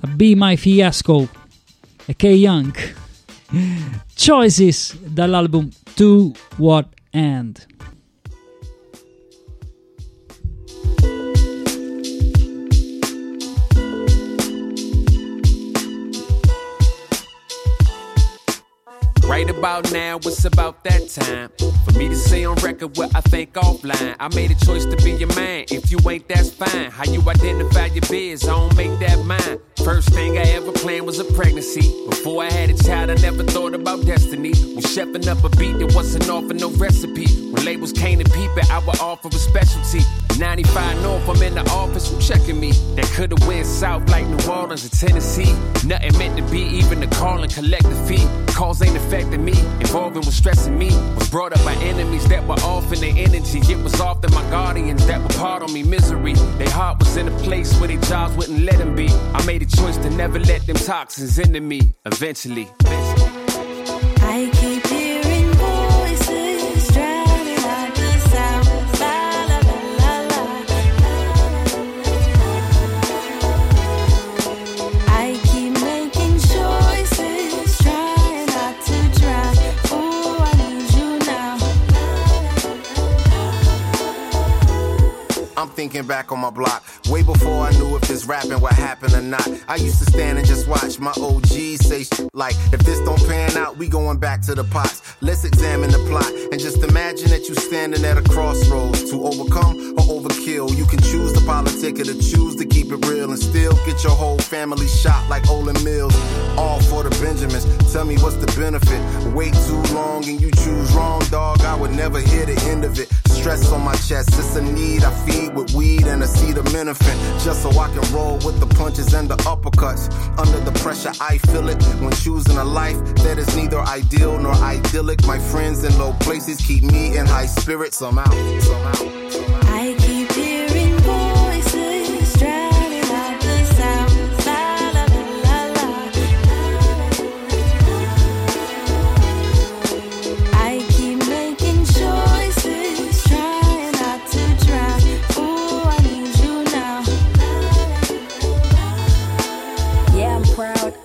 a Be My Fiasco e K. Young. Choices dall'album To What End. Right about now, it's about that time for me to say on record what I think offline. I made a choice to be your man. If you ain't, that's fine. How you identify your biz, I don't make that mine. First thing I ever planned was a pregnancy. Before I had a child, I never thought about destiny. Was chefing up a beat that wasn't offer no recipe. When labels came to peep it, I would offer a specialty. 95 North, I'm in the office, who checking me? That could've went south like New Orleans or Tennessee. Nothing meant to be, even the call and collect the fee. Calls ain't affecting me, involving was stressing me. Was brought up by enemies that were off in their energy. It was often my guardians that were part on me misery. Their heart was in a place where their jobs wouldn't let them be. I made a choice to never let them toxins into me. Eventually. I thinking back on my block, way before I knew if this rapping would happen or not. I used to stand and just watch my OGs say shit like, if this don't pan out, we going back to the pots. Let's examine the plot and just imagine that you standing at a crossroads to overcome or overkill. You can choose the politic or to choose to keep it real and still get your whole family shot like Olin Mills. All for the Benjamins. Tell me what's the benefit? Wait too long and you choose wrong, dog. I would never hear the end of it. Stress on my chest, it's a need I feed with weed and acetaminophen. Just so I can roll with the punches and the uppercuts. Under the pressure, I feel it when choosing a life that is neither ideal nor idyllic. My friends in low places keep me in high spirits. Somehow, somehow. I keep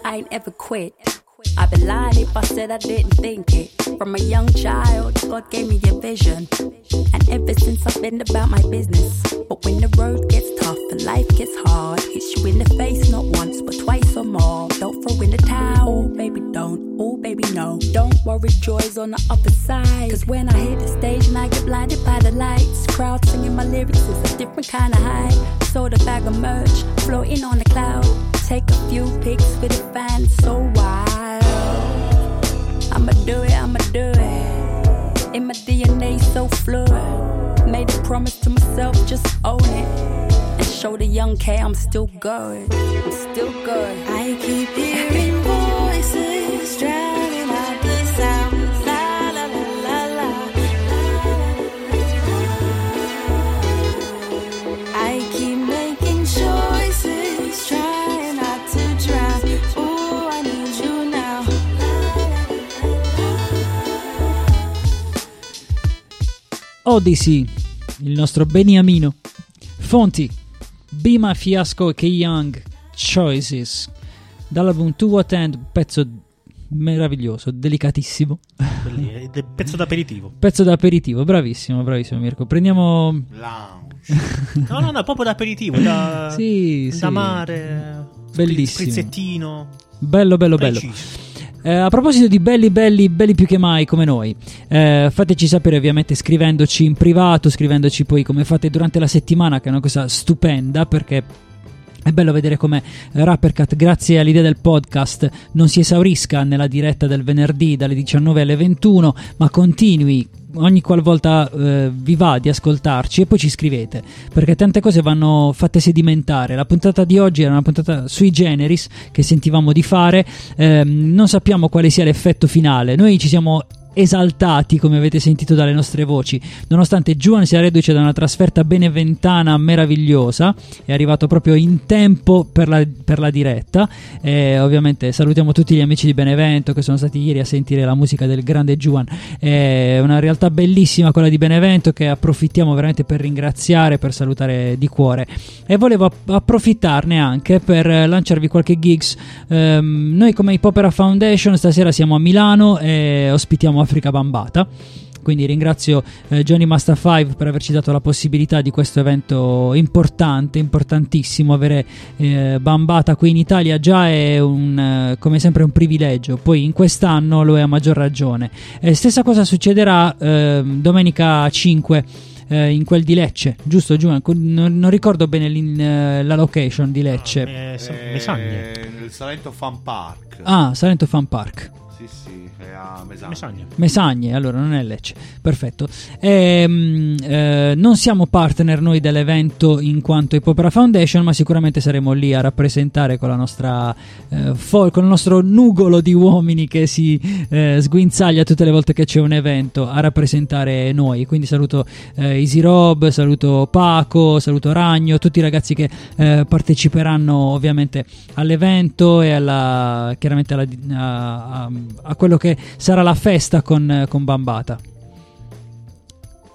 I ain't ever quit. I'd be lying if I said I didn't think it. From a young child, God gave me a vision. And ever since I've been about my business. But when the road gets tough and life gets hard, hits you in the face not once but twice or more. Don't throw in the towel, baby, don't. Oh, baby, no. Don't worry, joy's on the other side. Cause when I hit the stage and I get blinded by the lights, crowd singing my lyrics is a different kind of high. Sold a bag of merch, floating on the cloud. Take a few pics with the fans, so wild. I'ma do it, I'ma do it. In my DNA, so fluid. Made a promise to myself, just own it. And show the young K I'm still good. I'm still good. I keep hearing Odyssey, il nostro Beniamino. Fonti, Bima Fiasco e K. Young, Choices. Dall'album To What End, pezzo meraviglioso, delicatissimo. Belli- pezzo d'aperitivo. Pezzo da aperitivo, bravissimo, bravissimo Mirko. Prendiamo... No, no, no, proprio da aperitivo, da, Sì, da sì. mare, Bellissimo. sprizzettino. Bello, bello, bello. Eh, a proposito di belli, belli, belli più che mai come noi, eh, fateci sapere ovviamente scrivendoci in privato, scrivendoci poi come fate durante la settimana, che è una cosa stupenda perché è bello vedere come Rappercat, grazie all'idea del podcast, non si esaurisca nella diretta del venerdì dalle 19 alle 21, ma continui ogni qualvolta eh, vi va di ascoltarci e poi ci scrivete perché tante cose vanno fatte sedimentare. La puntata di oggi era una puntata sui generis che sentivamo di fare ehm, non sappiamo quale sia l'effetto finale. Noi ci siamo esaltati come avete sentito dalle nostre voci. Nonostante Juan sia reduce da una trasferta beneventana meravigliosa è arrivato proprio in tempo per la, per la diretta. E ovviamente salutiamo tutti gli amici di Benevento che sono stati ieri a sentire la musica del grande Juan. È una realtà bellissima quella di Benevento che approfittiamo veramente per ringraziare per salutare di cuore. E volevo app- approfittarne anche per eh, lanciarvi qualche gigs. Ehm, noi come Hip Foundation stasera siamo a Milano e ospitiamo Africa Bambata quindi ringrazio eh, Johnny Master 5 per averci dato la possibilità di questo evento importante, importantissimo. Avere eh, Bambata qui in Italia già è un, eh, come sempre un privilegio, poi in quest'anno lo è a maggior ragione. E stessa cosa succederà ehm, domenica 5 eh, in quel di Lecce, giusto Giù? Non, non ricordo bene eh, la location di Lecce. Eh, sa- Eh, Mesagne. Nel Salento Fan Park. Ah, Salento Fan Park. Sì, sì, è a Mesagna. Mesagna. Mesagne, allora non è Lecce, perfetto. Ehm, eh, non siamo partner noi dell'evento in quanto Hip Opera Foundation, ma sicuramente saremo lì a rappresentare con, la nostra, eh, fo- con il nostro nugolo di uomini che si eh, sguinzaglia tutte le volte che c'è un evento a rappresentare noi. Quindi saluto eh, Easy Rob, saluto Paco, saluto Ragno, tutti i ragazzi che eh, parteciperanno ovviamente all'evento e alla, chiaramente alla- a, a- a quello che sarà la festa con, con Bambata.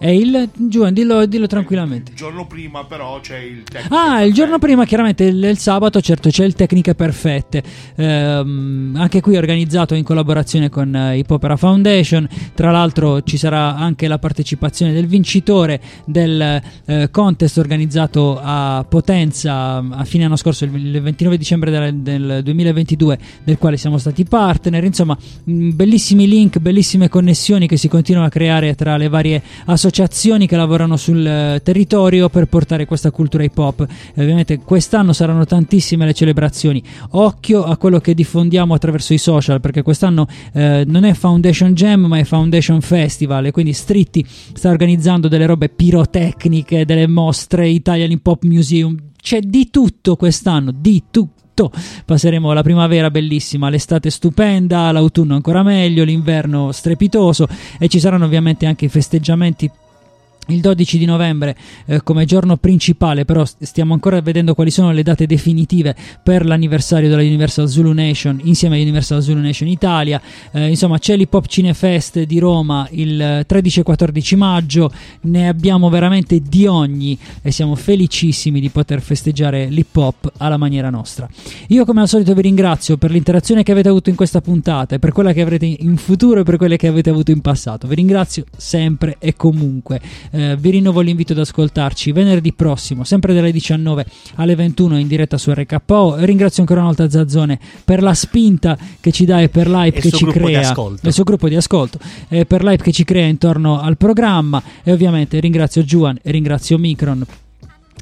È il Giovanni, dillo, dillo tranquillamente. Il giorno prima, però, c'è il tecnico. Ah, il giorno prima, chiaramente il, il sabato, certo, c'è il Tecniche Perfette. Ehm, anche qui organizzato in collaborazione con eh, Hip Opera Foundation. Tra l'altro, ci sarà anche la partecipazione del vincitore del eh, contest organizzato a Potenza a fine anno scorso, il, il 29 dicembre del, del 2022, del quale siamo stati partner. Insomma, mh, bellissimi link, bellissime connessioni che si continuano a creare tra le varie associazioni che lavorano sul eh, territorio per portare questa cultura hip hop. E ovviamente quest'anno saranno tantissime le celebrazioni. Occhio a quello che diffondiamo attraverso i social, perché quest'anno eh, non è Foundation Jam, ma è Foundation Festival. E quindi Stritti sta organizzando delle robe pirotecniche, delle mostre Italian Hip Hop Museum. C'è di tutto quest'anno, di tutto. Passeremo la primavera bellissima, l'estate stupenda, l'autunno ancora meglio, l'inverno strepitoso e ci saranno ovviamente anche i festeggiamenti il 12 di novembre eh, come giorno principale, però stiamo ancora vedendo quali sono le date definitive per l'anniversario della Universal Zulu Nation insieme a Universal Zulu Nation Italia. Eh, insomma, c'è l'Hip Cinefest di Roma il 13 e 14 maggio. Ne abbiamo veramente di ogni e siamo felicissimi di poter festeggiare l'hip hop alla maniera nostra. Io, come al solito, vi ringrazio per l'interazione che avete avuto in questa puntata e per quella che avrete in futuro e per quelle che avete avuto in passato. Vi ringrazio sempre e comunque. Eh, vi rinnovo l'invito ad ascoltarci venerdì prossimo, sempre dalle 19 alle 21 in diretta su RKO. Ringrazio ancora una volta Zazzone per la spinta che ci dà e per l'hype E che ci crea, il suo gruppo di ascolto, e per l'hype che ci crea intorno al programma. E ovviamente ringrazio Juan e ringrazio Micron.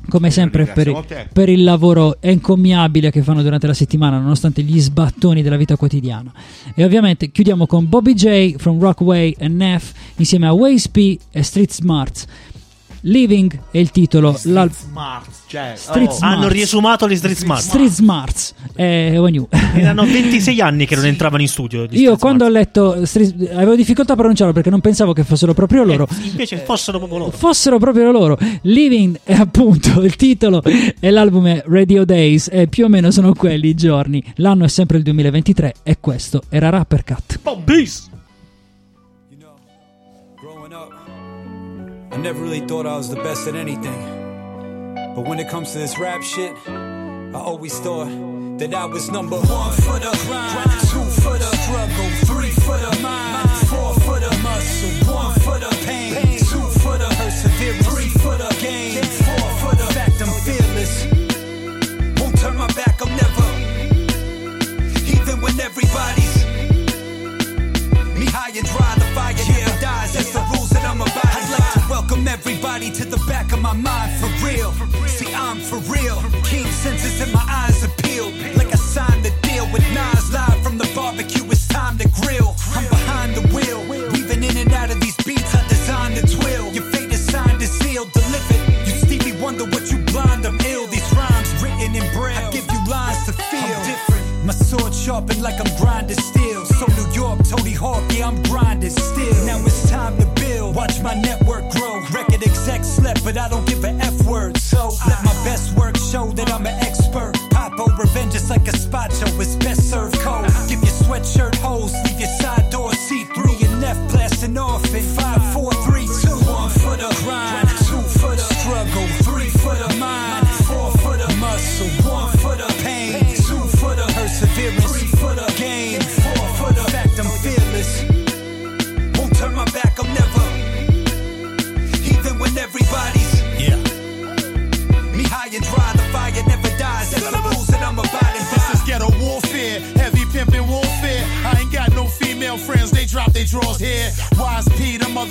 Come sempre per, per il lavoro encomiabile che fanno durante la settimana nonostante gli sbattoni della vita quotidiana. E ovviamente chiudiamo con Bobby J from Rockway e Neff insieme a Waze P e Street Smarts Living è il titolo l'al- Smart, cioè, Street oh. Smarts. Hanno riesumato gli Street Smart. Street Smarts e New. Erano 26 anni che non entravano in studio. gli Io Street quando ho letto Street- avevo difficoltà a pronunciarlo perché non pensavo che fossero proprio loro. Smart. Invece fossero proprio loro. fossero proprio loro. Living è appunto il titolo e l'album è Radio Days e più o meno sono quelli i giorni. L'anno è sempre il 2023 e questo era Rapper Cat. Peace. Growing up, I never really thought I was the best at anything. But when it comes to this rap shit, I always thought that I was number one for the grind, two for the struggle, three for the mind, four for the muscle, everybody to the back of my mind for real. See, I'm for real. Keen senses in my eyes appeal. Like I signed the deal with Nas live from the barbecue. It's time to grill. I'm behind the wheel. Weaving in and out of these beats, I designed the twill. Your fate is signed and sealed. Delivered. You Stevie wonder what you blind. I'm ill. These rhymes written in braille. I give you lines to feel. I'm different. My sword sharpened like I'm grinding steel. So New York, Tony Hawk, yeah, I'm grinding still. Now it's time to build. Watch my network but I don't give a F word. So let my best work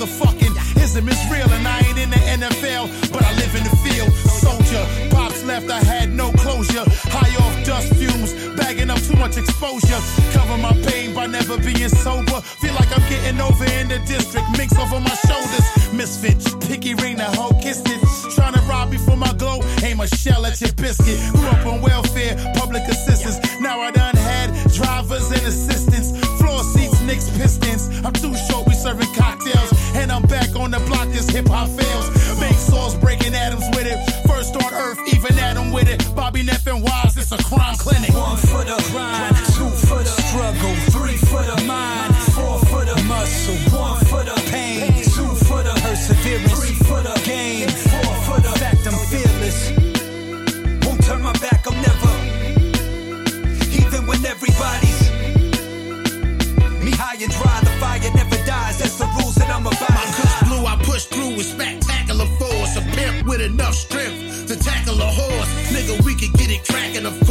motherfucking ism is real, and I ain't in the NFL, but I live in the field. Soldier, pops left, I had no closure. High off dust fumes, bagging up too much exposure. Cover my pain by never being sober. Feel like I'm getting over in the district, mix over my shoulders. Misfit, picky ring, the hoe kissed it. Trying to rob me for my glow, aim a shell at your biscuit. Grew up on welfare, we could get it cracking, of course. I'm